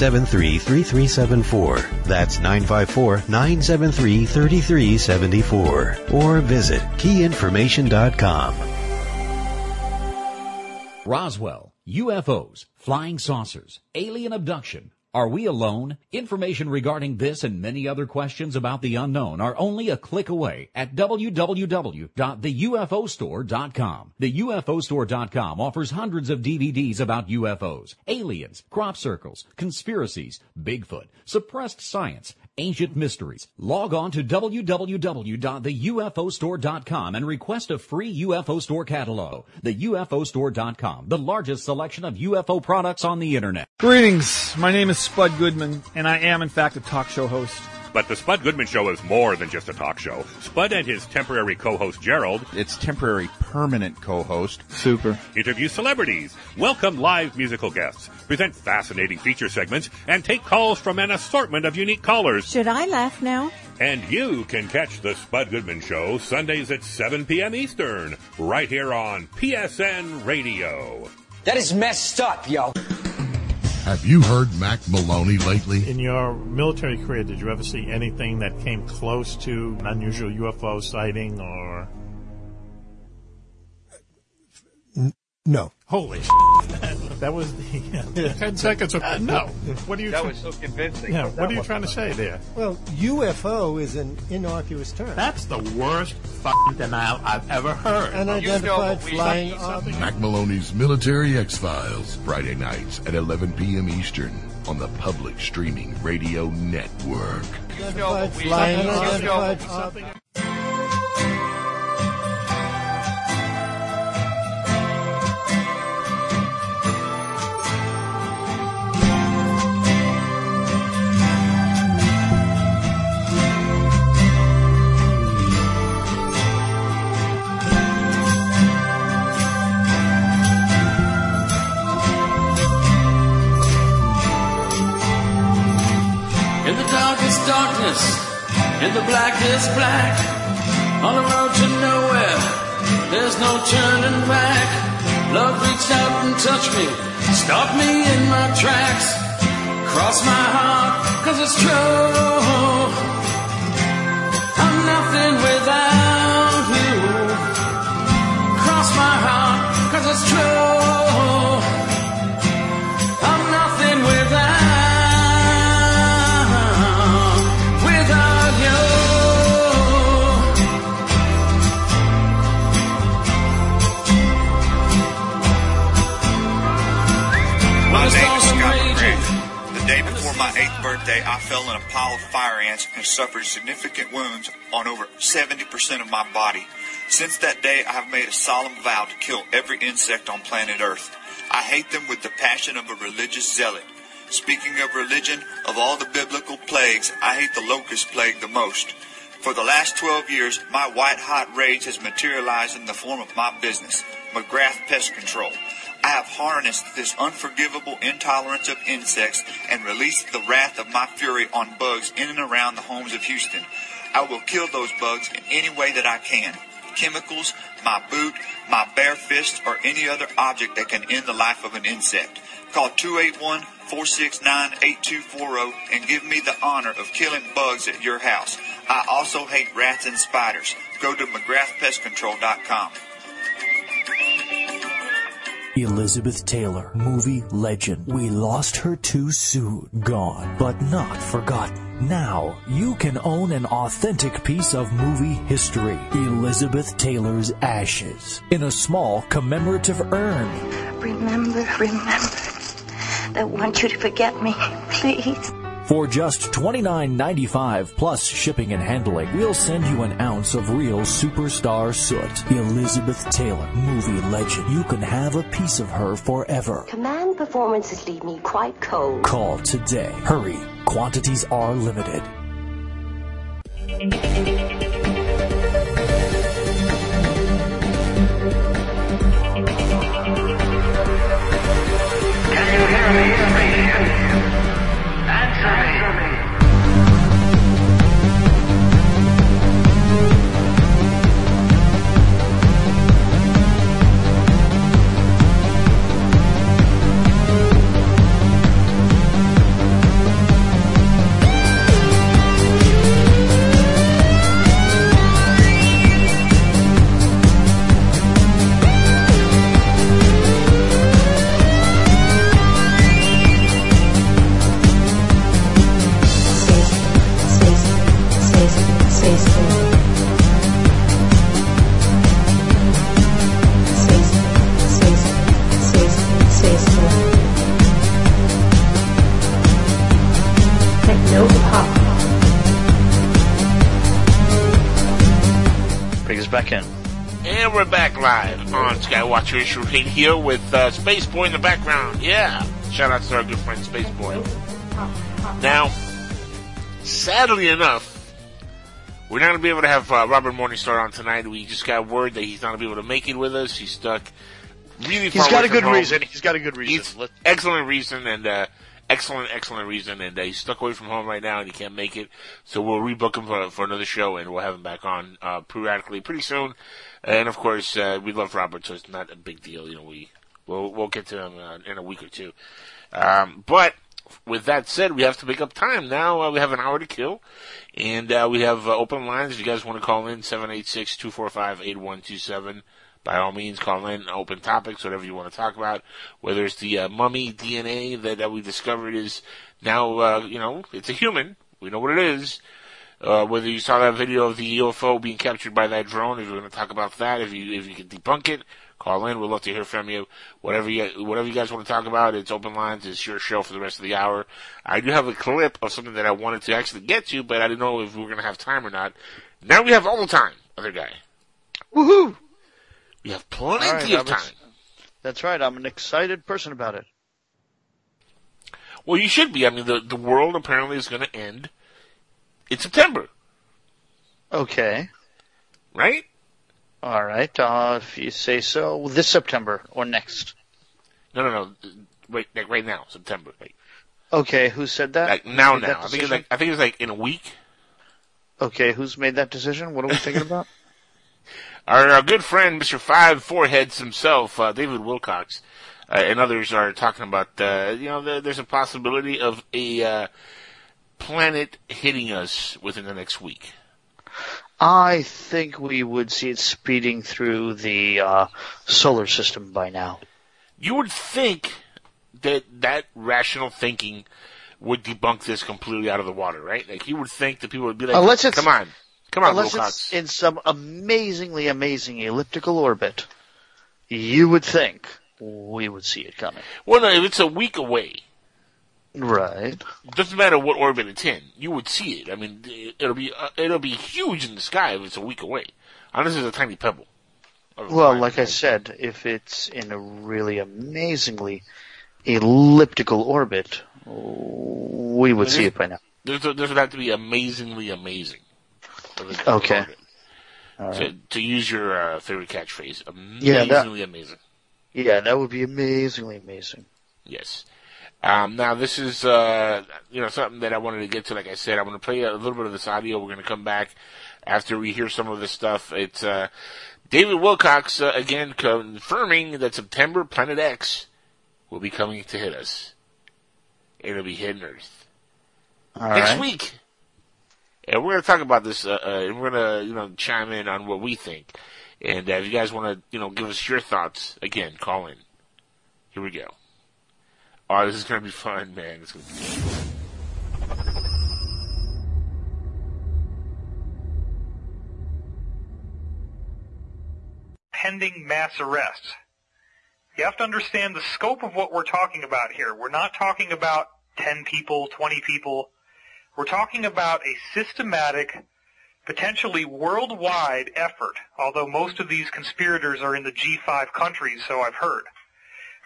Speaker 6: 973 3374. That's 954 973 3374. Or visit keyinformation.com.
Speaker 4: Roswell, UFOs, flying saucers, alien abduction. Are we alone? Information regarding this and many other questions about the unknown are only a click away at www.theufostore.com. The UFOstore.com offers hundreds of DVDs about UFOs, aliens, crop circles, conspiracies, Bigfoot, suppressed science, ancient mysteries. Log on to www.theufostore.com and request a free UFO store catalog. The UFOstore.com, the largest selection of UFO products on the internet.
Speaker 7: Greetings. My name is Spud Goodman, and I am, in fact, a talk show host.
Speaker 8: But the Spud Goodman Show is more than just a talk show. Spud and his temporary co-host Gerald,
Speaker 9: its temporary permanent co-host,
Speaker 7: Super,
Speaker 8: interview celebrities, welcome live musical guests, present fascinating feature segments, and take calls from an assortment of unique callers.
Speaker 10: Should I laugh now?
Speaker 8: And you can catch the Spud Goodman Show Sundays at 7 p.m. Eastern, right here on PSN Radio.
Speaker 11: That is messed up, yo.
Speaker 12: Have you heard Mac Maloney lately?
Speaker 13: In your military career, did you ever see anything that came close to an unusual UFO sighting or?
Speaker 14: No.
Speaker 13: Holy [laughs] that was the ten seconds of no. What are you?
Speaker 15: That
Speaker 13: try-
Speaker 15: was so convincing.
Speaker 13: Yeah, what are you trying to say there?
Speaker 14: Well, UFO is an innocuous term.
Speaker 13: That's the worst fucking denial I've ever heard.
Speaker 14: Unidentified flying object.
Speaker 12: Mac Maloney's Military X Files, Friday nights at 11 p.m. Eastern on the public streaming radio network.
Speaker 14: Unidentified flying unidentified object.
Speaker 16: Darkness, in the blackest black, on the road to nowhere, there's no turning back. Love reached out and touched me, stopped me in my tracks. Cross my heart, cause it's true. I'm nothing without you. Cross my heart, cause it's true.
Speaker 17: My eighth birthday, I fell in a pile of fire ants and suffered significant wounds on over 70% of my body. Since that day, I have made a solemn vow to kill every insect on planet Earth. I hate them with the passion of a religious zealot. Speaking of religion, of all the biblical plagues, I hate the locust plague the most. For the last 12 years, my white hot rage has materialized in the form of my business, McGrath Pest Control. I have harnessed this unforgivable intolerance of insects and released the wrath of my fury on bugs in and around the homes of Houston. I will kill those bugs in any way that I can. Chemicals, my boot, my bare fist, or any other object that can end the life of an insect. Call 281 469 8240 and give me the honor of killing bugs at your house. I also hate rats and spiders. Go to McGrathPestControl.com.
Speaker 18: Elizabeth Taylor, movie legend. We lost her too soon. Gone, but not forgotten. Now, you can own an authentic piece of movie history. Elizabeth Taylor's Ashes. In a small commemorative urn.
Speaker 10: Remember, remember. I want you to forget me, please.
Speaker 18: For just $29.95 plus shipping and handling, we'll send you an ounce of real superstar soot. Elizabeth Taylor, movie legend. You can have a piece of her forever.
Speaker 10: Command performances leave me quite cold.
Speaker 18: Call today. Hurry. Quantities are limited.
Speaker 2: Live on Skywatcher here with uh, Space Boy in the background. Yeah. Shout out to our good friend Space Boy. Now, sadly enough, we're not going to be able to have uh, Robert Morningstar on tonight. We just got word that he's not going to be able to make it with us. He's stuck really far
Speaker 3: He's got a good
Speaker 2: home.
Speaker 3: reason. He's got a good reason. Let-
Speaker 2: excellent reason and uh, excellent, excellent reason. And uh, he's stuck away from home right now and he can't make it. So we'll rebook him for, for another show and we'll have him back on uh, periodically pretty soon. And of course, uh, we love Robert, so it's not a big deal. You know, we we'll we'll get to him uh, in a week or two. Um, but with that said, we have to make up time now. Uh, we have an hour to kill, and uh, we have uh, open lines. If you guys want to call in, seven eight six two four five eight one two seven. By all means, call in. Open topics, whatever you want to talk about. Whether it's the uh, mummy DNA that, that we discovered is now, uh, you know, it's a human. We know what it is. Uh, whether you saw that video of the UFO being captured by that drone, if you're going to talk about that, if you if you can debunk it, call in. We'd love to hear from you. Whatever you whatever you guys want to talk about, it's open lines. It's your show for the rest of the hour. I do have a clip of something that I wanted to actually get to, but I didn't know if we were going to have time or not. Now we have all the time, other guy.
Speaker 3: Woohoo!
Speaker 2: We have plenty
Speaker 3: All right,
Speaker 2: of
Speaker 3: I'm
Speaker 2: time.
Speaker 3: ex- That's right. I'm an excited person about it.
Speaker 2: Well, you should be. I mean, the the world apparently is going to end in September,
Speaker 3: Okay.
Speaker 2: right?
Speaker 3: All right. Uh, if you say so, this September or next.
Speaker 2: No, no, no. Right, like right now, September. Like,
Speaker 3: Okay. Who said that?
Speaker 2: like now,
Speaker 3: made that
Speaker 2: now. I think it's like I think it's like in a week.
Speaker 3: Okay. Who's made that decision? What are we thinking about? [laughs] [laughs]
Speaker 2: Our, our good friend, Mr. Five Foreheads himself, uh, David Wilcox, uh, and others are talking about, uh, you know, the, there's a possibility of a uh, planet hitting us within the next week.
Speaker 3: I think we would see it speeding through the uh, solar system by now.
Speaker 2: You would think that that rational thinking would debunk this completely out of the water, right? Like you would think that people would be like,
Speaker 3: Unless it's-
Speaker 2: "Come on, come on,
Speaker 3: Unless
Speaker 2: Wilcox."
Speaker 3: it's in some amazingly amazing elliptical orbit, you would think we would see it coming.
Speaker 2: Well, no, if it's a week away,
Speaker 3: Right.
Speaker 2: doesn't matter what orbit it's in, you would see it. I mean, it'll be uh, it'll be huge in the sky if it's a week away, unless it's a tiny pebble.
Speaker 3: Well, like I said, if it's in a really amazingly elliptical orbit, we would see it by now.
Speaker 2: There's would have to be amazingly amazing. this
Speaker 3: Okay.
Speaker 2: it. To, to use your uh, favorite catchphrase,
Speaker 3: Yeah, that-
Speaker 2: amazingly amazing.
Speaker 3: Yeah, that would be amazingly amazing.
Speaker 2: Yes. Um, now this is uh, you know something that I wanted to get to. Like I said, I'm going to play a little bit of this audio. We're going to come back after we hear some of this stuff. It's uh, David Wilcox uh, again confirming that September Planet X will be coming to hit us. It'll be hitting Earth
Speaker 3: All
Speaker 2: next
Speaker 3: right.
Speaker 2: week. And we're going to talk about this, uh, uh, and we're going to, you know, chime in on what we think. And uh, if you guys want to, you know, give us your thoughts, again, call in. Here we go. Oh, this is to be fun, man. It's to be fun.
Speaker 19: pending mass arrests. You have to understand the scope of what we're talking about here. We're not talking about 10 people, 20 people. We're talking about a systematic, potentially worldwide effort, although most of these conspirators are in the G5 countries, so I've heard.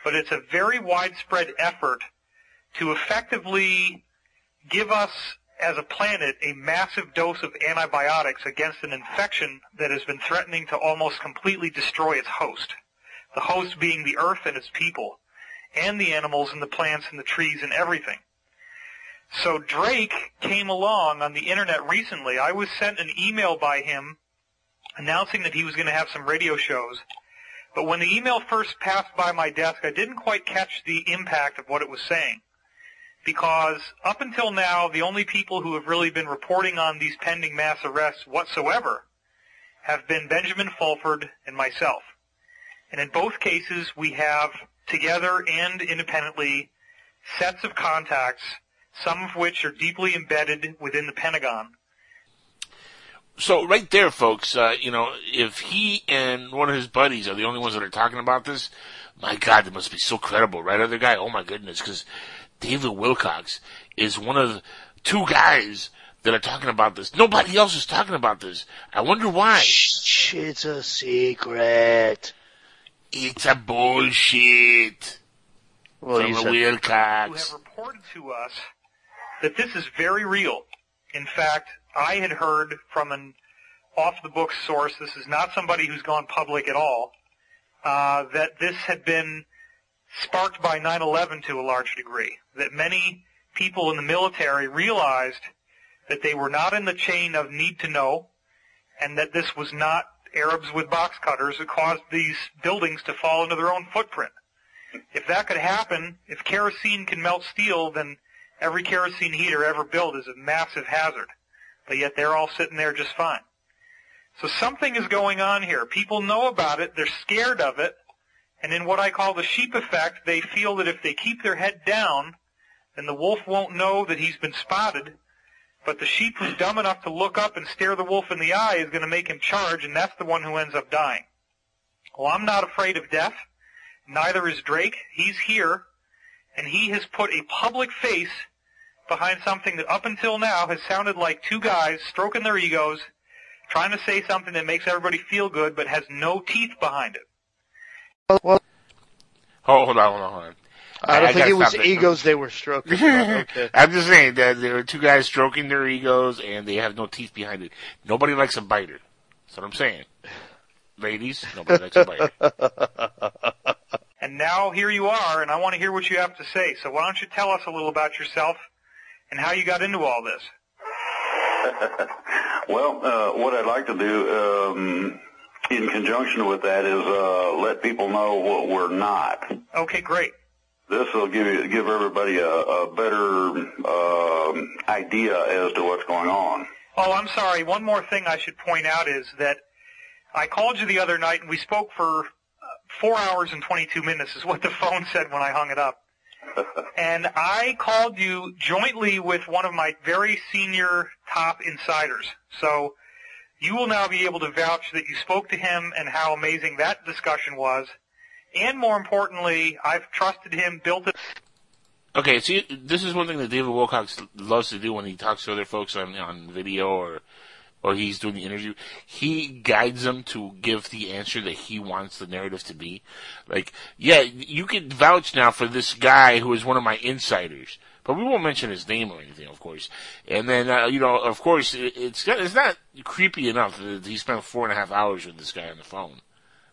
Speaker 19: But it's a very widespread effort to effectively give us as a planet a massive dose of antibiotics against an infection that has been threatening to almost completely destroy its host. The host being the earth and its people, and the animals and the plants and the trees and everything. So Drake came along on the internet recently. I was sent an email by him announcing that he was going to have some radio shows. But when the email first passed by my desk, I didn't quite catch the impact of what it was saying because up until now, the only people who have really been reporting on these pending mass arrests whatsoever have been Benjamin Fulford and myself. And in both cases, we have together and independently sets of contacts, some of which are deeply embedded within the Pentagon.
Speaker 2: So right there, folks, uh, you know, if he and one of his buddies are the only ones that are talking about this, my God, they must be so credible, right? Other guy, oh my goodness, because David Wilcox is one of the two guys that are talking about this. Nobody else is talking about this. I wonder why.
Speaker 3: Shh, it's a secret.
Speaker 2: It's a bullshit.
Speaker 3: Well,
Speaker 2: From
Speaker 3: you
Speaker 2: Wilcox.
Speaker 19: who have reported to us that this is very real. In fact, I had heard from an off-the-books source, this is not somebody who's gone public at all, uh, that this had been sparked by 9-11 to a large degree. That many people in the military realized that they were not in the chain of need to know, and that this was not Arabs with box cutters that caused these buildings to fall into their own footprint. If that could happen, if kerosene can melt steel, then every kerosene heater ever built is a massive hazard. But yet they're all sitting there just fine. So something is going on here. People know about it, they're scared of it, and in what I call the sheep effect, they feel that if they keep their head down, then the wolf won't know that he's been spotted, but the sheep who's dumb enough to look up and stare the wolf in the eye is going to make him charge, and that's the one who ends up dying. Well, I'm not afraid of death. Neither is Drake. He's here, and he has put a public face behind something that up until now has sounded like two guys stroking their egos, trying to say something that makes everybody feel good, but has no teeth behind it.
Speaker 2: Hold, hold on, hold on, hold on.
Speaker 3: I don't think
Speaker 2: gotta
Speaker 3: it was
Speaker 2: stop that.
Speaker 3: egos they were stroking. [laughs] okay.
Speaker 2: I'm just saying that there are two guys stroking their egos and they have no teeth behind it. Nobody likes a biter. That's what I'm saying. Ladies, nobody likes a biter. [laughs]
Speaker 19: And now here you are, and I want to hear what you have to say. So why don't you tell us a little about yourself and how you got into all this? [laughs]
Speaker 20: Well, uh, what I'd like to do, um, in conjunction with that is uh, let people know what we're not.
Speaker 19: Okay, great.
Speaker 20: This will give you, give everybody a, a better um idea as to what's going on.
Speaker 19: Oh, I'm sorry. One more thing I should point out is that I called you the other night and we spoke for uh, four hours and 22 minutes is what the [laughs] phone said when I hung it up. And I called you jointly with one of my very senior top insiders. So you will now be able to vouch that you spoke to him and how amazing that discussion was. And more importantly, I've trusted him, built it.
Speaker 2: Okay, see, this is one thing that David Wilcox loves to do when he talks to other folks on on video or or he's doing the interview. He guides them to give the answer that he wants the narrative to be. Like, yeah, you can vouch now for this guy who is one of my insiders, but we won't mention his name or anything, of course. And then, uh, you know, of course, it, it's it's not creepy enough that he spent four and a half hours with this guy on the phone.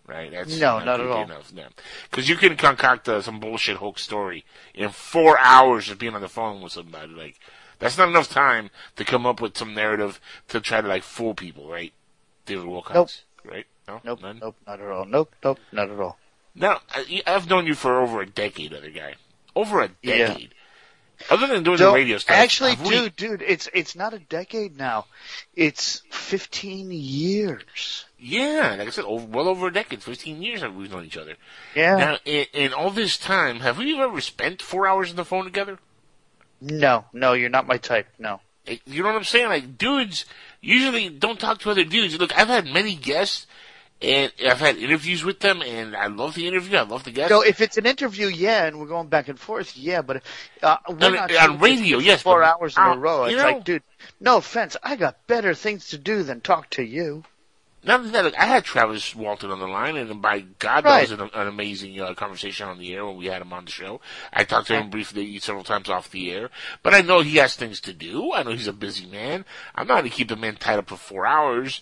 Speaker 2: Right? That's
Speaker 3: No, not at all.
Speaker 2: Enough, no. Because you can concoct uh, some bullshit hoax story in four hours of being on the phone with somebody. Like, that's not enough time to come up with some narrative to try to like fool people, right? David Wilcox, right? No,
Speaker 3: Nope,
Speaker 2: none?
Speaker 3: nope, not at all. Nope, nope, not at all.
Speaker 2: Now, I- I've known you for over a decade, other guy. Over a
Speaker 3: Yeah.
Speaker 2: decade. Other than doing
Speaker 3: So,
Speaker 2: the radio stuff.
Speaker 3: Actually,
Speaker 2: have we-
Speaker 3: dude, dude, it's it's not a decade now. It's 15 years.
Speaker 2: Yeah, like I said, over, well over a decade, 15 years have we known each other.
Speaker 3: Yeah.
Speaker 2: Now, in, in all this time, have we ever spent four hours on the phone together?
Speaker 3: No, no, you're not my type. No.
Speaker 2: You know what I'm saying? Like, dudes usually don't talk to other dudes. Look, I've had many guests, and I've had interviews with them, and I love the interview. I love the guests.
Speaker 3: So if it's an interview, yeah, and we're going back and forth, yeah, but uh, we're
Speaker 2: No,
Speaker 3: not
Speaker 2: on radio, yes,
Speaker 3: four hours in
Speaker 2: uh,
Speaker 3: a row. It's
Speaker 2: know-
Speaker 3: like, dude, no offense, I got better things to do than talk to you.
Speaker 2: Not that, I had Travis Walton on the line, and by God,
Speaker 3: Right.
Speaker 2: that was an, an amazing uh, conversation on the air when we had him on the show. I talked to him briefly several times off the air, but I know he has things to do. I know he's a busy man. I'm not going to keep the man tied up for four hours.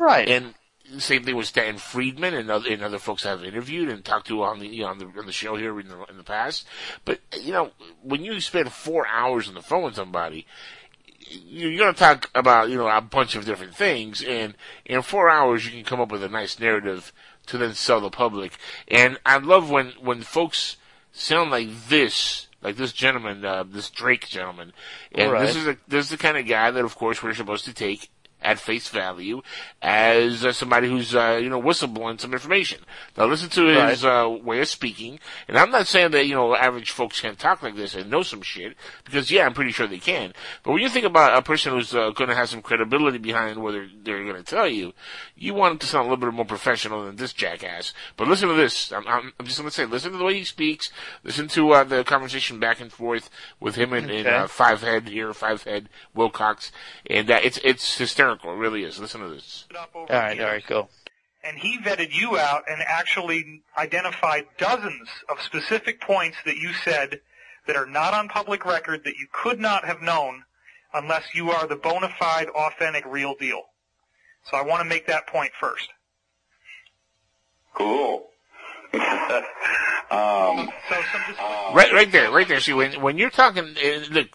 Speaker 3: Right.
Speaker 2: And the same thing with Stan Friedman and other, and other folks I've interviewed and talked to on the you know, on the on the show here in the in the past. But you know, when you spend four hours on the phone with somebody, you're going to talk about, you know, a bunch of different things, and in four hours you can come up with a nice narrative to then sell the public. And I love when, when folks sound like this, like this gentleman, uh, this Drake gentleman. And
Speaker 3: Right.
Speaker 2: this is a, this is the kind of guy that, of course, we're supposed to take at face value as uh, somebody who's, uh, you know, whistleblowing some information. Now listen to his, uh, way of speaking. And I'm not saying that, you know, average folks can't talk like this and know some shit, because yeah, I'm pretty sure they can. But when you think about a person who's uh, going to have some credibility behind what they're, they're going to tell you, you want it to sound a little bit more professional than this jackass. But listen to this. I'm, I'm, I'm just going to say, listen to the way he speaks. Listen to uh, the conversation back and forth with him and, and uh, Five Head here, Five Head Wilcox, and uh, it's it's hysterical. It really is. Listen to this.
Speaker 3: All right, all right, go.
Speaker 19: and he vetted you out and actually identified dozens of specific points that you said that are not on public record that you could not have known unless you are the bona fide, authentic, real deal. So I want to make that point first.
Speaker 20: Cool. [laughs] um,
Speaker 2: Right, right there, right there. See, when when you're talking, uh, look,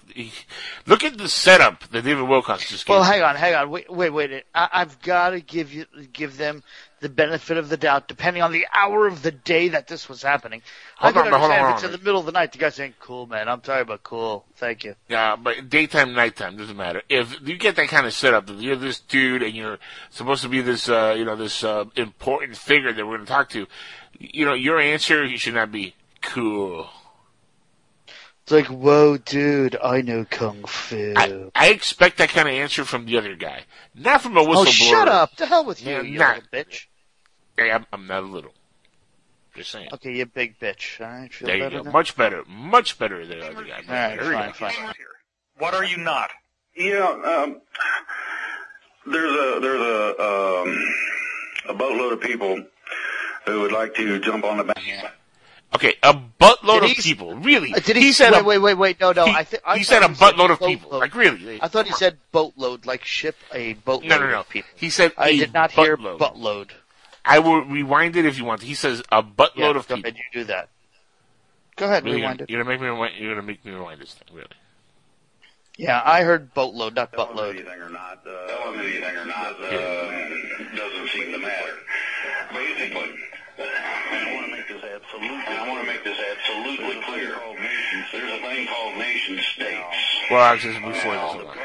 Speaker 2: look at the setup that David Wilcox just gave.
Speaker 3: Well, hang on, hang on, wait, wait, wait. I, I've got to give you, give them the benefit of the doubt, depending on the hour of the day that this was happening.
Speaker 2: Hold
Speaker 3: I
Speaker 2: on,
Speaker 3: can
Speaker 2: but hold on,
Speaker 3: understand
Speaker 2: hold
Speaker 3: if it's in the middle of the night. The guy's saying, "Cool, man. I'm sorry, but cool. Thank you."
Speaker 2: Yeah, but daytime, nighttime doesn't matter. If you get that kind of setup, that you're this dude and you're supposed to be this, uh, you know, this uh, important figure that we're going to talk to, you know, your answer should not be cool.
Speaker 3: It's like, "Whoa, dude, I know kung fu."
Speaker 2: I, I expect that kind of answer from the other guy, not from a whistleblower.
Speaker 3: oh, shut up! The hell with you,
Speaker 2: Yeah,
Speaker 3: you
Speaker 2: not-
Speaker 3: bitch.
Speaker 2: Hey, I'm, I'm not a little. Just saying.
Speaker 3: Okay, you big bitch. All right, feel
Speaker 2: There you go.
Speaker 3: now?
Speaker 2: Much better. Much better than the other guy.
Speaker 3: All right,
Speaker 2: There you
Speaker 3: fine,
Speaker 2: go.
Speaker 3: fine.
Speaker 19: What are you not?
Speaker 20: Yeah, um, there's a there's a um, a boatload of people who would like to jump on the back.
Speaker 2: Okay, a buttload
Speaker 3: Did
Speaker 2: of people. Really?
Speaker 3: Uh, Did he,
Speaker 2: he said
Speaker 3: wait,
Speaker 2: a,
Speaker 3: wait, wait, wait, no, no.
Speaker 2: he-
Speaker 3: I, th- I
Speaker 2: he said a buttload of
Speaker 3: boatload.
Speaker 2: people. Like really?
Speaker 3: I thought he said boatload, like ship a boatload
Speaker 2: No, no, no.
Speaker 3: of people.
Speaker 2: He said
Speaker 3: I
Speaker 2: a
Speaker 3: did not hear
Speaker 2: buttload.
Speaker 3: Buttload.
Speaker 2: I will rewind it if you want. He says a buttload
Speaker 3: Yeah,
Speaker 2: of
Speaker 3: go
Speaker 2: people.
Speaker 3: ahead, you do that. Go ahead,
Speaker 2: Really
Speaker 3: rewind
Speaker 2: gonna,
Speaker 3: it.
Speaker 2: you're gonna make me rewind. You're gonna make me rewind this thing. Really?
Speaker 3: Yeah, I heard boatload, not
Speaker 20: Tell
Speaker 3: buttload.
Speaker 20: anything or not. Uh, tell him anything or not. Uh, doesn't seem to matter. Basically, I want to make this absolutely. I want to make this absolutely clear. There's a thing called nation states.
Speaker 2: Well, I was just before this, hold on.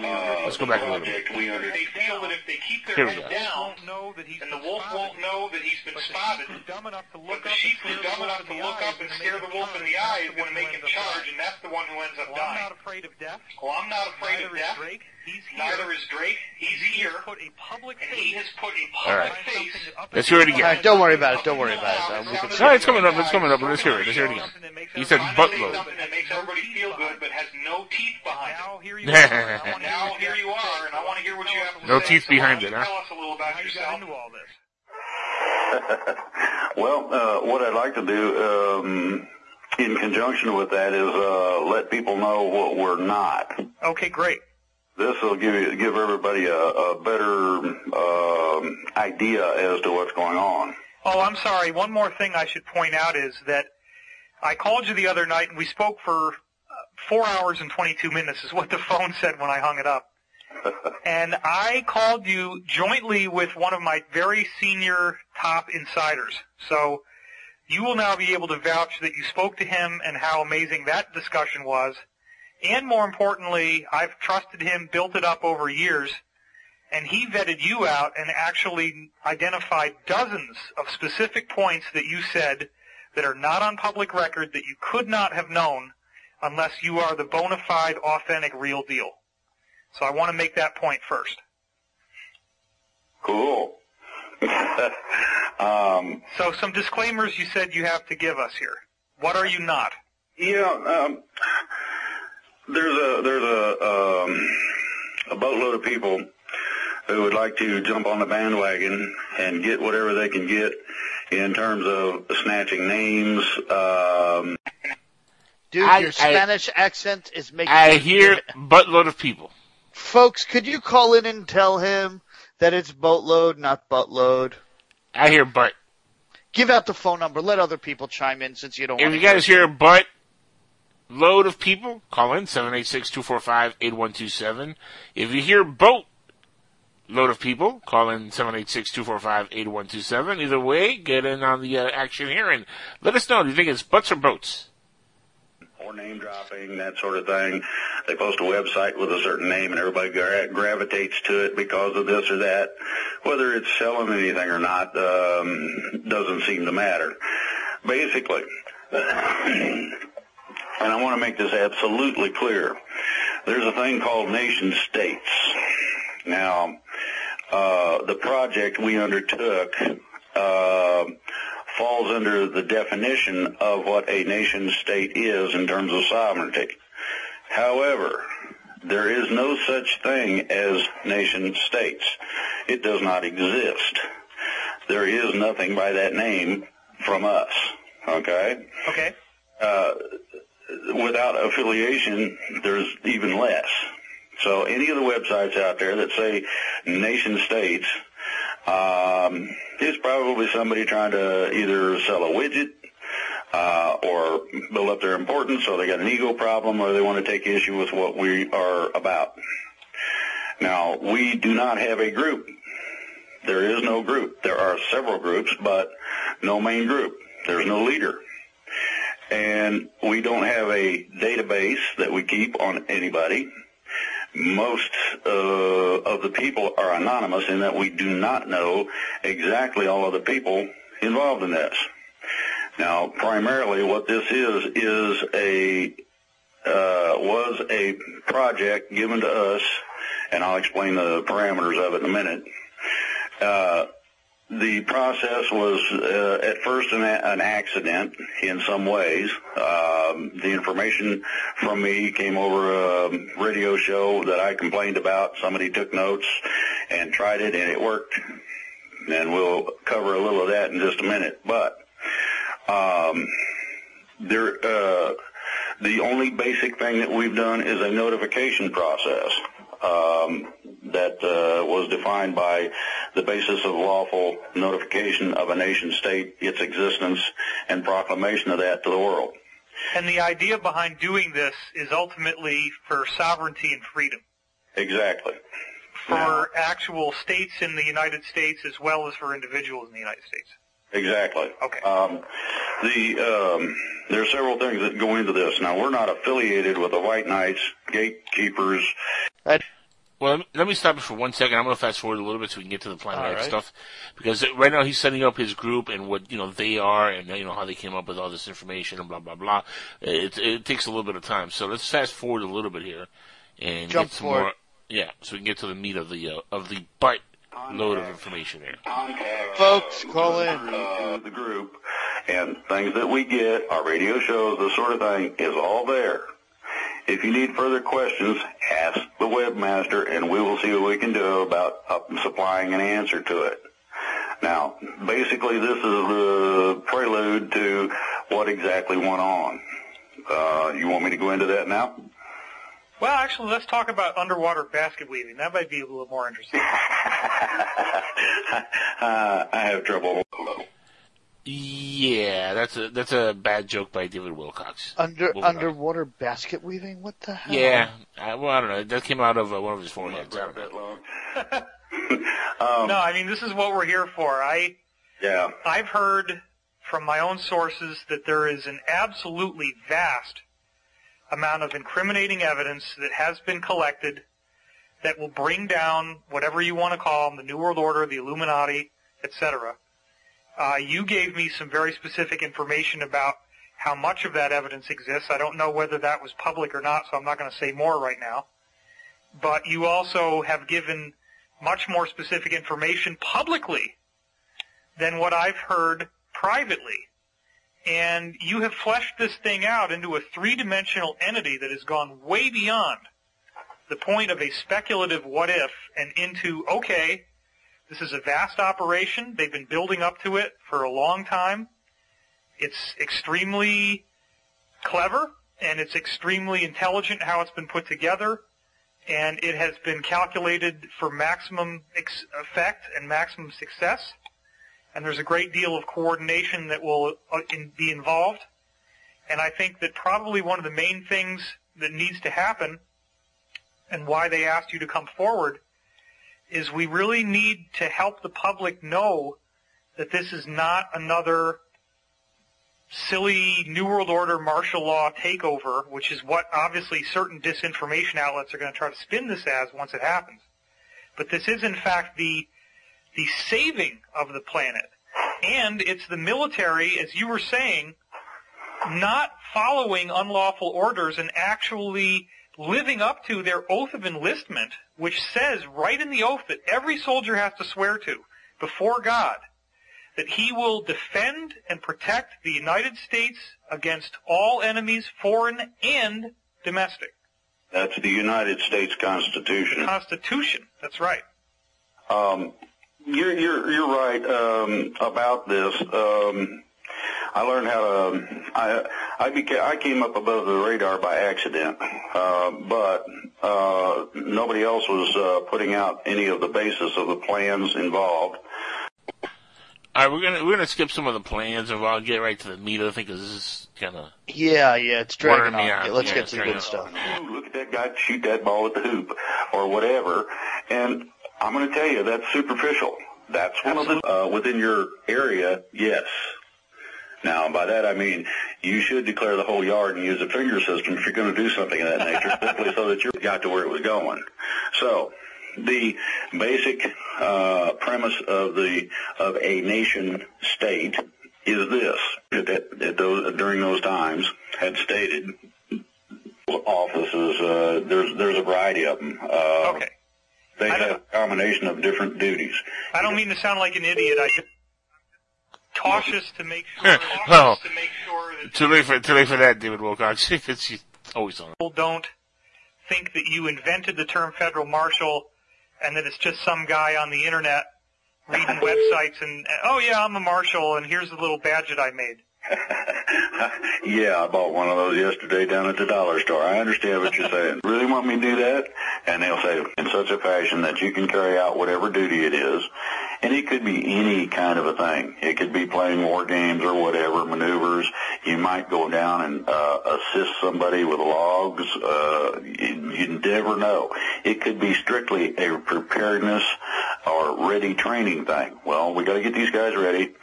Speaker 2: Let's go back a little bit.
Speaker 20: We
Speaker 19: They feel that if they keep
Speaker 2: Here
Speaker 19: their
Speaker 2: we
Speaker 19: head
Speaker 2: go.
Speaker 19: down, and the wolf won't know that he's been spotted. But the sheep is dumb enough to look up and stare the wolf in the eye is going to make him charge, and that's the one who ends up Well, I'm dying. not afraid of death.
Speaker 20: Well, I'm not afraid
Speaker 19: Neither
Speaker 20: of
Speaker 19: is
Speaker 20: death.
Speaker 19: Drake. He's here.
Speaker 20: Neither is Drake. He's here.
Speaker 19: put a public
Speaker 20: And he has put a
Speaker 2: All
Speaker 20: public
Speaker 2: right.
Speaker 20: face.
Speaker 2: Let's hear it again.
Speaker 3: All right, don't worry about it. Don't worry about it. Uh, we can
Speaker 2: No, it's coming up. It's coming up. Let's hear it. Let's hear it again. He said
Speaker 20: I'm gonna say
Speaker 2: buttload.
Speaker 20: something that makes everybody feel good, but has no teeth behind
Speaker 19: Now here you
Speaker 2: are,
Speaker 19: are.
Speaker 2: I
Speaker 19: want
Speaker 20: Now here you are, and I want to hear what you have to
Speaker 2: No
Speaker 20: say.
Speaker 2: teeth behind
Speaker 20: don't
Speaker 2: it,
Speaker 20: you
Speaker 2: huh?
Speaker 20: Tell us a little about
Speaker 19: How you got
Speaker 20: yourself.
Speaker 19: into all this? [laughs]
Speaker 20: Well, uh, what I'd like to do um, in conjunction with that is uh, let people know what we're not.
Speaker 19: Okay, great.
Speaker 20: This will give you, give everybody a, a better um idea as to what's going on.
Speaker 19: Oh, I'm sorry. One more thing I should point out is that I called you the other night and we spoke for uh, four hours and 22 minutes is what the [laughs] phone said when I hung it up. [laughs] and I called you jointly with one of my very senior top insiders. So you will now be able to vouch that you spoke to him and how amazing that discussion was. And more importantly, I've trusted him, built it up over years, and he vetted you out and actually identified dozens of specific points that you said that are not on public record that you could not have known unless you are the bona fide, authentic, real deal. So I want to make that point first.
Speaker 20: Cool. [laughs] um,
Speaker 19: So some disclaimers you said you have to give us here. What are you not?
Speaker 20: Yeah, um, there's a there's a um, a boatload of people who would like to jump on the bandwagon and get whatever they can get in terms of snatching names. Um,
Speaker 3: Dude,
Speaker 2: I-
Speaker 3: your
Speaker 2: I-
Speaker 3: Spanish accent is making.
Speaker 2: I
Speaker 3: me-
Speaker 2: hear buttload of people.
Speaker 3: Folks, could you call in and tell him that it's boatload, not buttload?
Speaker 2: I hear butt.
Speaker 3: Give out the phone number. Let other people chime in since you don't.
Speaker 2: If
Speaker 3: want
Speaker 2: you
Speaker 3: to
Speaker 2: guys hear butt load of people, call in 786-245-8127. If you hear boat load of people, call in 786-245-8127. Either way, get in on the uh, action here and let us know. Do you think it's butts or boats?
Speaker 20: or name dropping, that sort of thing. They post a website with a certain name and everybody gra- gravitates to it because of this or that. Whether it's selling anything or not um, doesn't seem to matter. Basically, and I want to make this absolutely clear, there's a thing called nation states. Now, uh, the project we undertook uh, falls under the definition of what a nation state is in terms of sovereignty. However, there is no such thing as nation states. It does not exist. There is nothing by that name from us. Okay?
Speaker 19: Okay.
Speaker 20: Uh, without affiliation, there's even less. So any of the websites out there that say nation states, um, it's probably somebody trying to either sell a widget uh, or build up their importance, or they got an ego problem, or they want to take issue with what we are about. Now, we do not have a group. There is no group. There are several groups, but no main group. There's no leader. And we don't have a database that we keep on anybody. Most uh, of the people are anonymous in that we do not know exactly all of the people involved in this. Now, primarily what this is, is a, uh, was a project given to us, and I'll explain the parameters of it in a minute. Uh, the process was uh, at first an, an accident in some ways. Um, the information from me came over a radio show that I complained about. Somebody took notes and tried it, and it worked. And we'll cover a little of that in just a minute. But um, there, uh, the only basic thing that we've done is a notification process um, that uh, was defined by the basis of lawful notification of a nation state, its existence, and proclamation of that to the world.
Speaker 19: And the idea behind doing this is ultimately for sovereignty and freedom.
Speaker 20: Exactly.
Speaker 19: for actual states in the United States as well as for individuals in the United States.
Speaker 20: Exactly.
Speaker 19: Okay.
Speaker 20: Um, the um, there are several things that go into this. Now we're not affiliated with the White Knights, gatekeepers.
Speaker 2: Well, let me, let me stop you for one second. I'm going to fast forward a little bit so we can get to the Planet
Speaker 20: All
Speaker 2: X
Speaker 20: right.
Speaker 2: stuff because right now he's setting up his group and what you know they are and you know how they came up with all this information and blah blah blah. It, it takes a little bit of time, so let's fast forward a little bit here and
Speaker 3: Jump
Speaker 2: get some
Speaker 3: forward.
Speaker 2: more. Yeah, so we can get to the meat of the uh, of the butt load of information here.
Speaker 3: Folks, call in.
Speaker 20: Uh, the group and things that we get, our radio shows, this sort of thing is all there. If you need further questions, ask the webmaster and we will see what we can do about supplying an answer to it. Now, basically this is the prelude to what exactly went on. Uh, you want me to go into that now?
Speaker 19: Well, actually, let's talk about underwater basket weaving. That might be a little more interesting. [laughs]
Speaker 20: Uh, I have trouble.
Speaker 2: Yeah, that's a that's a bad joke by David Wilcox.
Speaker 3: Under
Speaker 2: Moving on.
Speaker 3: underwater basket weaving? What the hell?
Speaker 2: Yeah, I, well, I don't know. That came out of uh, one of his foreheads. I don't know. [laughs]
Speaker 20: Um,
Speaker 19: no, I mean this is what we're here for. I
Speaker 20: Yeah.
Speaker 19: I've heard from my own sources that there is an absolutely vast amount of incriminating evidence that has been collected that will bring down whatever you want to call them, the New World Order, the Illuminati, etc. Uh, you gave me some very specific information about how much of that evidence exists. I don't know whether that was public or not, so I'm not going to say more right now. But you also have given much more specific information publicly than what I've heard privately. And you have fleshed this thing out into a three-dimensional entity that has gone way beyond the point of a speculative what if and into, okay, this is a vast operation. They've been building up to it for a long time. It's extremely clever and it's extremely intelligent how it's been put together and it has been calculated for maximum ex- effect and maximum success. And there's a great deal of coordination that will uh, in, be involved. And I think that probably one of the main things that needs to happen and why they asked you to come forward is we really need to help the public know that this is not another silly New World Order martial law takeover, which is what obviously certain disinformation outlets are going to try to spin this as once it happens. But this is in fact the the saving of the planet. And it's the military, as you were saying, not following unlawful orders and actually living up to their oath of enlistment, which says right in the oath that every soldier has to swear to before God that he will defend and protect the United States against all enemies, foreign and domestic.
Speaker 20: That's the United States Constitution.
Speaker 19: Constitution, that's right.
Speaker 20: Um, you're you're you're right um, about this. Um, I learned how to. I I became I came up above the radar by accident, uh, but uh, nobody else was uh, putting out any of the basis of the plans involved.
Speaker 2: All right, we're gonna we're gonna skip some of the plans and I'll get right to the meat of the thing because this is kind of
Speaker 3: Yeah, yeah, it's dragging
Speaker 2: me
Speaker 3: on. Yeah, let's
Speaker 2: Yeah,
Speaker 3: get to the good stuff.
Speaker 20: Ooh, look at that guy shoot that ball at the hoop or whatever. And I'm going to tell you that's superficial. That's one of the uh, within your area. Yes. Now, by that I mean you should declare the whole yard and use a finger system if you're going to do something of that nature, [laughs] simply so that you got to where it was going. So, the basic uh, premise of the of a nation state is this: that, that those, during those times had stated offices. Uh, there's there's a variety of them. Uh,
Speaker 19: okay.
Speaker 20: They have a combination of different duties.
Speaker 19: I don't mean to sound like an idiot. I just cautious to make sure. cautious to make sure that
Speaker 2: too late for too late for that, David Wilcox. [laughs] it's always on.
Speaker 19: people don't think that you invented the term federal marshal and that it's just some guy on the internet reading websites and oh yeah, I'm a marshal and here's the little badge that I made. [laughs]
Speaker 20: Yeah, I bought one of those yesterday down at the dollar store. I understand what you're saying. [laughs] Really want me to do that? And they'll say in such a fashion that you can carry out whatever duty it is. And it could be any kind of a thing. It could be playing war games or whatever, maneuvers. You might go down and uh, assist somebody with logs. Uh, you, You never know. It could be strictly a preparedness or ready training thing. Well, we got to get these guys ready,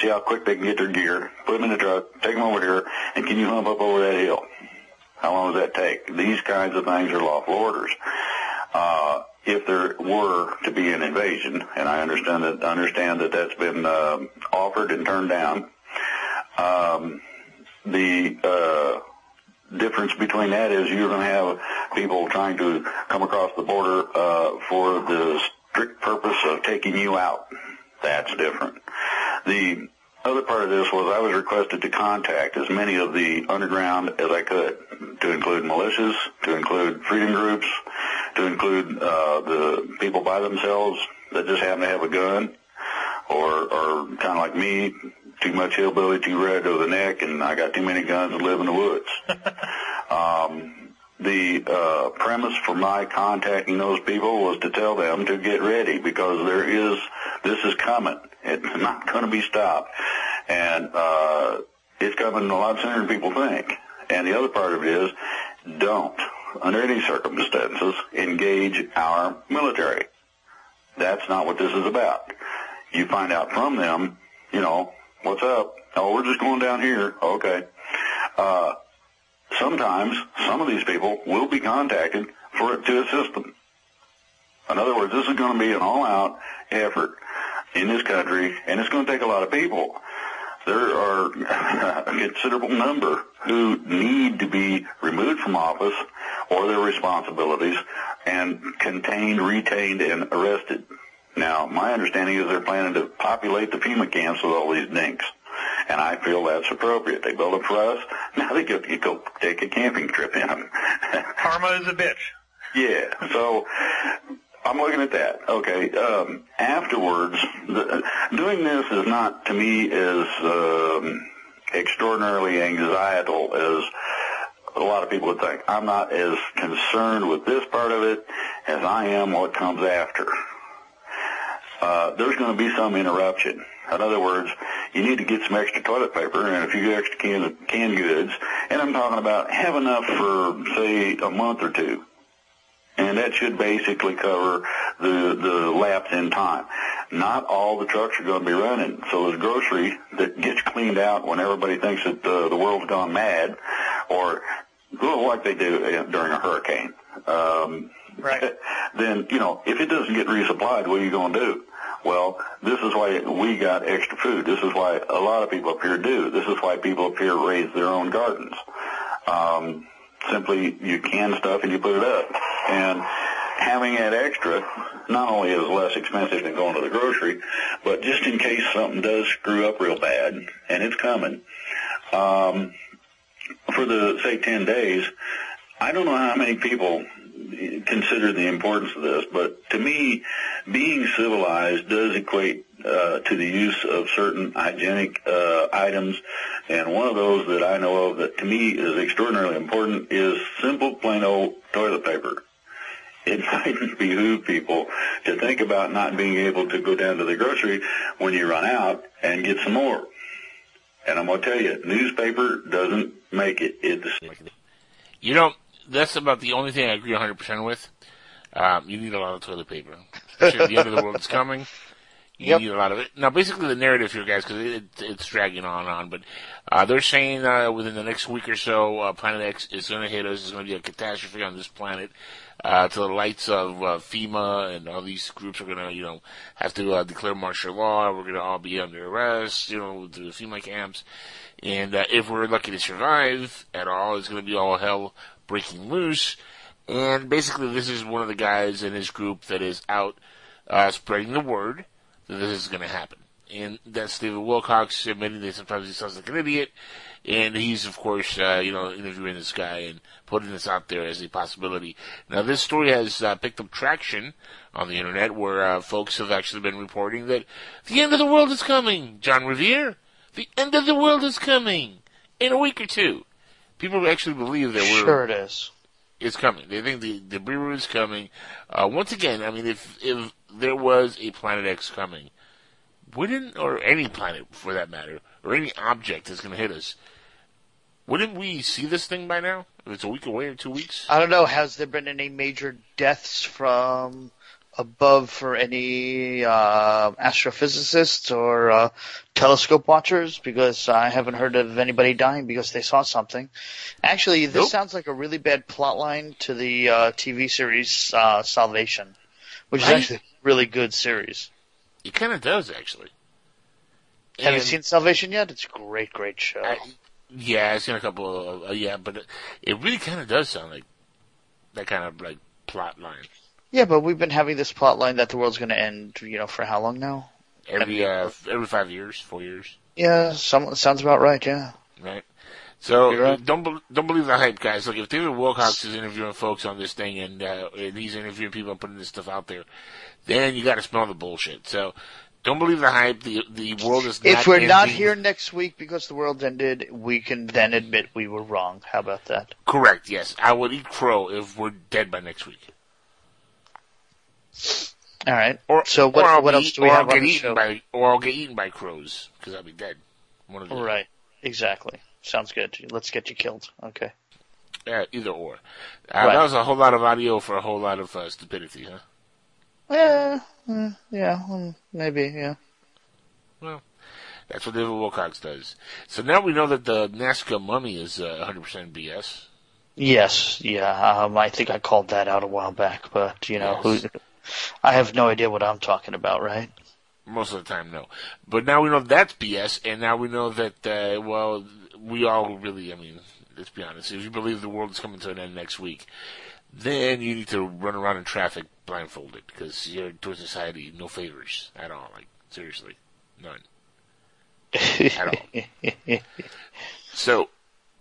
Speaker 20: see how quick they can get their gear, put them in the truck, take them over here, and can you hump up over that hill? How long does that take? These kinds of things are lawful orders. Uh, if there were to be an invasion, and I understand that understand that that's been uh, offered and turned down, um, the uh, difference between that is you're going to have people trying to come across the border uh, for the strict purpose of taking you out. That's different. The other part of this was I was requested to contact as many of the underground as I could, to include militias, to include freedom groups, to include uh, the people by themselves that just happen to have a gun, or or kind of like me, too much hillbilly, too red to the neck, and I got too many guns and live in the woods. [laughs] um, the uh, premise for my contacting those people was to tell them to get ready because there is this is coming. It's not going to be stopped, and uh, it's coming a lot sooner than people think. And the other part of it is, don't, under any circumstances, engage our military. That's not what this is about. You find out from them, you know, what's up? Oh, we're just going down here. Okay. Uh, sometimes some of these people will be contacted for to assist them. In other words, this is going to be an all-out effort in this country, and it's going to take a lot of people. There are [laughs] a considerable number who need to be removed from office or their responsibilities and contained, retained, and arrested. Now, my understanding is they're planning to populate the FEMA camps with all these dinks. And I feel that's appropriate. They build them for us. [laughs] Now they get to go take a camping trip in them. [laughs]
Speaker 19: Karma is a bitch.
Speaker 20: Yeah. So I'm looking at that. Okay. Um, afterwards, the, doing this is not to me as um, extraordinarily anxietal as a lot of people would think. I'm not as concerned with this part of it as I am what comes after. Uh, there's going to be some interruption. In other words, you need to get some extra toilet paper and a few extra canned, canned goods. And I'm talking about have enough for, say, a month or two. And that should basically cover the, the lapse in time. Not all the trucks are going to be running. So there's grocery that gets cleaned out when everybody thinks that uh, the world's gone mad or well, like they do during a hurricane. Um,
Speaker 19: right. [laughs]
Speaker 20: Then, you know, if it doesn't get resupplied, what are you going to do? Well, this is why we got extra food. This is why a lot of people up here do. This is why people up here raise their own gardens. Um, simply, you can stuff and you put it up. And having that extra not only is less expensive than going to the grocery, but just in case something does screw up real bad, and it's coming, um, for the, say, 10 days, I don't know how many people consider the importance of this, but to me, being civilized does equate uh, to the use of certain hygienic uh, items, and one of those that I know of that to me is extraordinarily important is simple, plain old toilet paper. It [laughs] might behoove people to think about not being able to go down to the grocery when you run out and get some more. And I'm going to tell you, newspaper doesn't make it. It's
Speaker 2: You know, that's about the only thing I agree 100% with. Um, you need a lot of toilet paper. The end of the world is [laughs] coming. You
Speaker 3: Yep.
Speaker 2: need a lot of it. Now, basically, the narrative here, guys, because it, it's dragging on and on, but uh, they're saying uh, within the next week or so, uh, Planet X is going to hit us. It's going to be a catastrophe on this planet. Uh, to the lights of uh, FEMA and all these groups are going to, you know, have to uh, declare martial law. We're going to all be under arrest, you know, to the FEMA camps. And uh, if we're lucky to survive at all, it's going to be all hell breaking loose. And basically, this is one of the guys in his group that is out uh, spreading the word that this is going to happen. And that's David Wilcox admitting that sometimes he sounds like an idiot. And he's, of course, uh, you know, interviewing this guy and putting this out there as a possibility. Now, this story has uh, picked up traction on the internet where uh, folks have actually been reporting that the end of the world is coming, John Revere. The end of the world is coming in a week or two. People actually believe that we're
Speaker 3: Sure it is.
Speaker 2: it's coming. They think the the Nibiru is coming. Uh, once again, I mean, if if there was a Planet X coming, wouldn't or any planet for that matter, or any object that's going to hit us, Wouldn't we see this thing by now? If it's a week away or two weeks?
Speaker 3: I don't know. Has there been any major deaths from above for any uh, astrophysicists or uh, telescope watchers? Because I haven't heard of anybody dying because they saw something. Actually, this
Speaker 2: Nope.
Speaker 3: sounds like a really bad plot line to the uh, TV series uh, Salvation, which
Speaker 2: Right?
Speaker 3: is actually a really good series.
Speaker 2: It kind of does, actually.
Speaker 3: Have you seen Salvation yet? It's a great, great show.
Speaker 2: Yeah, I've seen a couple of, uh, yeah, but it, it really kind of does sound like that kind of like plot line.
Speaker 3: yeah, but we've been having this plot line that the world's going to end, you know, for how long now?
Speaker 2: Every, uh, every five years, four years,
Speaker 3: Yeah, some, sounds about right, yeah.
Speaker 2: right? So
Speaker 3: right.
Speaker 2: don't be- don't believe the hype, guys. Look, if David Wilcox is interviewing folks on this thing and, uh, and he's interviewing people and putting this stuff out there, then you got to smell the bullshit. So don't believe the hype. The the world is not
Speaker 3: If we're not here next week because the world ended, we can then admit we were wrong. How about that?
Speaker 2: Correct. Yes, I would eat crow if we're dead by next week.
Speaker 3: All right.
Speaker 2: Or
Speaker 3: so what,
Speaker 2: I'll
Speaker 3: what else do we
Speaker 2: or
Speaker 3: have
Speaker 2: I'll
Speaker 3: on
Speaker 2: get
Speaker 3: the
Speaker 2: eaten
Speaker 3: show?
Speaker 2: by or I'll get eaten by crows because I'll be dead. One of the
Speaker 3: Right. Exactly. Sounds good. Let's get you killed. Okay.
Speaker 2: Yeah, either or. Uh,
Speaker 3: Right.
Speaker 2: That was a whole lot of audio for a whole lot of uh, stupidity, huh?
Speaker 3: Yeah. mm, Yeah. mm, Maybe. Yeah.
Speaker 2: Well, that's what David Wilcox does. So now we know that the Nazca mummy is uh, 100% BS.
Speaker 3: Yes. Yeah. Um, I think I called that out a while back, but you know,
Speaker 2: Yes.
Speaker 3: who? I have no idea what I'm talking about. Right.
Speaker 2: Most of the time, no. But now we know that's BS, and now we know that, uh, well, we all really, I mean, let's be honest, if you believe the world is coming to an end next week, then you need to run around in traffic blindfolded, because you're doing society no favors at all. Like, seriously. None. at all. [laughs] So,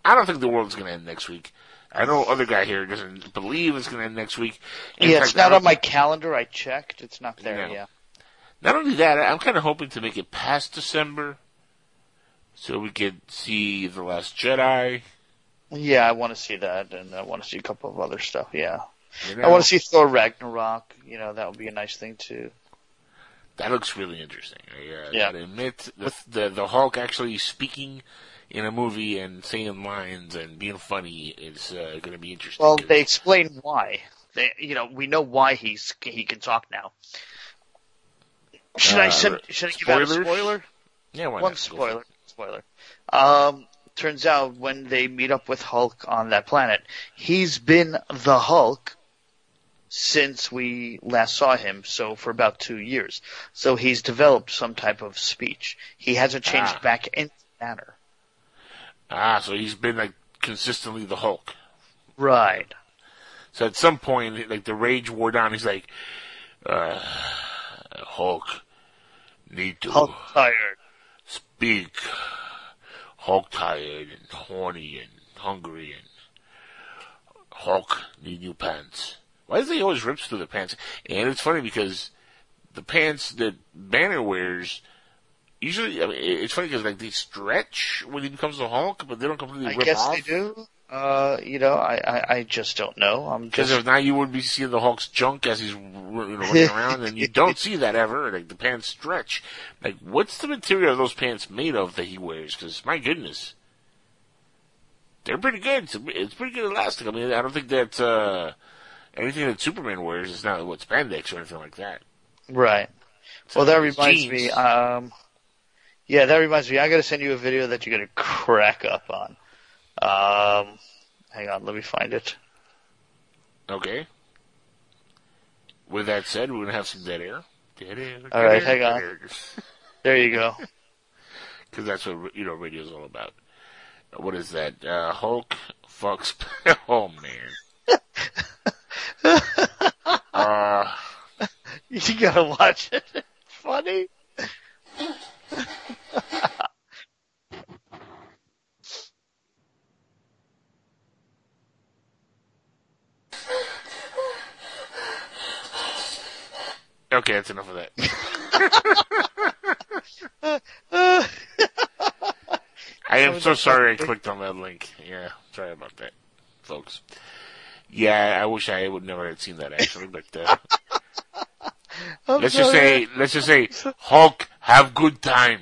Speaker 2: I don't think the world's going to end next week. I know other guy here doesn't believe it's going to end next week. In
Speaker 3: yeah.
Speaker 2: fact,
Speaker 3: It's not on my calendar. I checked. It's not there.
Speaker 2: No.
Speaker 3: Yeah.
Speaker 2: Not only that, I'm kind of hoping to make it past December, so we could see the Last Jedi.
Speaker 3: Yeah. I want to see that, and I want to see a couple of other stuff. Yeah. I want to see Thor Ragnarok. You know, that would be a nice thing too.
Speaker 2: That looks really interesting. I uh,
Speaker 3: Yeah.
Speaker 2: gotta admit, the, the the Hulk actually speaking in a movie and saying lines and being funny is uh, going to be interesting.
Speaker 3: Well, they explain why. They, you know, we know why he's he can talk now. Should I
Speaker 2: Uh,
Speaker 3: send, should I give out a spoiler?
Speaker 2: Yeah, why
Speaker 3: One
Speaker 2: not?
Speaker 3: Spoiler. Spoiler. Um, turns out when they meet up with Hulk on that planet, he's been the Hulk since we last saw him, so for about two years. So he's developed some type of speech. He hasn't changed
Speaker 2: Ah.
Speaker 3: back into manner.
Speaker 2: Ah, so he's been like consistently the Hulk.
Speaker 3: Right.
Speaker 2: So at some point, like the rage wore down. He's like, uh, Hulk, need to
Speaker 3: Hulk tired.
Speaker 2: speak. Hulk tired and horny and hungry and Hulk need new pants. Why does he always rips through the pants? And it's funny because the pants that Banner wears usually, I mean, it's funny because like they stretch when he becomes the Hulk, but they don't completely
Speaker 3: I
Speaker 2: rip
Speaker 3: guess
Speaker 2: off.
Speaker 3: they do. Uh, you know, I, I, I just don't know. I'm
Speaker 2: Because
Speaker 3: just
Speaker 2: if not, you would be seeing the Hulk's junk as he's you know, running [laughs] around, and you don't see that ever. Like the pants stretch. Like, what's the material of those pants made of that he wears? Because my goodness, they're pretty good. It's, it's pretty good elastic. I mean, I don't think that uh, anything that Superman wears is not what spandex or anything like that.
Speaker 3: right. Well, that reminds
Speaker 2: jeans.
Speaker 3: me. Um, yeah, that reminds me. I got to send you a video that you're gonna crack up on. Um, hang on, let me find it.
Speaker 2: Okay. With that said, we're gonna have some dead air. Dead air.
Speaker 3: All right, hang on. [laughs] There you go. [laughs]
Speaker 2: Because that's what you know radio's all about. What is that? Uh, Hulk fucks. [laughs] oh man. uh,
Speaker 3: You gotta watch it. It's funny.
Speaker 2: Okay, that's enough of that. [laughs] I am so sorry I clicked on that link. Yeah, sorry about that, folks. Yeah, I wish I would never have seen that actually, but uh, [laughs] let's just say, let's just say, Hulk, have good time.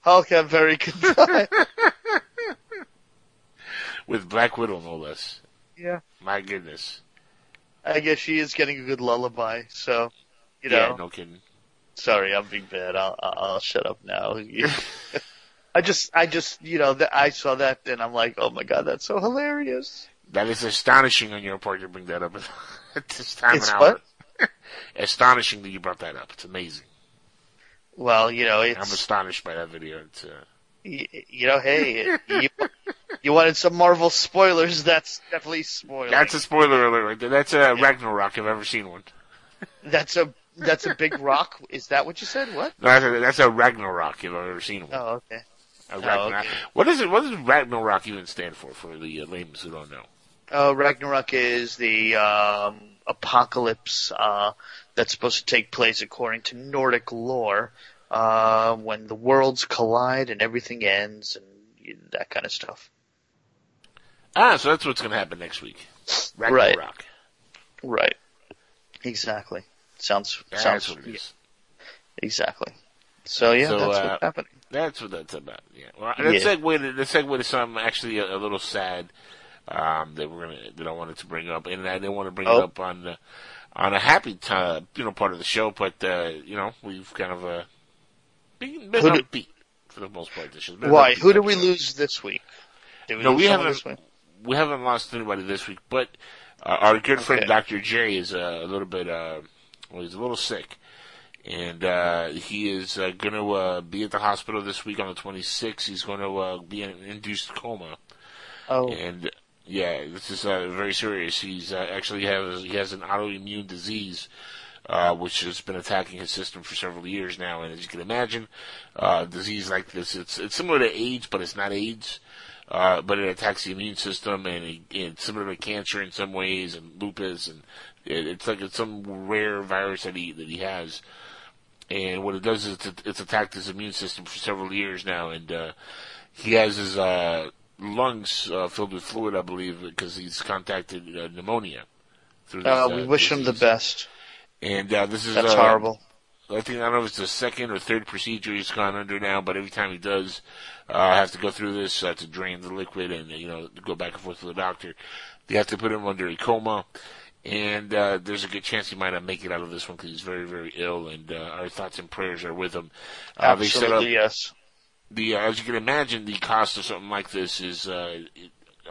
Speaker 3: Hulk have very good time. [laughs]
Speaker 2: with Black Widow, no less.
Speaker 3: Yeah.
Speaker 2: My goodness.
Speaker 3: I guess she is getting a good lullaby. So, you know.
Speaker 2: Yeah, no kidding.
Speaker 3: Sorry, I'm being bad. I'll, I'll shut up now. [laughs] [laughs] I just, I just, you know, that I saw that and I'm like, oh my god, that's so hilarious.
Speaker 2: That is astonishing on your part to bring that up [laughs] at this time
Speaker 3: It's
Speaker 2: and
Speaker 3: what?
Speaker 2: hour. astonishing that you brought that up. It's amazing.
Speaker 3: Well, you know,
Speaker 2: I'm astonished by that video. It's, uh,
Speaker 3: y- you know, hey, you, you wanted some Marvel spoilers. That's definitely spoiler.
Speaker 2: that's a spoiler alert right there. That's a Ragnarok if I've ever seen one.
Speaker 3: That's a that's a big rock. Is that what you said? What?
Speaker 2: No, that's a, that's a Ragnarok if I've ever seen one.
Speaker 3: Oh, okay.
Speaker 2: A
Speaker 3: Oh, okay.
Speaker 2: What is it? What does Ragnarok even stand for? For the uh, laymen who don't know.
Speaker 3: Uh, Ragnarok is the um, apocalypse uh, that's supposed to take place according to Nordic lore uh, when the worlds collide and everything ends and that kind of stuff.
Speaker 2: Ah, so that's what's going to happen next week. Ragnarok.
Speaker 3: Right. Exactly. Sounds
Speaker 2: That's
Speaker 3: sounds
Speaker 2: what is.
Speaker 3: exactly. So yeah,
Speaker 2: So,
Speaker 3: that's
Speaker 2: uh,
Speaker 3: what's happening.
Speaker 2: That's what that's about. Yeah. Well, let's
Speaker 3: Yeah.
Speaker 2: segue to, let's segue to something actually a, a little sad um, that we're gonna that I wanted to bring up, and I didn't want to bring
Speaker 3: Oh.
Speaker 2: it up on the, on a happy time, you know, part of the show, but uh, you know, we've kind of uh, been, been upbeat for the most part. This year.
Speaker 3: Why? Who did we lose this week? We
Speaker 2: No, we haven't. We haven't lost anybody this week, but uh, our good friend Dr. Jerry is uh, a little bit. Uh, well, he's a little sick, and uh, he is uh, going to uh, be at the hospital this week on the 26th. He's going to uh, be in an induced coma,
Speaker 3: Oh,
Speaker 2: and yeah, this is uh, very serious. He's uh, actually has he has an autoimmune disease. Uh, which has been attacking his system for several years now, and as you can imagine, uh, disease like this, it's it's similar to AIDS, but it's not AIDS uh, but it attacks the immune system and it, it's similar to cancer in some ways and lupus and it, it's like it's some rare virus that he that he has. And what it does is it's, it's attacked his immune system for several years now, and uh, he has his uh, lungs uh, filled with fluid, I believe, because he's contacted uh, pneumonia. Through this,
Speaker 3: uh, we wish him the best.
Speaker 2: And uh, this is
Speaker 3: That's
Speaker 2: uh,
Speaker 3: horrible.
Speaker 2: I think I don't know if it's the second or third procedure he's gone under now, but every time he does, uh, have to go through this uh, to drain the liquid and you know go back and forth to the doctor. They have to put him under a coma, and uh, there's a good chance he might not make it out of this one because he's very very ill. And uh, our thoughts and prayers are with him. Uh, they set up
Speaker 3: Absolutely, yes.
Speaker 2: the uh, as you can imagine, the cost of something like this is uh,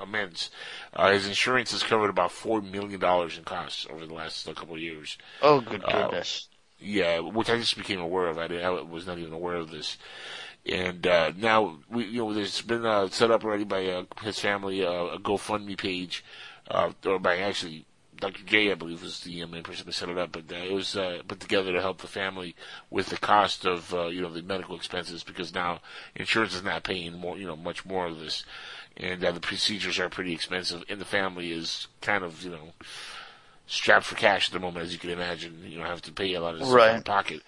Speaker 2: immense. Uh, his insurance has covered about four million dollars in costs over the last uh, couple of years.
Speaker 3: Oh, good
Speaker 2: Uh,
Speaker 3: goodness.
Speaker 2: Yeah, which I just became aware of. I, didn't, I was not even aware of this. And uh, now, we, you know, there's been uh, set up already by uh, his family uh, a GoFundMe page, uh, or by actually Dr. J, I believe, was the uh, main person who set it up. But it was put together to help the family with the cost of you know the medical expenses because now insurance is not paying more, you know, much more of this, and the procedures are pretty expensive. And the family is kind of you know strapped for cash at the moment, as you can imagine. You don't have to pay a lot of stuff
Speaker 3: Right.
Speaker 2: out of pocket.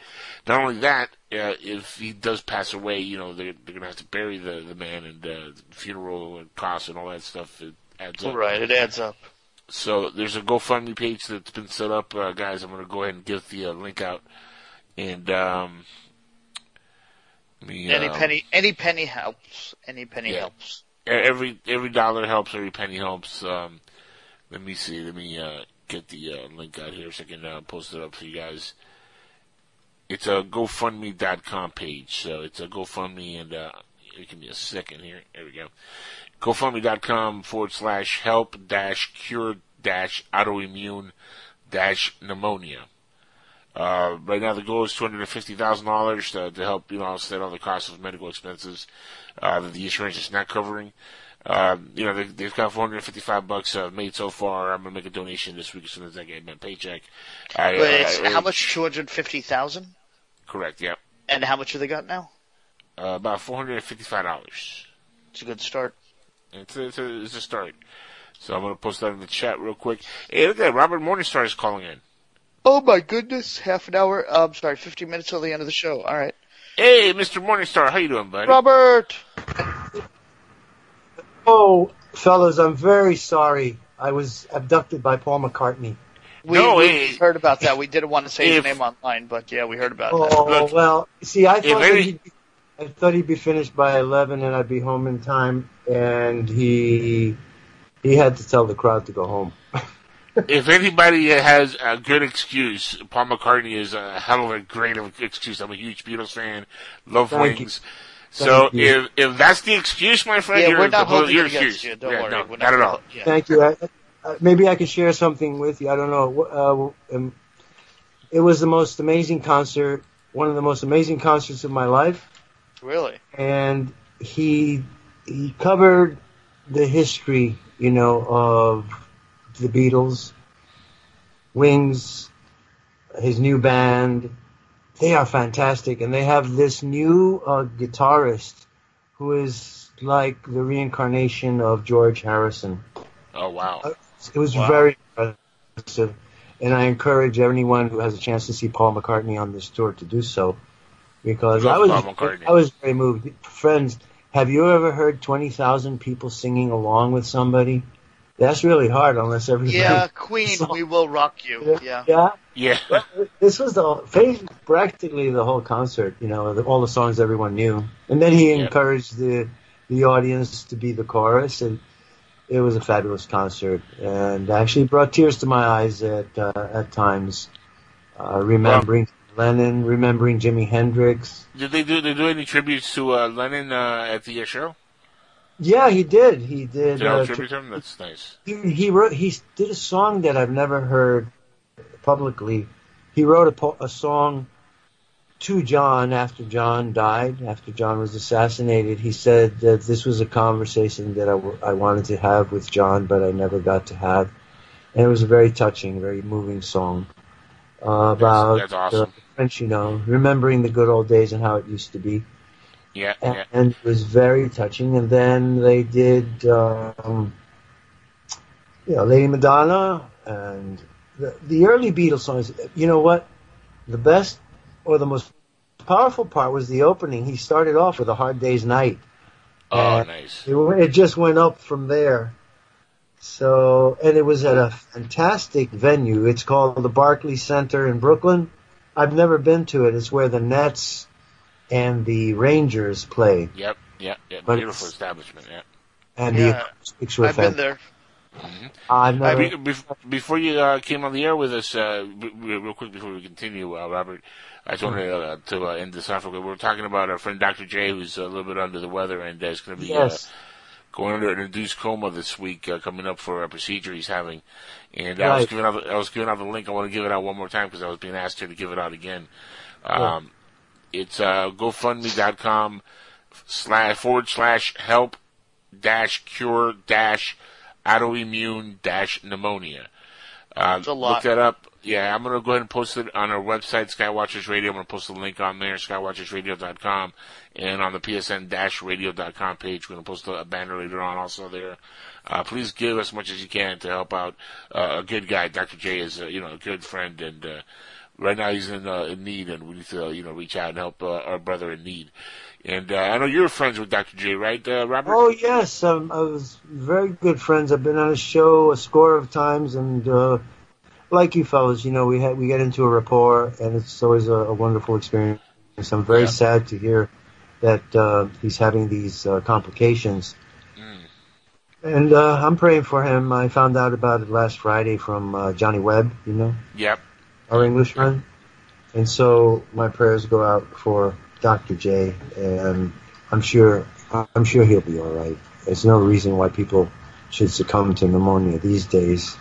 Speaker 2: Not only that, uh, if he does pass away, you know, they're, they're going to have to bury the, the man and uh, funeral and costs and all that stuff. It adds up.
Speaker 3: Right, it adds up.
Speaker 2: So there's a GoFundMe page that's been set up, uh, guys. I'm going to go ahead and give the uh, link out. And um, me,
Speaker 3: Any
Speaker 2: um,
Speaker 3: penny, any penny helps. Any penny
Speaker 2: Yeah.
Speaker 3: helps.
Speaker 2: Every every dollar helps. Every penny helps. Um, let me see. Let me uh, get the uh, link out here so I can uh, post it up for you guys. It's a GoFundMe.com page. So it's a GoFundMe, and uh, give me a second here. There we go. GoFundMe.com forward slash help dash cure dash autoimmune dash pneumonia. Uh, right now the goal is two hundred and fifty thousand dollars to help you know offset all the costs of medical expenses uh, that the insurance is not covering. Um, you know they, they've got four hundred and fifty-five bucks uh, made so far. I'm gonna make a donation this week as soon as I get my paycheck. I,
Speaker 3: But it's,
Speaker 2: I- I-
Speaker 3: how much? Two hundred fifty thousand.
Speaker 2: Correct. Yeah.
Speaker 3: And how much have they got now?
Speaker 2: Uh, about four hundred and fifty-five dollars.
Speaker 3: It's a good start.
Speaker 2: It's a, it's, a, it's a start. So I'm gonna post that in the chat real quick. Hey, look at that! Robert Morningstar is calling in.
Speaker 3: Oh my goodness! Half an hour. uh, I'm sorry, fifty minutes till the end of the show. All right,
Speaker 2: Hey, Mr. Morningstar, how you doing, buddy?
Speaker 3: Robert.
Speaker 14: Oh, fellas, I'm very sorry. I was abducted by Paul McCartney.
Speaker 3: We,
Speaker 2: No,
Speaker 3: we
Speaker 2: hey.
Speaker 3: heard about that. We didn't want to say his name online, but yeah, we heard about
Speaker 14: Oh
Speaker 3: that.
Speaker 2: Look,
Speaker 14: well, see, I thought that
Speaker 2: any-
Speaker 14: he'd be, I thought he'd be finished by eleven, and I'd be home in time. And he he had to tell the crowd to go home. [laughs]
Speaker 2: if anybody has a good excuse, Paul McCartney is a hell of a great excuse. I'm a huge Beatles fan, love
Speaker 14: Thank you.
Speaker 2: Wings. So if if that's the excuse, my friend,
Speaker 3: Yeah,
Speaker 2: you're
Speaker 3: we're not holding
Speaker 2: you're
Speaker 3: it against
Speaker 2: excused.
Speaker 3: you. Don't
Speaker 2: Yeah,
Speaker 3: worry.
Speaker 2: no,
Speaker 3: We're
Speaker 2: not, at all.
Speaker 3: Yeah.
Speaker 14: Thank you. I, uh, maybe I can share something with you. I don't know. Uh, um, it was the most amazing concert, one of the most amazing concerts of my life,
Speaker 3: Really?
Speaker 14: and he he covered the history, you know, of the Beatles, Wings, his new band. They are fantastic, and they have this new uh, guitarist who is like the reincarnation of George Harrison.
Speaker 2: Oh wow.
Speaker 14: It was
Speaker 2: Wow.
Speaker 14: very impressive, and I encourage anyone who has a chance to see Paul McCartney on this tour to do so, because I was I was very moved. Friends, have you ever heard twenty thousand people singing along with somebody? That's really hard unless everybody.
Speaker 3: Yeah, [laughs] Queen, we will rock you. Yeah.
Speaker 14: Yeah.
Speaker 2: Yeah.
Speaker 14: This was the fa- practically the whole concert, you know, the, all the songs everyone knew, and then he
Speaker 2: Yeah.
Speaker 14: encouraged the the audience to be the chorus, and it was a fabulous concert, and actually brought tears to my eyes at uh, at times, uh, remembering Lennon, remembering Jimi Hendrix.
Speaker 2: Did they do they do any tributes to uh, Lennon uh, at the uh, show?
Speaker 14: Yeah, he did. He did.
Speaker 2: Did
Speaker 14: uh,
Speaker 2: tribute to him? That's nice.
Speaker 14: he, he wrote he did a song that I've never heard publicly. He wrote a, po- a song to John after John died, after John was assassinated. He said that this was a conversation that I, w- I wanted to have with John, but I never got to have. And it was a very touching, very moving song uh, about
Speaker 2: that's awesome.
Speaker 14: uh, French, you know, remembering the good old days and how it used to be
Speaker 2: Yeah,
Speaker 14: and,
Speaker 2: yeah.
Speaker 14: and it was very touching. And then they did, um, you know, Lady Madonna and the, the early Beatles songs. You know what? The best or the most powerful part was the opening. He started off with a Hard Day's Night.
Speaker 2: Oh,
Speaker 14: And
Speaker 2: nice.
Speaker 14: It, it just went up from there. So, and it was at a fantastic venue. It's called the Barclays Center in Brooklyn. I've never been to it. It's where the Nets and the Rangers play.
Speaker 2: Yep, yep, yep.
Speaker 14: But
Speaker 2: Beautiful
Speaker 14: it's-
Speaker 2: establishment. Yeah.
Speaker 14: And
Speaker 3: Yeah,
Speaker 14: the acoustics were
Speaker 3: I've been there.
Speaker 14: I've
Speaker 2: Uh,
Speaker 14: never,
Speaker 2: be, bef- before you uh, came on the air with us, uh, real quick before we continue, uh, Robert, I just wanted uh, to uh, end this off. We were talking about our friend Dr. J, who's a little bit under the weather and is going to be
Speaker 14: Yes.
Speaker 2: uh, going under an induced coma this week, uh, coming up for a procedure he's having. And I was giving out, the, I was giving out the link. I want to give it out one more time because I was being asked here to give it out again. Um, It's uh, GoFundMe.com slash forward slash help dash cure dash autoimmune dash pneumonia. Uh,
Speaker 3: a lot.
Speaker 2: Look that up. Yeah, I'm gonna go ahead and post it on our website, Skywatchers Radio. I'm gonna post the link on there, skywatchersradio.com, and on the PSN-radio.com page. We're gonna post a, a banner later on also there. Uh, please give as much as you can to help out uh, a good guy. Dr. J is, uh, you know, a good friend, and uh, right now he's in uh, in need, and we need to, uh, you know, reach out and help uh, our brother in need. And uh, I know you're friends with Dr. J, right, uh, Robert?
Speaker 14: oh yes, um, I was very good friends. I've been on his show a score of times, and uh, like you fellas, you know, we had we get into a rapport, and it's always a, a wonderful experience. So I'm very
Speaker 2: Yeah.
Speaker 14: sad to hear that uh, he's having these uh, complications.
Speaker 2: Mm.
Speaker 14: And uh, I'm praying for him. I found out about it last Friday from uh, Johnny Webb, you know,
Speaker 2: Yep.
Speaker 14: our English friend. And so my prayers go out for Dr. J, and I'm sure I'm sure he'll be all right. There's no reason why people should succumb to pneumonia these days.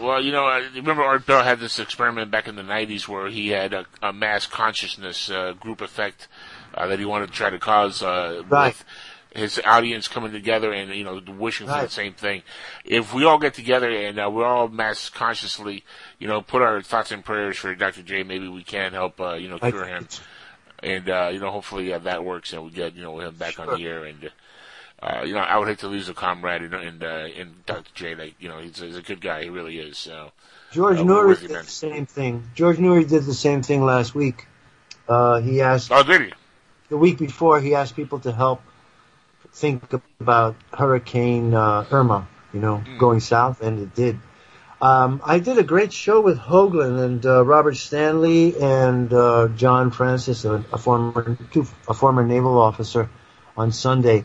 Speaker 2: Well, you know, I remember Art Bell had this experiment back in the '90s where he had a, a mass consciousness uh, group effect uh, that he wanted to try to cause uh,
Speaker 14: Right.
Speaker 2: with his audience coming together and you know wishing for the same thing. If we all get together and uh, we're all mass consciously, you know, put our thoughts and prayers for Dr. J, maybe we can help, uh, you know,
Speaker 14: I-
Speaker 2: cure him. And uh, you know, hopefully uh, that works and we get you know him back on the air and. Uh, you know, I would hate to lose a comrade in, in, uh, in Dr. J. Like, you know, he's, he's a good guy. He really is. So,
Speaker 14: George
Speaker 2: Uh, Noory
Speaker 14: did the same thing. George Noory did the same thing last week. Uh, he asked
Speaker 2: oh, did he?
Speaker 14: the week before he asked people to help think about Hurricane uh, Irma, you know,
Speaker 2: Hmm.
Speaker 14: going south, and it did. Um, I did a great show with Hoagland and uh, Robert Stanley and uh, John Francis, a, a former two, a former naval officer, on Sunday,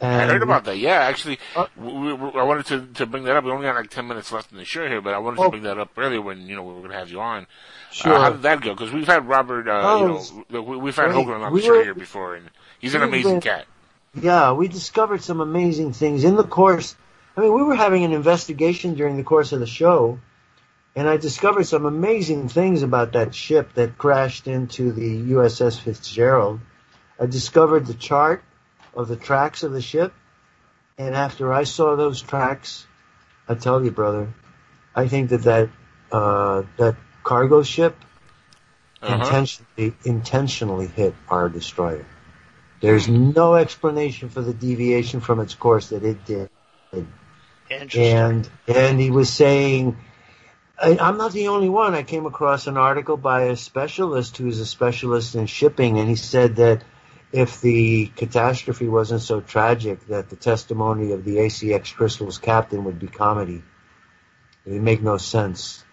Speaker 2: I heard about that. Yeah, actually, we, we, I wanted to to bring that up. We only got like ten minutes left in the show here, but I wanted to
Speaker 14: Oh.
Speaker 2: bring that up earlier when you know we were going to have you on.
Speaker 14: Sure.
Speaker 2: Uh, how did that go? Because we've had Robert, uh,
Speaker 14: Oh,
Speaker 2: you know, we, we've had
Speaker 14: great.
Speaker 2: Hogan on
Speaker 14: We
Speaker 2: the show
Speaker 14: were-
Speaker 2: here before, and he's an amazing
Speaker 14: been-
Speaker 2: cat.
Speaker 14: Yeah, we discovered some amazing things in the course. I mean, we were having an investigation during the course of the show, and I discovered some amazing things about that ship that crashed into the USS Fitzgerald. I discovered the chart of the tracks of the ship, and after I saw those tracks, I tell you, brother, I think that that uh, that cargo ship
Speaker 2: Uh-huh.
Speaker 14: intentionally intentionally hit our destroyer. There's no explanation for the deviation from its course that it did. And and he was saying, I, I'm not the only one. I came across an article by a specialist who's a specialist in shipping, and he said that if the catastrophe wasn't so tragic, that the testimony of the ACX Crystal's captain would be comedy. It would make no sense.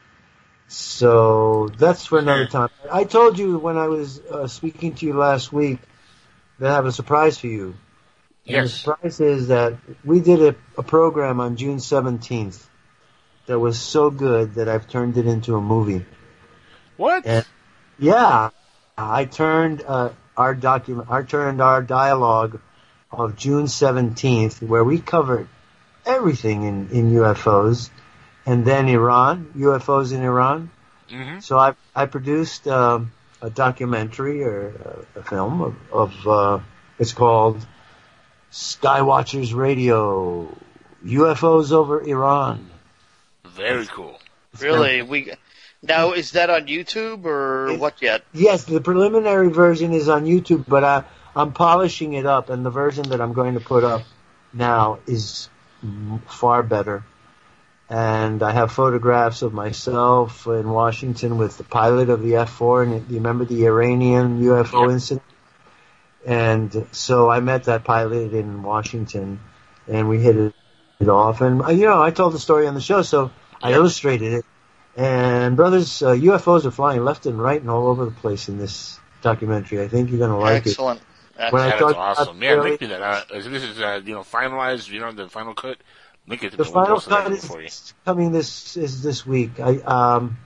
Speaker 14: So that's for another time. I told you when I was uh, speaking to you last week that I have a surprise for you. And the
Speaker 2: Yes.
Speaker 14: surprise is that we did a, a program on June 17th that was so good that I've turned it into a movie.
Speaker 2: What?
Speaker 14: And yeah, I turned uh, our document, I turned our dialogue of June 17th, where we covered everything in, in UFOs, and then Iran, UFOs in Iran.
Speaker 2: Mm-hmm.
Speaker 14: So I I produced um, a documentary or a, a film of, of uh, it's called Skywatchers Radio, UFOs over Iran.
Speaker 2: Very cool.
Speaker 3: Really? We now is that on YouTube or what yet?
Speaker 14: Yes, the preliminary version is on YouTube, but I, I'm polishing it up, and the version that I'm going to put up now is far better. And I have photographs of myself in Washington with the pilot of the F-4, and you remember the Iranian UFO incident? And so I met that pilot in Washington, and we hit it, off. And uh, you know, I told the story on the show, so I illustrated it. And brothers, uh, UFOs are flying left and right and all over the place in this documentary. I think you're going to like
Speaker 3: Excellent.
Speaker 14: it. When I
Speaker 2: That's awesome. Yeah,
Speaker 14: early-
Speaker 2: link me that. Uh, this is uh, you know finalized. You know the final cut. Link it to
Speaker 14: the final cut
Speaker 2: everywhere for you.
Speaker 14: is coming this is this week. I um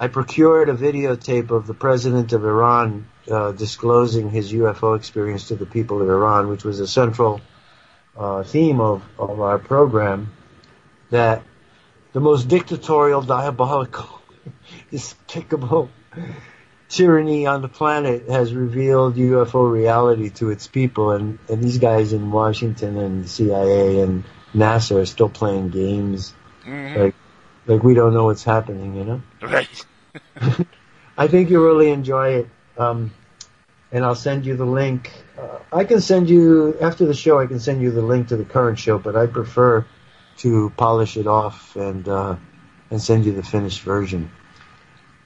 Speaker 14: I procured a videotape of the president of Iran uh, disclosing his UFO experience to the people of Iran, which was a central uh, theme of, of our program. That the most dictatorial, diabolical, [laughs] despicable tyranny on the planet has revealed UFO reality to its people, and, and these guys in Washington and the CIA and NASA are still playing games
Speaker 2: Mhm.
Speaker 14: like like we don't know what's happening, you know.
Speaker 2: Right. [laughs]
Speaker 14: I think you'll really enjoy it, um, and I'll send you the link. Uh, I can send you after the show. I can send you the link to the current show, but I prefer to polish it off and uh, and send you the finished version.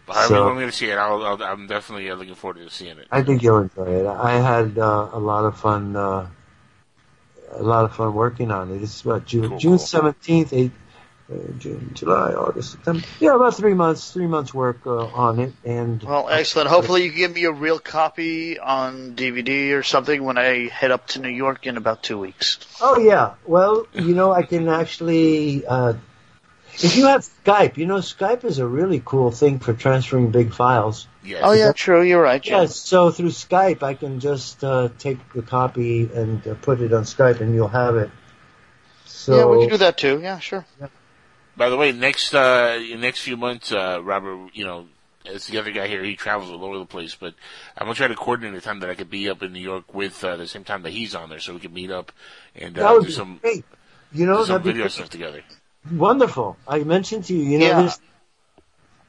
Speaker 2: However
Speaker 14: So-
Speaker 2: want me to see it, I'll, I'll, I'm definitely uh, looking forward to seeing it.
Speaker 14: I think you'll enjoy it. I had uh, a lot of fun, uh, a lot of fun working on it. It's about June June seventeenth, June, July, August, September. Yeah, about three months, three months work uh, on it, and
Speaker 3: Well, excellent. Hopefully, you give me a real copy on DVD or something when I head up to New York in about two weeks.
Speaker 14: Oh yeah. Well, you know, I can actually. Uh, if you have Skype, you know, Skype is a really cool thing for transferring big files.
Speaker 2: Yes.
Speaker 3: Oh yeah, true. You're right.
Speaker 14: Yes. So through Skype, I can just uh, take the copy and uh, put it on Skype, and you'll have it. So
Speaker 3: yeah, we can do that too. Yeah, sure.
Speaker 2: By the way, next uh, next few months, uh, Robert, you know, as the other guy here, he travels all over the place. But I'm gonna try to coordinate a time that I could be up in New York with uh, the same time that he's on there, so we can meet up and uh, do some
Speaker 14: great. You know,
Speaker 2: do some
Speaker 14: that'd be
Speaker 2: video stuff together.
Speaker 14: Wonderful. I mentioned to you, you know,
Speaker 3: Yeah.
Speaker 14: this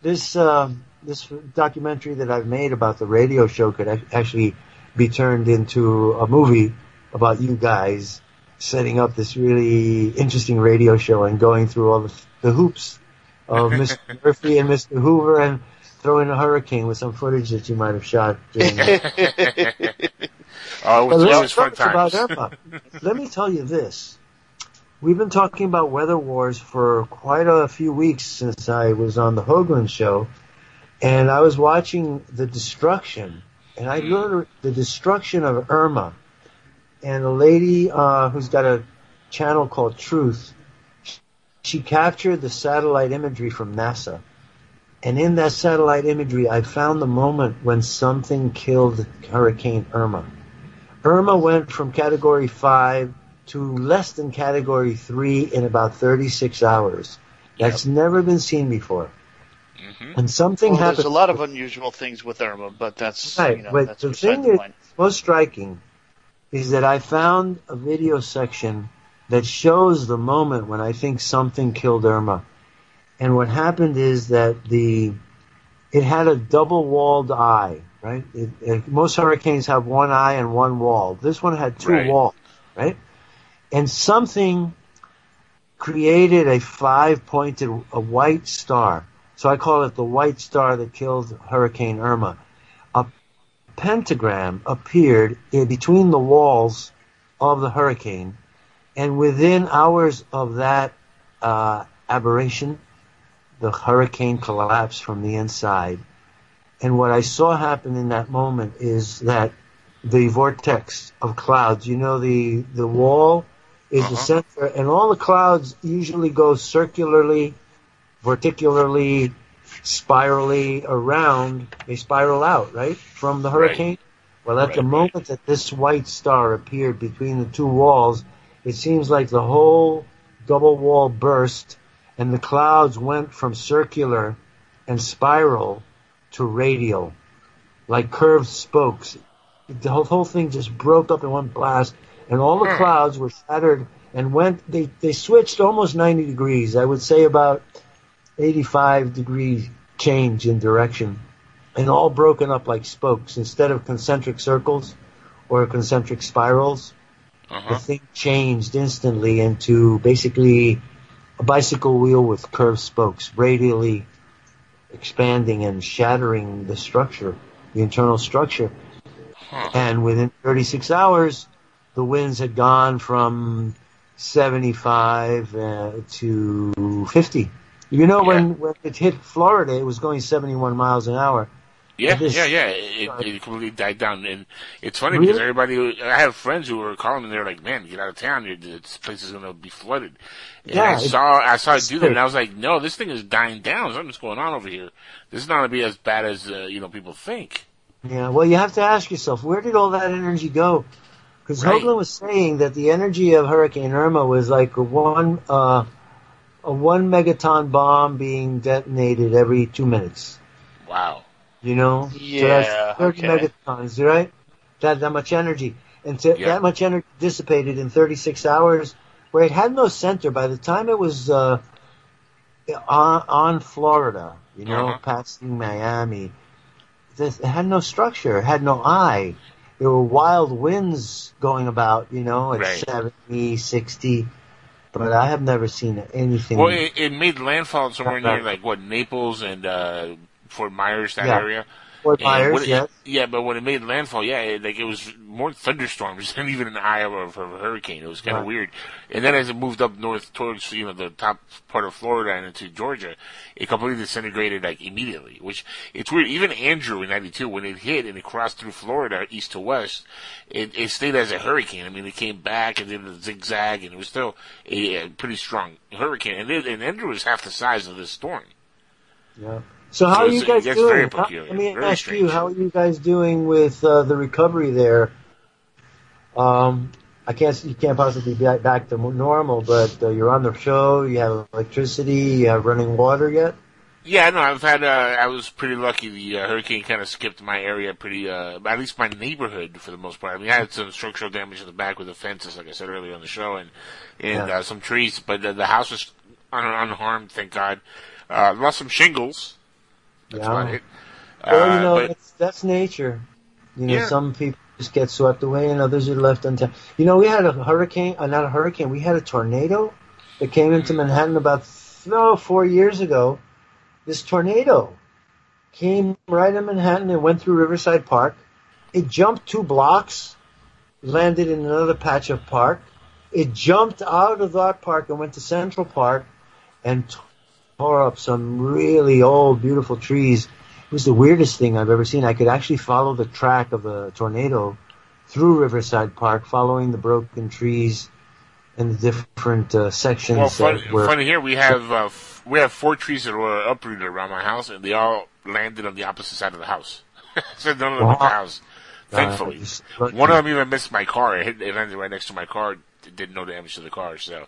Speaker 14: this uh, this documentary that I've made about the radio show could actually be turned into a movie about you guys setting up this really interesting radio show and going through all the, the hoops of [laughs] Mr. Murphy and Mr. Hoover and throwing a hurricane with some footage that you might have shot. During [laughs]
Speaker 2: Oh, it was, it was fun times. [laughs]
Speaker 14: Let me tell you this. We've been talking about weather wars for quite a few weeks since I was on the Hoagland show, and I was watching the destruction, and I mm. learned the destruction of Irma and a lady uh, who's got a channel called Truth. She captured the satellite imagery from NASA. And in that satellite imagery, I found the moment when something killed Hurricane Irma. Irma went from category 5 to less than category 3 in about 36 hours. That's never been seen before. And something
Speaker 3: Well,
Speaker 14: happened.
Speaker 3: there's a lot of unusual things with Irma, but that's
Speaker 14: Right,
Speaker 3: you know,
Speaker 14: but
Speaker 3: that's
Speaker 14: the
Speaker 3: beside
Speaker 14: thing
Speaker 3: the
Speaker 14: that's most striking is that I found a video section that shows the moment when I think something killed Irma. And what happened is that the it had a double walled eye, right? It, it, most hurricanes have one eye and one wall. This one had two
Speaker 2: Right.
Speaker 14: walls, right? And something created a five pointed, a white star. So I call it the white star that killed Hurricane Irma. Pentagram appeared in between the walls of the hurricane, and within hours of that uh, aberration, the hurricane collapsed from the inside. And what I saw happen in that moment is that the vortex of clouds, you know, the, the wall is the center, and all the clouds usually go circularly, verticularly, spirally around, they spiral out, right, from the hurricane. Well, at the moment that this white star appeared between the two walls, it seems like the whole double wall burst and the clouds went from circular and spiral to radial, like curved spokes. The whole, whole thing just broke up in one blast, and all the hmm. clouds were shattered and went. They they switched almost 90 degrees. I would say about 85 degree change in direction, and all broken up like spokes instead of concentric circles or concentric spirals. The thing changed instantly into basically a bicycle wheel with curved spokes, radially expanding and shattering the structure, the internal structure. And within 36 hours, the winds had gone from 75 uh, to 50. You know, when, when it hit Florida, it was going 71 miles an hour.
Speaker 2: Yeah,
Speaker 14: This-
Speaker 2: yeah, yeah. It, it completely died down, and it's funny because everybody. I have friends who were calling, and they're like, "Man, get out of town! This place is going to be flooded." And
Speaker 14: Yeah,
Speaker 2: I saw, I saw it do that, and I was like, "No, this thing is dying down. Something's going on over here. This is not going to be as bad as uh, you know people think."
Speaker 14: Yeah, well, you have to ask yourself, where did all that energy go? Because
Speaker 2: Right.
Speaker 14: Hoagland was saying that the energy of Hurricane Irma was like one, uh, a one megaton bomb being detonated every two minutes.
Speaker 2: Wow.
Speaker 14: You know? so
Speaker 3: Yeah,
Speaker 14: that's 30
Speaker 3: okay.
Speaker 14: megatons, right? That, that much energy. And to,
Speaker 2: Yeah.
Speaker 14: that much energy dissipated in 36 hours, where it had no center. By the time it was, uh, on, on Florida, you know,
Speaker 2: Uh-huh.
Speaker 14: passing Miami, this, it had no structure. It had no eye. There were wild winds going about, you know, at
Speaker 2: Right.
Speaker 14: 70, 60. But I have never seen anything.
Speaker 2: Well, it, it made landfall somewhere near like what Naples and uh, Fort Myers, that
Speaker 14: Yeah.
Speaker 2: area.
Speaker 14: Fort Myers,
Speaker 2: it-
Speaker 14: yes.
Speaker 2: Yeah, but when it made landfall, yeah, it, like it was more thunderstorms [laughs] than even an eye of a, hurricane. It was kind of
Speaker 14: Right.
Speaker 2: weird. And then as it moved up north towards you know the top part of Florida and into Georgia, it completely disintegrated like immediately. Which it's weird. Even Andrew in '92, when it hit and it crossed through Florida east to west, it, it stayed as a hurricane. I mean, it came back and did a zigzag, and it was still a, a pretty strong hurricane. And, it, and Andrew was half the size of this storm.
Speaker 14: Yeah. So how
Speaker 2: So
Speaker 14: are you guys doing? How- let me ask you, how are you guys doing with uh, the recovery there? Um, I can't, you can't possibly be back- to normal, but uh, you're on the show. You have electricity. You have running water yet?
Speaker 2: Yeah, no, I've had. Uh, I was pretty lucky. The uh, hurricane kind of skipped my area, pretty. Uh, at least my neighborhood for the most part. I mean, I had some structural damage in the back with the fences, like I said earlier on the show, and and
Speaker 14: Yeah.
Speaker 2: uh, some trees. But the, the house was un- unharmed, thank God. Uh, lost some shingles. That's
Speaker 14: Yeah.
Speaker 2: about it.
Speaker 14: Well,
Speaker 2: Uh,
Speaker 14: you know,
Speaker 2: but
Speaker 14: that's, that's nature. You know,
Speaker 2: Yeah.
Speaker 14: some people just get swept away, and others are left untouched. You know, we had a hurricane, uh, not a hurricane. We had a tornado that came
Speaker 2: Mm.
Speaker 14: into Manhattan about no four years ago. This tornado came right in Manhattan and went through Riverside Park. It jumped two blocks, landed in another patch of park. It jumped out of that park and went to Central Park and tore up some really old, beautiful trees. It was the weirdest thing I've ever seen. I could actually follow the track of the tornado through Riverside Park, following the broken trees and the different uh, sections.
Speaker 2: Well, funny,
Speaker 14: that were,
Speaker 2: funny here we have uh, f- we have four trees that were uprooted around my house, and they all landed on the opposite side of the house. [laughs] so none of them hit the house.
Speaker 14: Uh,
Speaker 2: Thankfully,
Speaker 14: just lucky.
Speaker 2: one of them even missed my car. It, hit, it landed right next to my car. It did no damage to the car. So,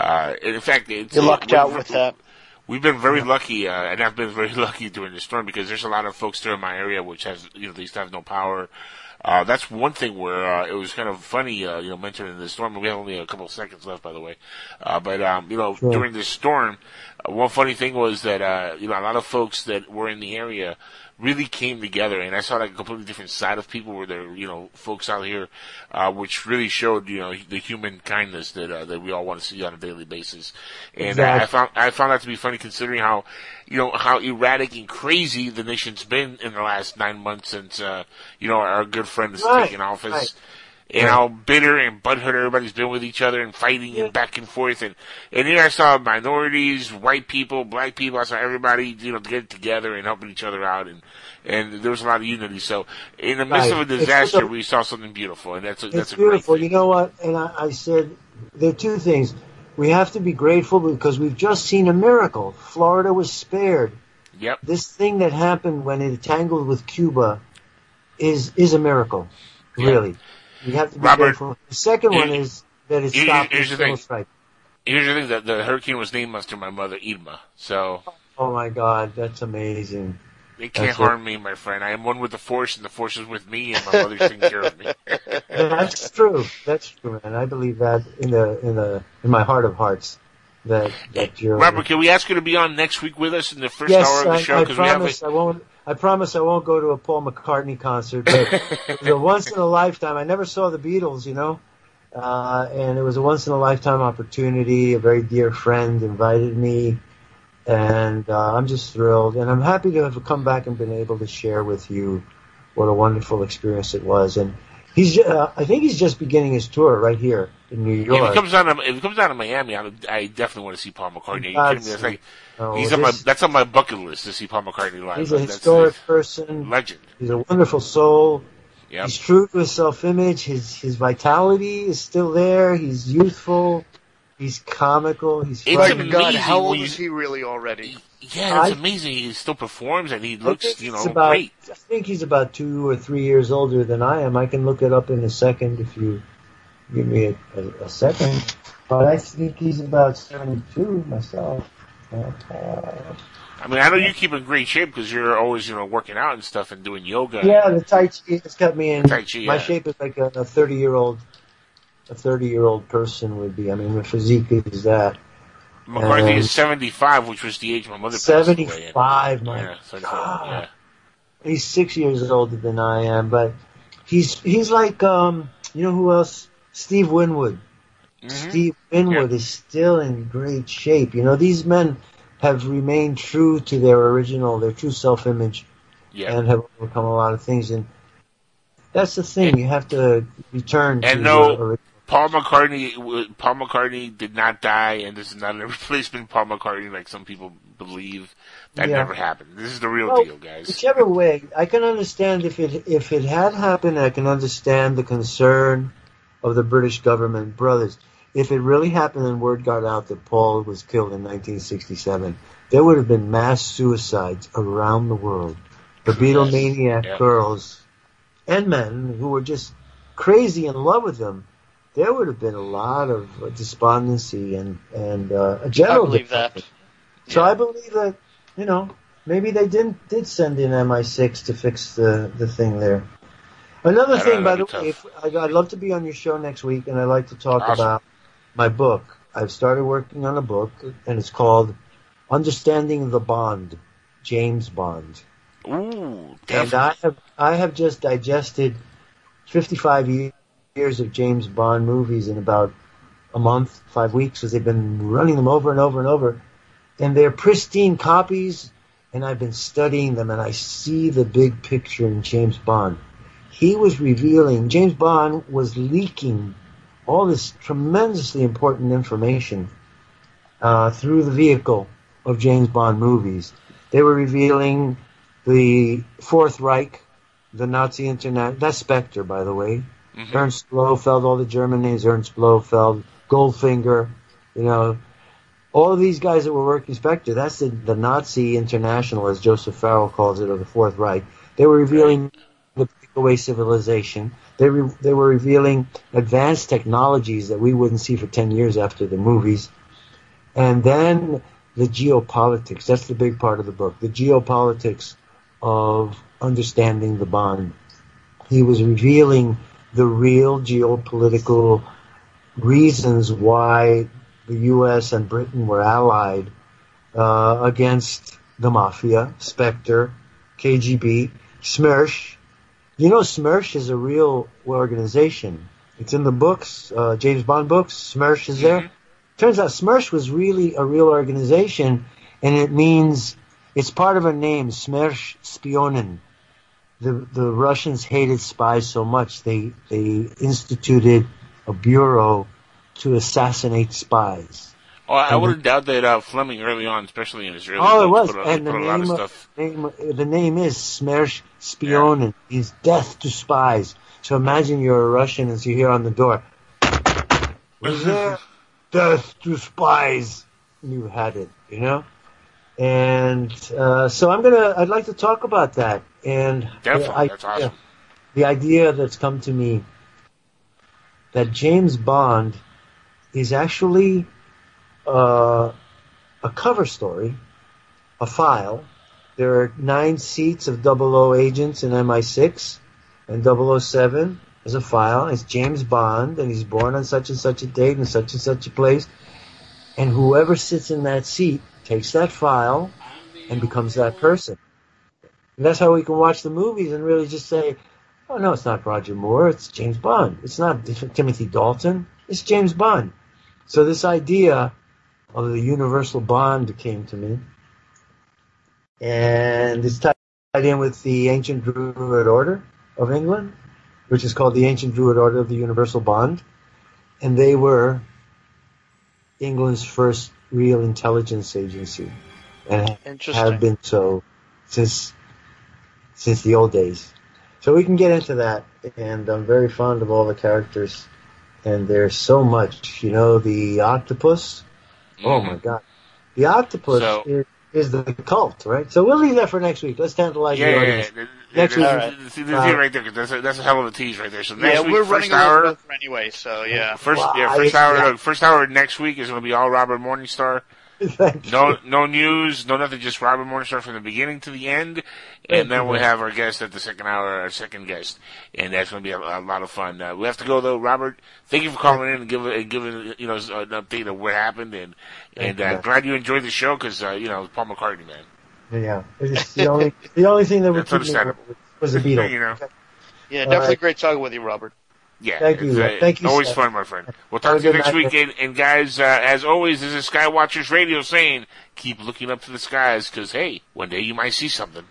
Speaker 2: uh, in fact, it's,
Speaker 3: You lucked
Speaker 2: we're-
Speaker 3: out with that.
Speaker 2: We've been very lucky, uh, and I've been very [laughs] lucky during the storm because there's a lot of folks there in my area which has, you know, they to have no power. Uh, that's one thing where, uh, it was kind of funny, uh, you know, mentioning the storm. We have only a couple of seconds left, by the way. Uh, but, um, you know,
Speaker 14: Sure.
Speaker 2: during this storm, one funny thing was that, uh, you know, a lot of folks that were in the area really came together, and I saw like a completely different side of people where there, you know, folks out here, uh, which really showed, you know, the human kindness that, uh, that we all want to see on a daily basis. And uh, I found, I found that to be funny considering how, you know, how erratic and crazy the nation's been in the last nine months since, uh, you know, our good friend has
Speaker 14: Right,
Speaker 2: taken office.
Speaker 14: right.
Speaker 2: And how bitter and butthurt everybody's been with each other and fighting and back and forth and and here I saw minorities, white people, black people, I saw everybody, you know, get together and helping each other out and and there was a lot of unity. So in the midst
Speaker 14: Right.
Speaker 2: of a disaster
Speaker 14: also-
Speaker 2: we saw something beautiful and that's a that's a
Speaker 14: beautiful. You know what? And I, I said there are two things. We have to be grateful because we've just seen a miracle. Florida was spared.
Speaker 2: Yep.
Speaker 14: This thing that happened when it tangled with Cuba is is a miracle. Really. We have to be
Speaker 2: Robert,
Speaker 14: grateful. The second one is that it stopped
Speaker 2: here's
Speaker 14: the
Speaker 2: the thing.
Speaker 14: strike.
Speaker 2: Here's the thing that the hurricane was named after my mother Irma. So
Speaker 14: Oh my God, that's amazing.
Speaker 2: it can't
Speaker 14: That's
Speaker 2: harm me, my friend. I am one with the force and the force is with me and my mother's taking care of me. [laughs] [laughs]
Speaker 14: That's true. That's true, and I believe that in the in the in my heart of hearts that that you're.
Speaker 2: Robert, can we ask you to be on next week with us in the first
Speaker 14: yes,
Speaker 2: hour of the
Speaker 14: I,
Speaker 2: show?
Speaker 14: I
Speaker 2: Because we have
Speaker 14: promise
Speaker 2: a,
Speaker 14: I won't. I promise I won't go to a Paul McCartney concert. But it was a [laughs] once in a lifetime. I never saw the Beatles, you know, uh, and it was a once in a lifetime opportunity. A very dear friend invited me, and uh, I'm just thrilled, and I'm happy to have come back and been able to share with you what a wonderful experience it was. And he's, uh, I think he's just beginning his tour right here in New
Speaker 2: if
Speaker 14: York.
Speaker 2: he comes down to if he comes down to Miami, I, I definitely want to see Paul McCartney. Are you kidding me? That's like
Speaker 14: Oh,
Speaker 2: he's on my that's on my bucket list to see Paul McCartney live.
Speaker 14: He's a
Speaker 2: That's
Speaker 14: historic person.
Speaker 2: legend.
Speaker 14: He's a wonderful soul.
Speaker 2: Yep.
Speaker 14: He's true to his self-image. His his vitality is still there. He's youthful. He's comical. He's
Speaker 2: It's amazing
Speaker 3: God, how old is he really already?
Speaker 2: Yeah, it's
Speaker 14: I-
Speaker 2: amazing. He still performs and he looks, you know,
Speaker 14: about,
Speaker 2: great.
Speaker 14: I think he's about two or three years older than I am. I can look it up in a second if you give me a, a, a second. But I think he's about 72 myself. Uh,
Speaker 2: I mean, I know you keep in great shape because you're always, you know, working out and stuff and doing yoga.
Speaker 14: yeah, the Tai Chi has got me in.
Speaker 2: Tai Chi,
Speaker 14: My shape is like a 30 year old. A 30 year old person would be. I mean, my physique is that.
Speaker 2: McCartney
Speaker 14: And-
Speaker 2: is 75, which was the age my mother passed away.
Speaker 14: 75, my
Speaker 2: Yeah, 75,
Speaker 14: God.
Speaker 2: yeah.
Speaker 14: He's six years older than I am, but he's he's like um you know who else? Steve Winwood.
Speaker 2: Mm-hmm.
Speaker 14: Steve Winwood is still in great shape. You know, these men have remained true to their original, their true self image
Speaker 2: Yeah.
Speaker 14: and have overcome a lot of things and that's the thing, you have to return to
Speaker 2: And
Speaker 14: your
Speaker 2: no, Paul McCartney, Paul McCartney did not die, and this is not a [laughs] replacement Paul McCartney like some people believe. That
Speaker 14: Yeah.
Speaker 2: never happened. This is the real
Speaker 14: Well,
Speaker 2: deal, guys.
Speaker 14: Whichever way, I can understand if it if it had happened. I can understand the concern of the British government, brothers. If it really happened and word got out that Paul was killed in 1967, there would have been mass suicides around the world. The Beatlemaniac
Speaker 2: Yeah.
Speaker 14: girls and men who were just crazy in love with him. There would have been a lot of despondency and and uh, a
Speaker 3: I
Speaker 14: general.
Speaker 3: believe that.
Speaker 14: depression. So I believe that you know maybe they didn't did send in MI6 to fix the the thing there. Another thing, by the way, if, I'd, I'd love to be on your show next week, and I'd like to talk
Speaker 2: Awesome.
Speaker 14: about my book. I've started working on a book, and it's called Understanding the Bond, James Bond.
Speaker 2: Ooh,
Speaker 14: And. I have I have just digested 55 years of James Bond movies in about a month, five weeks, because they've been running them over and over and over, and they're pristine copies. And I've been studying them, and I see the big picture in James Bond. He was revealing James Bond was leaking all this tremendously important information uh, through the vehicle of James Bond movies. They were revealing the Fourth Reich, the Nazi Internet, that's Spectre, by the way,
Speaker 2: Mm-hmm.
Speaker 14: Ernst Blofeld, all the German names, Ernst Blofeld, Goldfinger, you know, all of these guys that were working Spectre, that's the, the Nazi international, as Joseph Farrell calls it, or the Fourth Reich. They were revealing breakaway civilization. They, re- they were revealing advanced technologies that we wouldn't see for 10 years after the movies. And then the geopolitics. That's the big part of the book. The geopolitics of understanding the bond. He was revealing the real geopolitical reasons why the U.S. and Britain were allied uh, against the mafia, Spectre, KGB, SMERSH. You know, SMERSH is a real organization. It's in the books, uh, James Bond books. SMERSH is there. Turns out SMERSH was really a real organization, and it means it's part of a name, SMERSH Spionen. The the Russians hated spies so much they they instituted a bureau to assassinate spies.
Speaker 2: Oh, I
Speaker 14: would
Speaker 2: have doubt that uh, Fleming early on, especially in Israeli
Speaker 14: Oh, it was,
Speaker 2: put a,
Speaker 14: and the
Speaker 2: put
Speaker 14: name, of,
Speaker 2: stuff.
Speaker 14: name the name is Smersh Spionen. He's death to spies. So imagine you're a Russian and you hear on the door, "Is there death to spies?" You had it, you know. And uh, so I'm gonna. I'd like to talk about that. And
Speaker 2: Definitely,
Speaker 14: I-
Speaker 2: that's awesome.
Speaker 14: the idea that's come to me that James Bond is actually uh, a cover story, a file. There are nine seats of 00 agents in MI6, and 007 is a file. It's James Bond, and he's born on such and such a date in such and such a place. And whoever sits in that seat takes that file and becomes that person. And that's how we can watch the movies and really just say, oh no, it's not Roger Moore, it's James Bond. It's not Timothy Dalton, it's James Bond. So this idea of the universal bond came to me. And it's tied in with the ancient Druid Order of England, which is called the Ancient Druid Order of the Universal Bond. And they were England's first real intelligence agency and have been so since since the old days. So we can get into that, and I'm very fond of all the characters, and there's so much. You know, the octopus. Oh my god, the octopus
Speaker 2: So-
Speaker 14: is, is the cult, right? So we'll leave that for next week. Let's tantalize
Speaker 2: Yeah,
Speaker 14: the
Speaker 2: yeah, yeah.
Speaker 14: Next
Speaker 2: there's,
Speaker 14: week,
Speaker 2: there's, there's,
Speaker 14: uh,
Speaker 2: right there. 'cause That's a, that's a hell of a tease right there. So next
Speaker 3: yeah,
Speaker 2: week,
Speaker 3: we're
Speaker 2: first
Speaker 3: running a
Speaker 2: hour,
Speaker 3: little over anyway, so yeah.
Speaker 2: First,
Speaker 14: Well,
Speaker 2: yeah,
Speaker 14: I-
Speaker 2: first hour,
Speaker 14: yeah.
Speaker 2: first hour next week is going to be all Robert Morningstar. [laughs] No, no news, no nothing, just Robert Morningstar from the beginning to the end, and then we have our guest at the second hour, our second guest, and that's going to be a, a lot of fun. Uh, we have to go though, Robert. Thank you for calling in and giving, and giving you know an update of what happened, and and
Speaker 14: Thank
Speaker 2: uh, glad you enjoyed the show because uh, you know Paul McCartney, man.
Speaker 14: Yeah, it's the only the only thing that [laughs] would
Speaker 2: That's
Speaker 14: keep me
Speaker 2: understandable.
Speaker 14: was the Beatles. [laughs]
Speaker 2: you know.
Speaker 3: Yeah, definitely
Speaker 14: right.
Speaker 3: great talking with you, Robert.
Speaker 2: Yeah,
Speaker 14: Thank you,
Speaker 2: uh,
Speaker 14: Thank you,
Speaker 2: Always
Speaker 14: sir.
Speaker 2: fun, my friend. We'll talk to you next
Speaker 14: night,
Speaker 2: week. And, guys, uh, as always, this is Skywatchers Radio saying, keep looking up to the skies because, hey, one day you might see something.